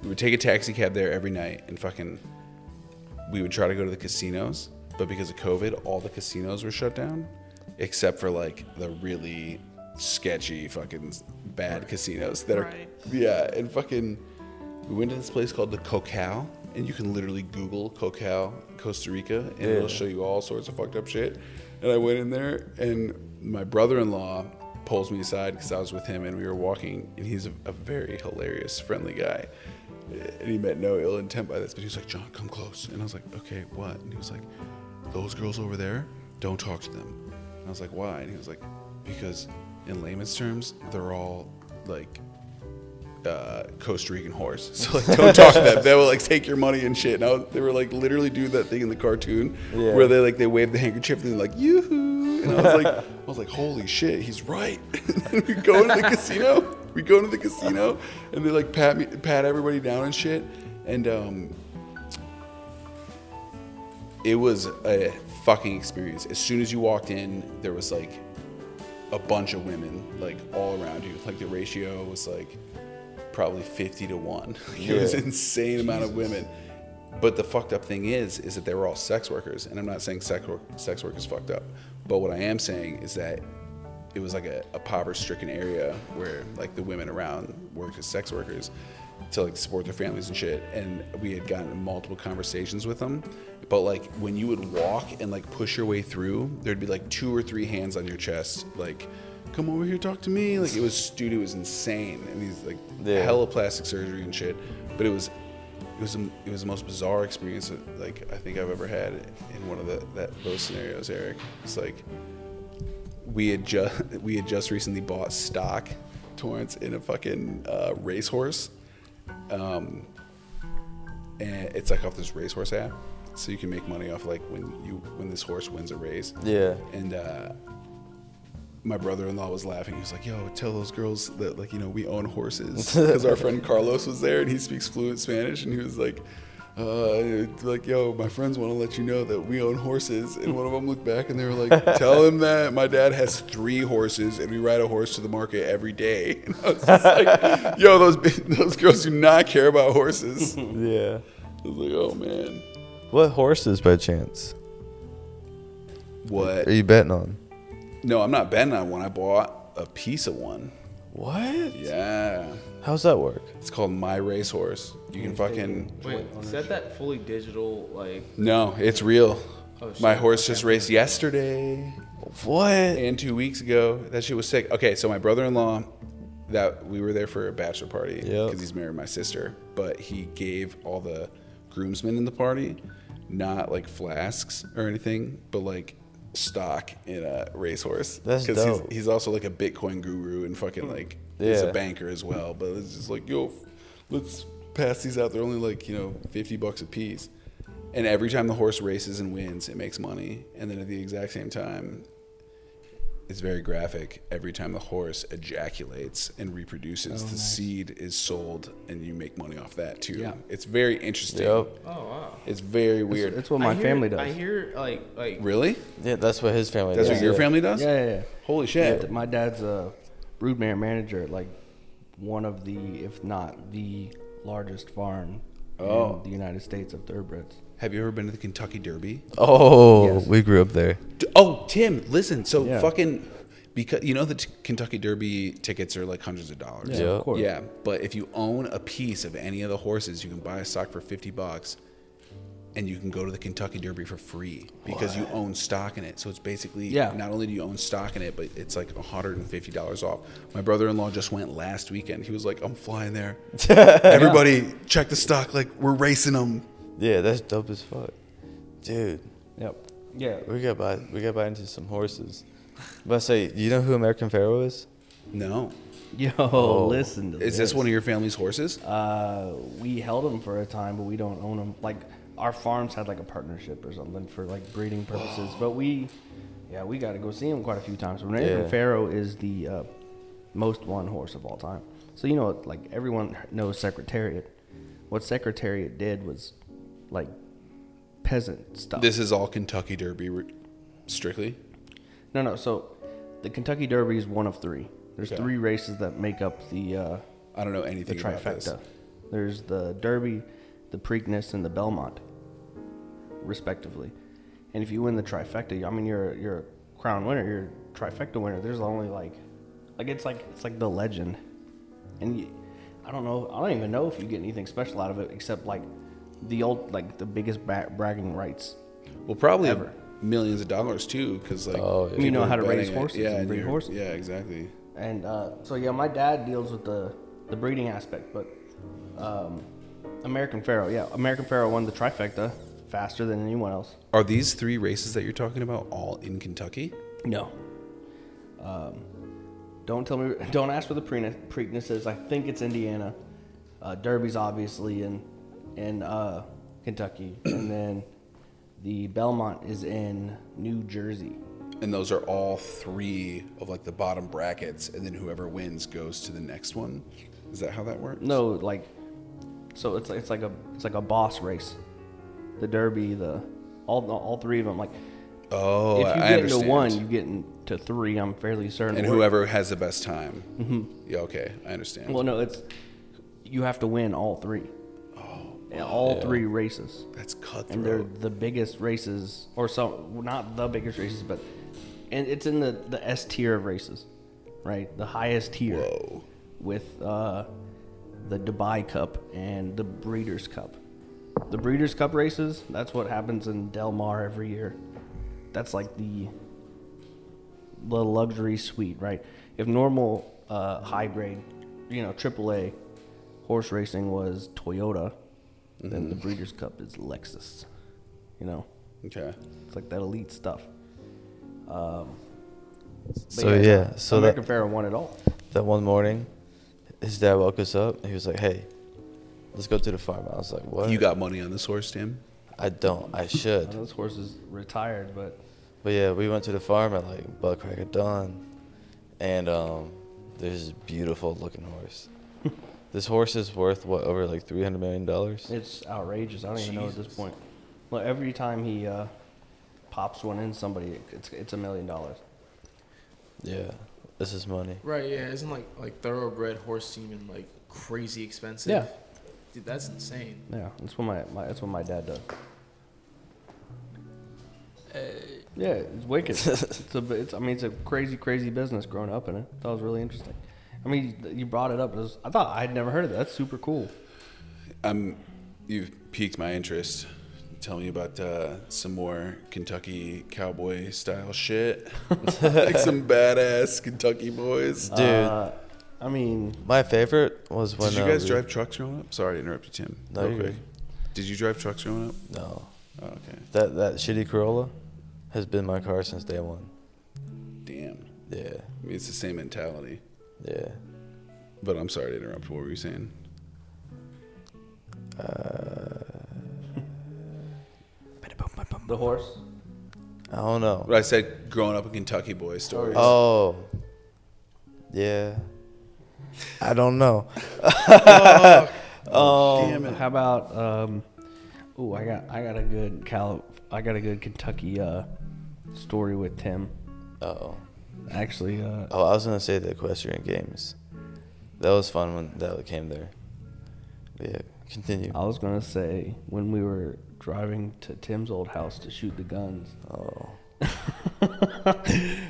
we would take a taxi cab there every night, and fucking, we would try to go to the casinos, but because of COVID, all the casinos were shut down, except for like the really sketchy fucking bad casinos that are Right. yeah, and fucking we went to this place called the Cocal and you can literally Google Cocal, Costa Rica, and Yeah. it'll show you all sorts of fucked up shit. And I went in there, and my brother-in-law pulls me aside because I was with him, and we were walking, and he's a, a very hilarious, friendly guy. And he meant no ill intent by this, but he was like, John, come close. And I was like, okay, what? And he was like, those girls over there, don't talk to them. And I was like, why? And he was like, because in layman's terms, they're all like uh, Costa Rican horse. *laughs* So like, don't talk to them. They will like take your money and shit. And I was, they were like literally do that thing in the cartoon Yeah. where they like they wave the handkerchief and they're like yoo-hoo. And I was like, *laughs* I was like, holy shit, he's right. and *laughs* we go into the casino. We go into the casino and they like pat me, pat everybody down and shit. And um, it was a fucking experience. As soon as you walked in, there was like a bunch of women like all around you. Like the ratio was like probably 50 to 1. *laughs* Like, It was Yeah. an insane amount of women. But the fucked up thing is is that they were all sex workers and I'm not saying sex work, sex work is fucked up. But what I am saying is that it was like a, a poverty stricken area where like the women around worked as sex workers to like support their families and shit and we had gotten multiple conversations with them but like when you would walk and like push your way through there'd be like two or three hands on your chest like come over here talk to me. Like it was dude it was insane. And these like Yeah. hella plastic surgery and shit. But it was it was a, it was the most bizarre experience that, like I think I've ever had in one of the that those scenarios Eric. It's like we had just *laughs* we had just recently bought stock Torrance in a fucking uh, racehorse, um, and it's like off this racehorse app, so you can make money off like when you when this horse wins a race. Yeah. And uh, my brother-in-law was laughing. He was like, "Yo, tell those girls that like you know we own horses." *laughs* Because our friend Carlos was there and he speaks fluent Spanish, and he was like, uh, "Like, yo, my friends want to let you know that we own horses." And one of them looked back and they were like, *laughs* "Tell him that my dad has three horses and we ride a horse to the market every day." *laughs* And I was just like, "Yo, those those girls do not care about horses." Yeah. I was like, "Oh man, What horses by chance what?" are you betting on? No, I'm not betting on one. I bought a piece of one. What? Yeah. How's that work? It's called My Racehorse. You can fucking. Wait, is that that fully digital like? No, it's real. Oh. My horse just raced yesterday What? and two weeks ago. That shit was sick. Okay, so my brother-in-law, that we were there for a bachelor party Yep. because he's married my sister, but he gave all the groomsmen in the party not like flasks or anything, but like stock in a racehorse. That's he's, dope. he's also like a Bitcoin guru and fucking like he's a banker as well. But it's just like yo, let's pass these out. They're only like you know fifty bucks a piece. And every time the horse races and wins, it makes money. And then at the exact same time, it's very graphic. Every time the horse ejaculates and reproduces, oh, the seed is sold, and you make money off that too. Yeah. It's very interesting. Yep. Oh wow. It's very weird. That's what my hear- family does. I hear like like really? Yeah, that's what his family does. That's does. what your yeah. family does? yeah, yeah, yeah. Holy shit. Yeah, my dad's a broodmare manager at like one of the, if not the largest farm Oh. in the United States of thoroughbreds. Have you ever been to the Kentucky Derby? Oh, Yes. we grew up there. Oh, Tim, listen. So Yeah. fucking because you know the t- Kentucky Derby tickets are like hundreds of dollars. Yeah. of course. Yeah, but if you own a piece of any of the horses, you can buy a stock for 50 bucks and you can go to the Kentucky Derby for free because you own stock in it. So it's basically Yeah. not only do you own stock in it, but it's like $150 off. My brother-in-law just went last weekend. He was like, "I'm flying there. *laughs* Everybody check the stock like we're racing them." Yeah, that's dope as fuck, dude. Yep. Yeah. We got buy we got buy into some horses. But I say, you know who American Pharoah is? No. Yo, listen to Is this one of your family's horses? Uh, we held them for a time, but we don't own them. Like our farms had like a partnership or something for like breeding purposes. but we, yeah, we got to go see him quite a few times. American Yeah. Pharaoh is the uh, most won horse of all time. So you know, like everyone knows Secretariat. What Secretariat did was like peasant stuff. This is all Kentucky Derby re- strictly. No, no. So the Kentucky Derby is one of three. There's Okay. three races that make up the uh, I don't know the anything about this. trifecta. There's the Derby, the Preakness, and the Belmont, respectively. And if you win the trifecta, I mean, you're you're a crown winner. You're a trifecta winner. There's only like, like it's like it's like the legend, and you, I don't know. I don't even know if you get anything special out of it except like the old like the biggest bra- bragging rights. Well, probably Ever. millions of dollars too, because like Oh, yeah. You know how to raise horses yeah, and breed horses. Yeah, exactly. And uh, so yeah, my dad deals with the the breeding aspect, but um, American Pharoah, yeah, American Pharoah won the trifecta faster than anyone else. Are these three races that you're talking about all in Kentucky? No. Um, don't tell me. *laughs* Don't ask for the Preakness. Preaknesses. I think it's Indiana. Uh, Derby's obviously in in uh, Kentucky, and then the Belmont is in New Jersey. And those are all three of like the bottom brackets, and then whoever wins goes to the next one. Is that how that works? No, like, so it's it's like a it's like a boss race. The Derby, the all all three of them. Like, Oh, if you I get understand. into one, you get into three. I'm fairly certain. and whoever has the best time. Mm-hmm. Yeah, okay, I understand. Well, no, it's you have to win all three. Oh, all three races. That's cutthroat. and they're the biggest races, or some not the biggest races, but and it's in the the S tier of races, right? The highest tier Whoa. with uh, the Dubai Cup and the Breeders' Cup. The Breeders' Cup races, that's what happens in Del Mar every year. That's like the the luxury suite, right? If normal uh, high grade, you know, AAA horse racing was Toyota, then the Breeders' Cup is Lexus. You know, Okay. it's like that elite stuff. Um, but So yeah, so American that Pharoah won it all. that one morning, his dad woke us up. and He was like, "Hey, let's go to the farm." I was like, "What?" You got money on this horse, Tim? I don't. I I should. know this horse is retired, but But yeah, we went to the farm at like buck crack of dawn, and um, there's this beautiful looking horse. *laughs* this horse is worth what over like three hundred million dollars. it's outrageous. I don't even know at this point. Well, every time he uh, pops one in somebody, it's it's a million dollars. Yeah, this is money. Right, yeah. Isn't like like thoroughbred horse semen like crazy expensive? Yeah. Dude, that's insane. Yeah, that's what my, my that's what my dad does. Yeah, it's wicked. it's a, it's, I mean, it's a crazy, crazy business growing up in it. That was really interesting. I mean, you- you brought it up. It was, I thought I'd never heard of that. That's super cool. Um, you've piqued my interest. Tell me about uh, some more Kentucky cowboy style shit, *laughs* like some badass Kentucky boys. Dude, Uh, I mean, my favorite was when Did you uh, guys we- drive trucks growing up? Sorry to interrupt you, Tim. No, Real you're quick. Did you drive trucks growing up? No, Oh, okay. that that shitty Corolla has been my car since day one. Damn. Yeah, I mean, it's the same mentality. Yeah. But I'm sorry to interrupt. What were you saying? *laughs* the horse. I don't know. But I said growing up in Kentucky boy stories. Oh, yeah. I don't know. Oh, *laughs* *laughs* Damn it. How about um, oh, I got I got a good Cal I got a good Kentucky uh, story with Tim. Oh, Actually, uh, oh. I was gonna say the equestrian games. That was fun when that came there. But yeah, continue. I was gonna say when we were driving to Tim's old house to shoot the guns, Oh, *laughs*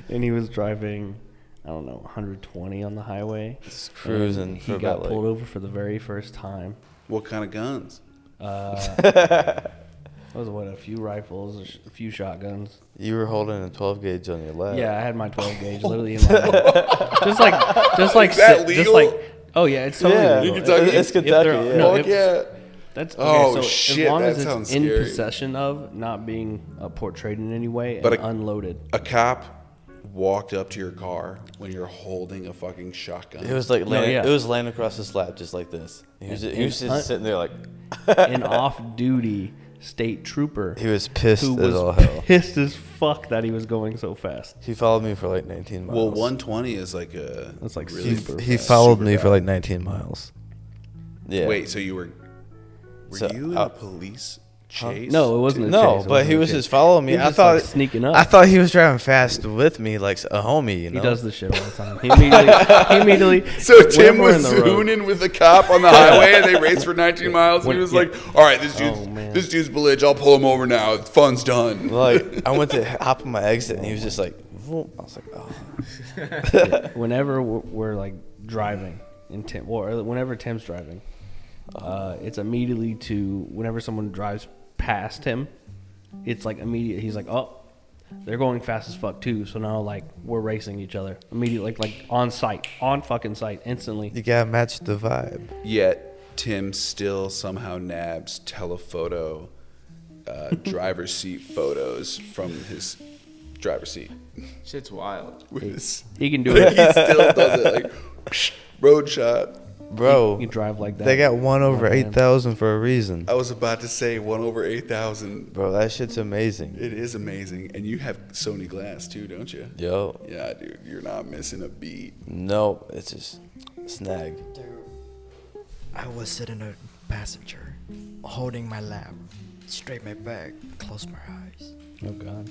and he was driving, I don't know, 120 on the highway. just cruising and for he got about pulled like. over for the very first time. What kind of guns? Uh, *laughs* was what a few rifles, a sh- a few shotguns. You were holding a 12 gauge on your lap. Yeah, I had my 12 gauge *laughs* literally in my hand. just like, just like, Is that sit- just legal? like, oh yeah, it's totally Yeah, legal. Kentucky? it's If Kentucky. they're- Yeah. no, Fuck if- yeah. That's okay, Oh, so shit, As long that as it's sounds in scary. possession of, not being uh, portrayed in any way, But and a- unloaded. A cop walked up to your car when you're holding a fucking shotgun. It was like laying, yeah. it was laying across his lap just like this. He was, And- he was just un- sitting there like *laughs* An off-duty state trooper he was pissed who as was all hell. pissed as fuck that he was going so fast. He followed me for like 19 miles. well, 120 is like a. That's like really He, super he fast. followed Super me for fast. like 19 miles. Yeah. Wait, so you were. Were So, you in uh, a police chase? No, it wasn't. A No, chase, it but he wasn't a was chase. just following me. He was I just, thought like, sneaking up. I thought he was driving fast with me, like a homie. You know. He does this shit all the time. He immediately, he *laughs* immediately. So Tim was in zooning with a cop on the highway, and they raced for 19 miles. And he was yeah. like, "All right, this dude's Oh, this dude's village. I'll pull him over now. Fun's done." Like *laughs* I went to hop on my exit, and he was just like, "Vroom." I was like, "Oh." *laughs* whenever we're, we're like driving in Tim, or whenever Tim's driving, Uh, it's immediately to whenever someone drives past him, it's like immediate. He's like, oh, they're going fast as fuck too. So now like we're racing each other immediately, like like on site, on fucking site, instantly. You gotta match the vibe. Yet Tim still somehow nabs telephoto uh, *laughs* driver's seat photos from his driver's seat. Shit's wild. *laughs* With his, He can do it. he still does it like *laughs* road shot. Bro, You drive like that. they got one oh, over Oh, 8,000 for a reason. I was about to say one over eight thousand. Bro, that shit's amazing. It is amazing, and you have Sony Glass too, don't you? Yo, Yeah, dude, you're not missing a beat. no, it's just snag. I was sitting in a passenger, holding my lap, straight my back, close my eyes. Oh god.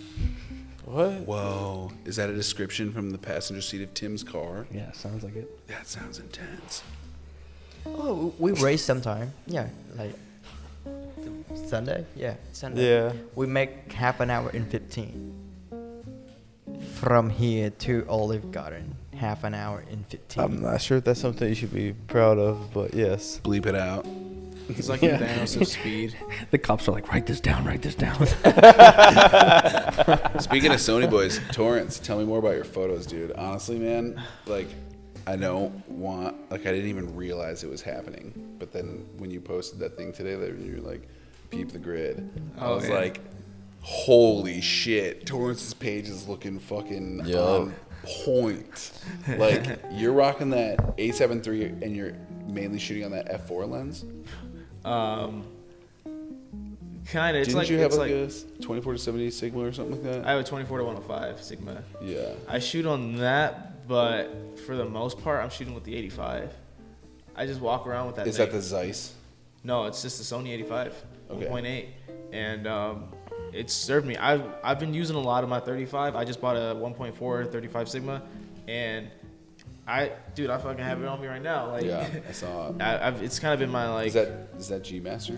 What? Whoa, is that a description from the passenger seat of Tim's car? Yeah, sounds like it. That sounds intense. Oh, we race sometime. Yeah, like Sunday. Yeah, Sunday. Yeah. We make half an hour in fifteen. From here to Olive Garden, half an hour in fifteen. I'm not sure if that's something you should be proud of, but yes. Bleep it out. He's like Yeah. the Thanos of speed. *laughs* The cops are like, write this down, write this down. *laughs* *laughs* Speaking of Sony boys, Torrance, tell me more about your photos, dude. Honestly, man, like, I don't want, like, I didn't even realize it was happening. But then when you posted that thing today, that you were like, peep the grid, I Oh, was yeah. like, holy shit, Torrance's page is looking fucking Yo. on point. Like, *laughs* you're rocking that A73 and you're mainly shooting on that F4 lens. Um, kind of. It's Didn't like you have it's like, like, a 24 to 70 Sigma or something like that? I have a 24 to 105 Sigma. yeah. I shoot on that, but for the most part, I'm shooting with the 85. I just walk around with that. Is thing. that the Zeiss? No, it's just the Sony 85, Okay. 1.8, and um, it's served me. I've I've been using a lot of my 35. I just bought a 1.4 35 Sigma, and I, dude, I fucking have it on me right now. Like, Yeah, I saw it. I, I've, it's kind of been my like. Is that is that G Master?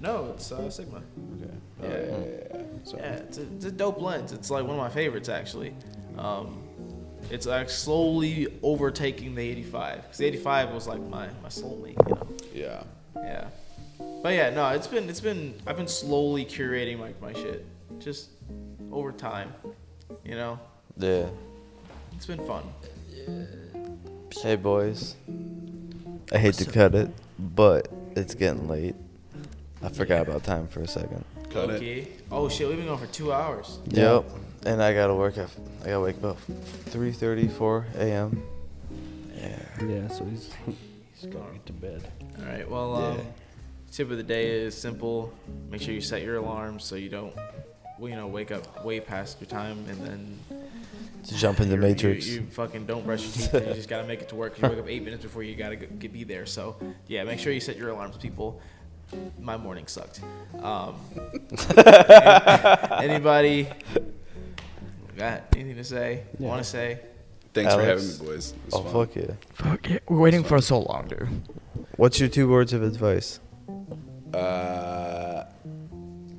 no, it's uh, Sigma. Okay. Oh, Yeah. yeah, yeah, yeah, yeah. Yeah, it's a, it's a dope lens. It's like one of my favorites actually. Um, it's like slowly overtaking the 85 because the 85 was like my my soulmate. You know. yeah. Yeah. But yeah, no, it's been it's been I've been slowly curating my, my shit. Just over time. You know? Yeah. It's been fun. Yeah. Hey, boys. I hate to cut it, but it's getting late. I forgot about time for a second. Cut it. okay. Oh shit, we've been going for two hours. Yep. And I gotta work at, I gotta wake up 3:30, 4 a.m. Yeah. yeah, so he's he's gonna get to bed. Alright, well um, Yeah. tip of the day is simple. Make sure you set your alarms so you don't well, you know, wake up way past your time and then To jump in the matrix. You, you fucking don't brush your teeth. you just gotta make it to work. You wake up eight minutes before you gotta go, get, be there. So yeah, make sure you set your alarms, people. My morning sucked. Um, *laughs* anybody got anything to say? Want to say? Thanks for having me, boys. Oh fun. fuck yeah. Fuck yeah, we're waiting for so long, dude. What's your two words of advice? Uh,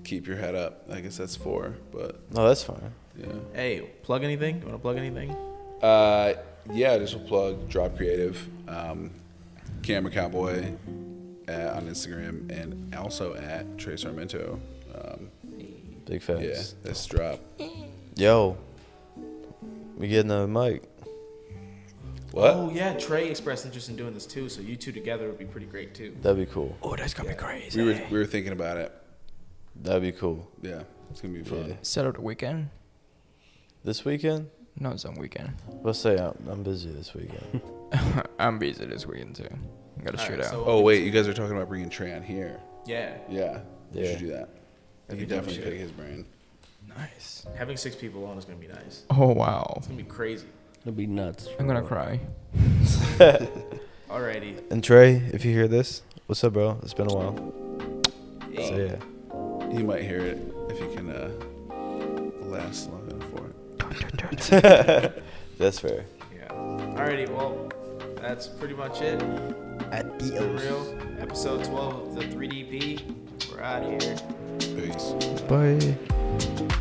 keep your head up. I guess that's four, but No, that's fine. yeah. Hey, plug anything? You want to plug anything? Uh, yeah, just a plug. Drop Creative, um, Camera Cowboy uh, on Instagram, and also at Trey Sarmento. Um, Big yeah, facts. that's drop. Yo, we getting a mic. What? Oh yeah, Trey expressed interest in doing this too. So you two together would be pretty great too. That'd be cool. Oh, that's gonna be crazy. We were we were thinking about it. That'd be cool. Yeah, it's gonna be fun. Yeah. the weekend? This weekend? No, it's on weekend. Let's say I'm, I'm busy this weekend. *laughs* I'm busy this weekend too. I Gotta shoot Alright, out. so- Oh wait, you guys are talking about bringing Trey on here. Yeah, Yeah, you Yeah. should do that. That'd You be definitely pick his brain. Nice. having six people on is gonna be nice. Oh wow. It's gonna be crazy. It'll be nuts. I'm gonna cry. *laughs* Alrighty. And Trey, if you hear this, what's up, bro? It's been a while. So yeah. you might hear it if you can uh, last long enough for it. *laughs* That's fair. Yeah. Alrighty. Well, that's pretty much it. At For real. Episode 12 of the 3DP. We're out of here. Peace. Bye.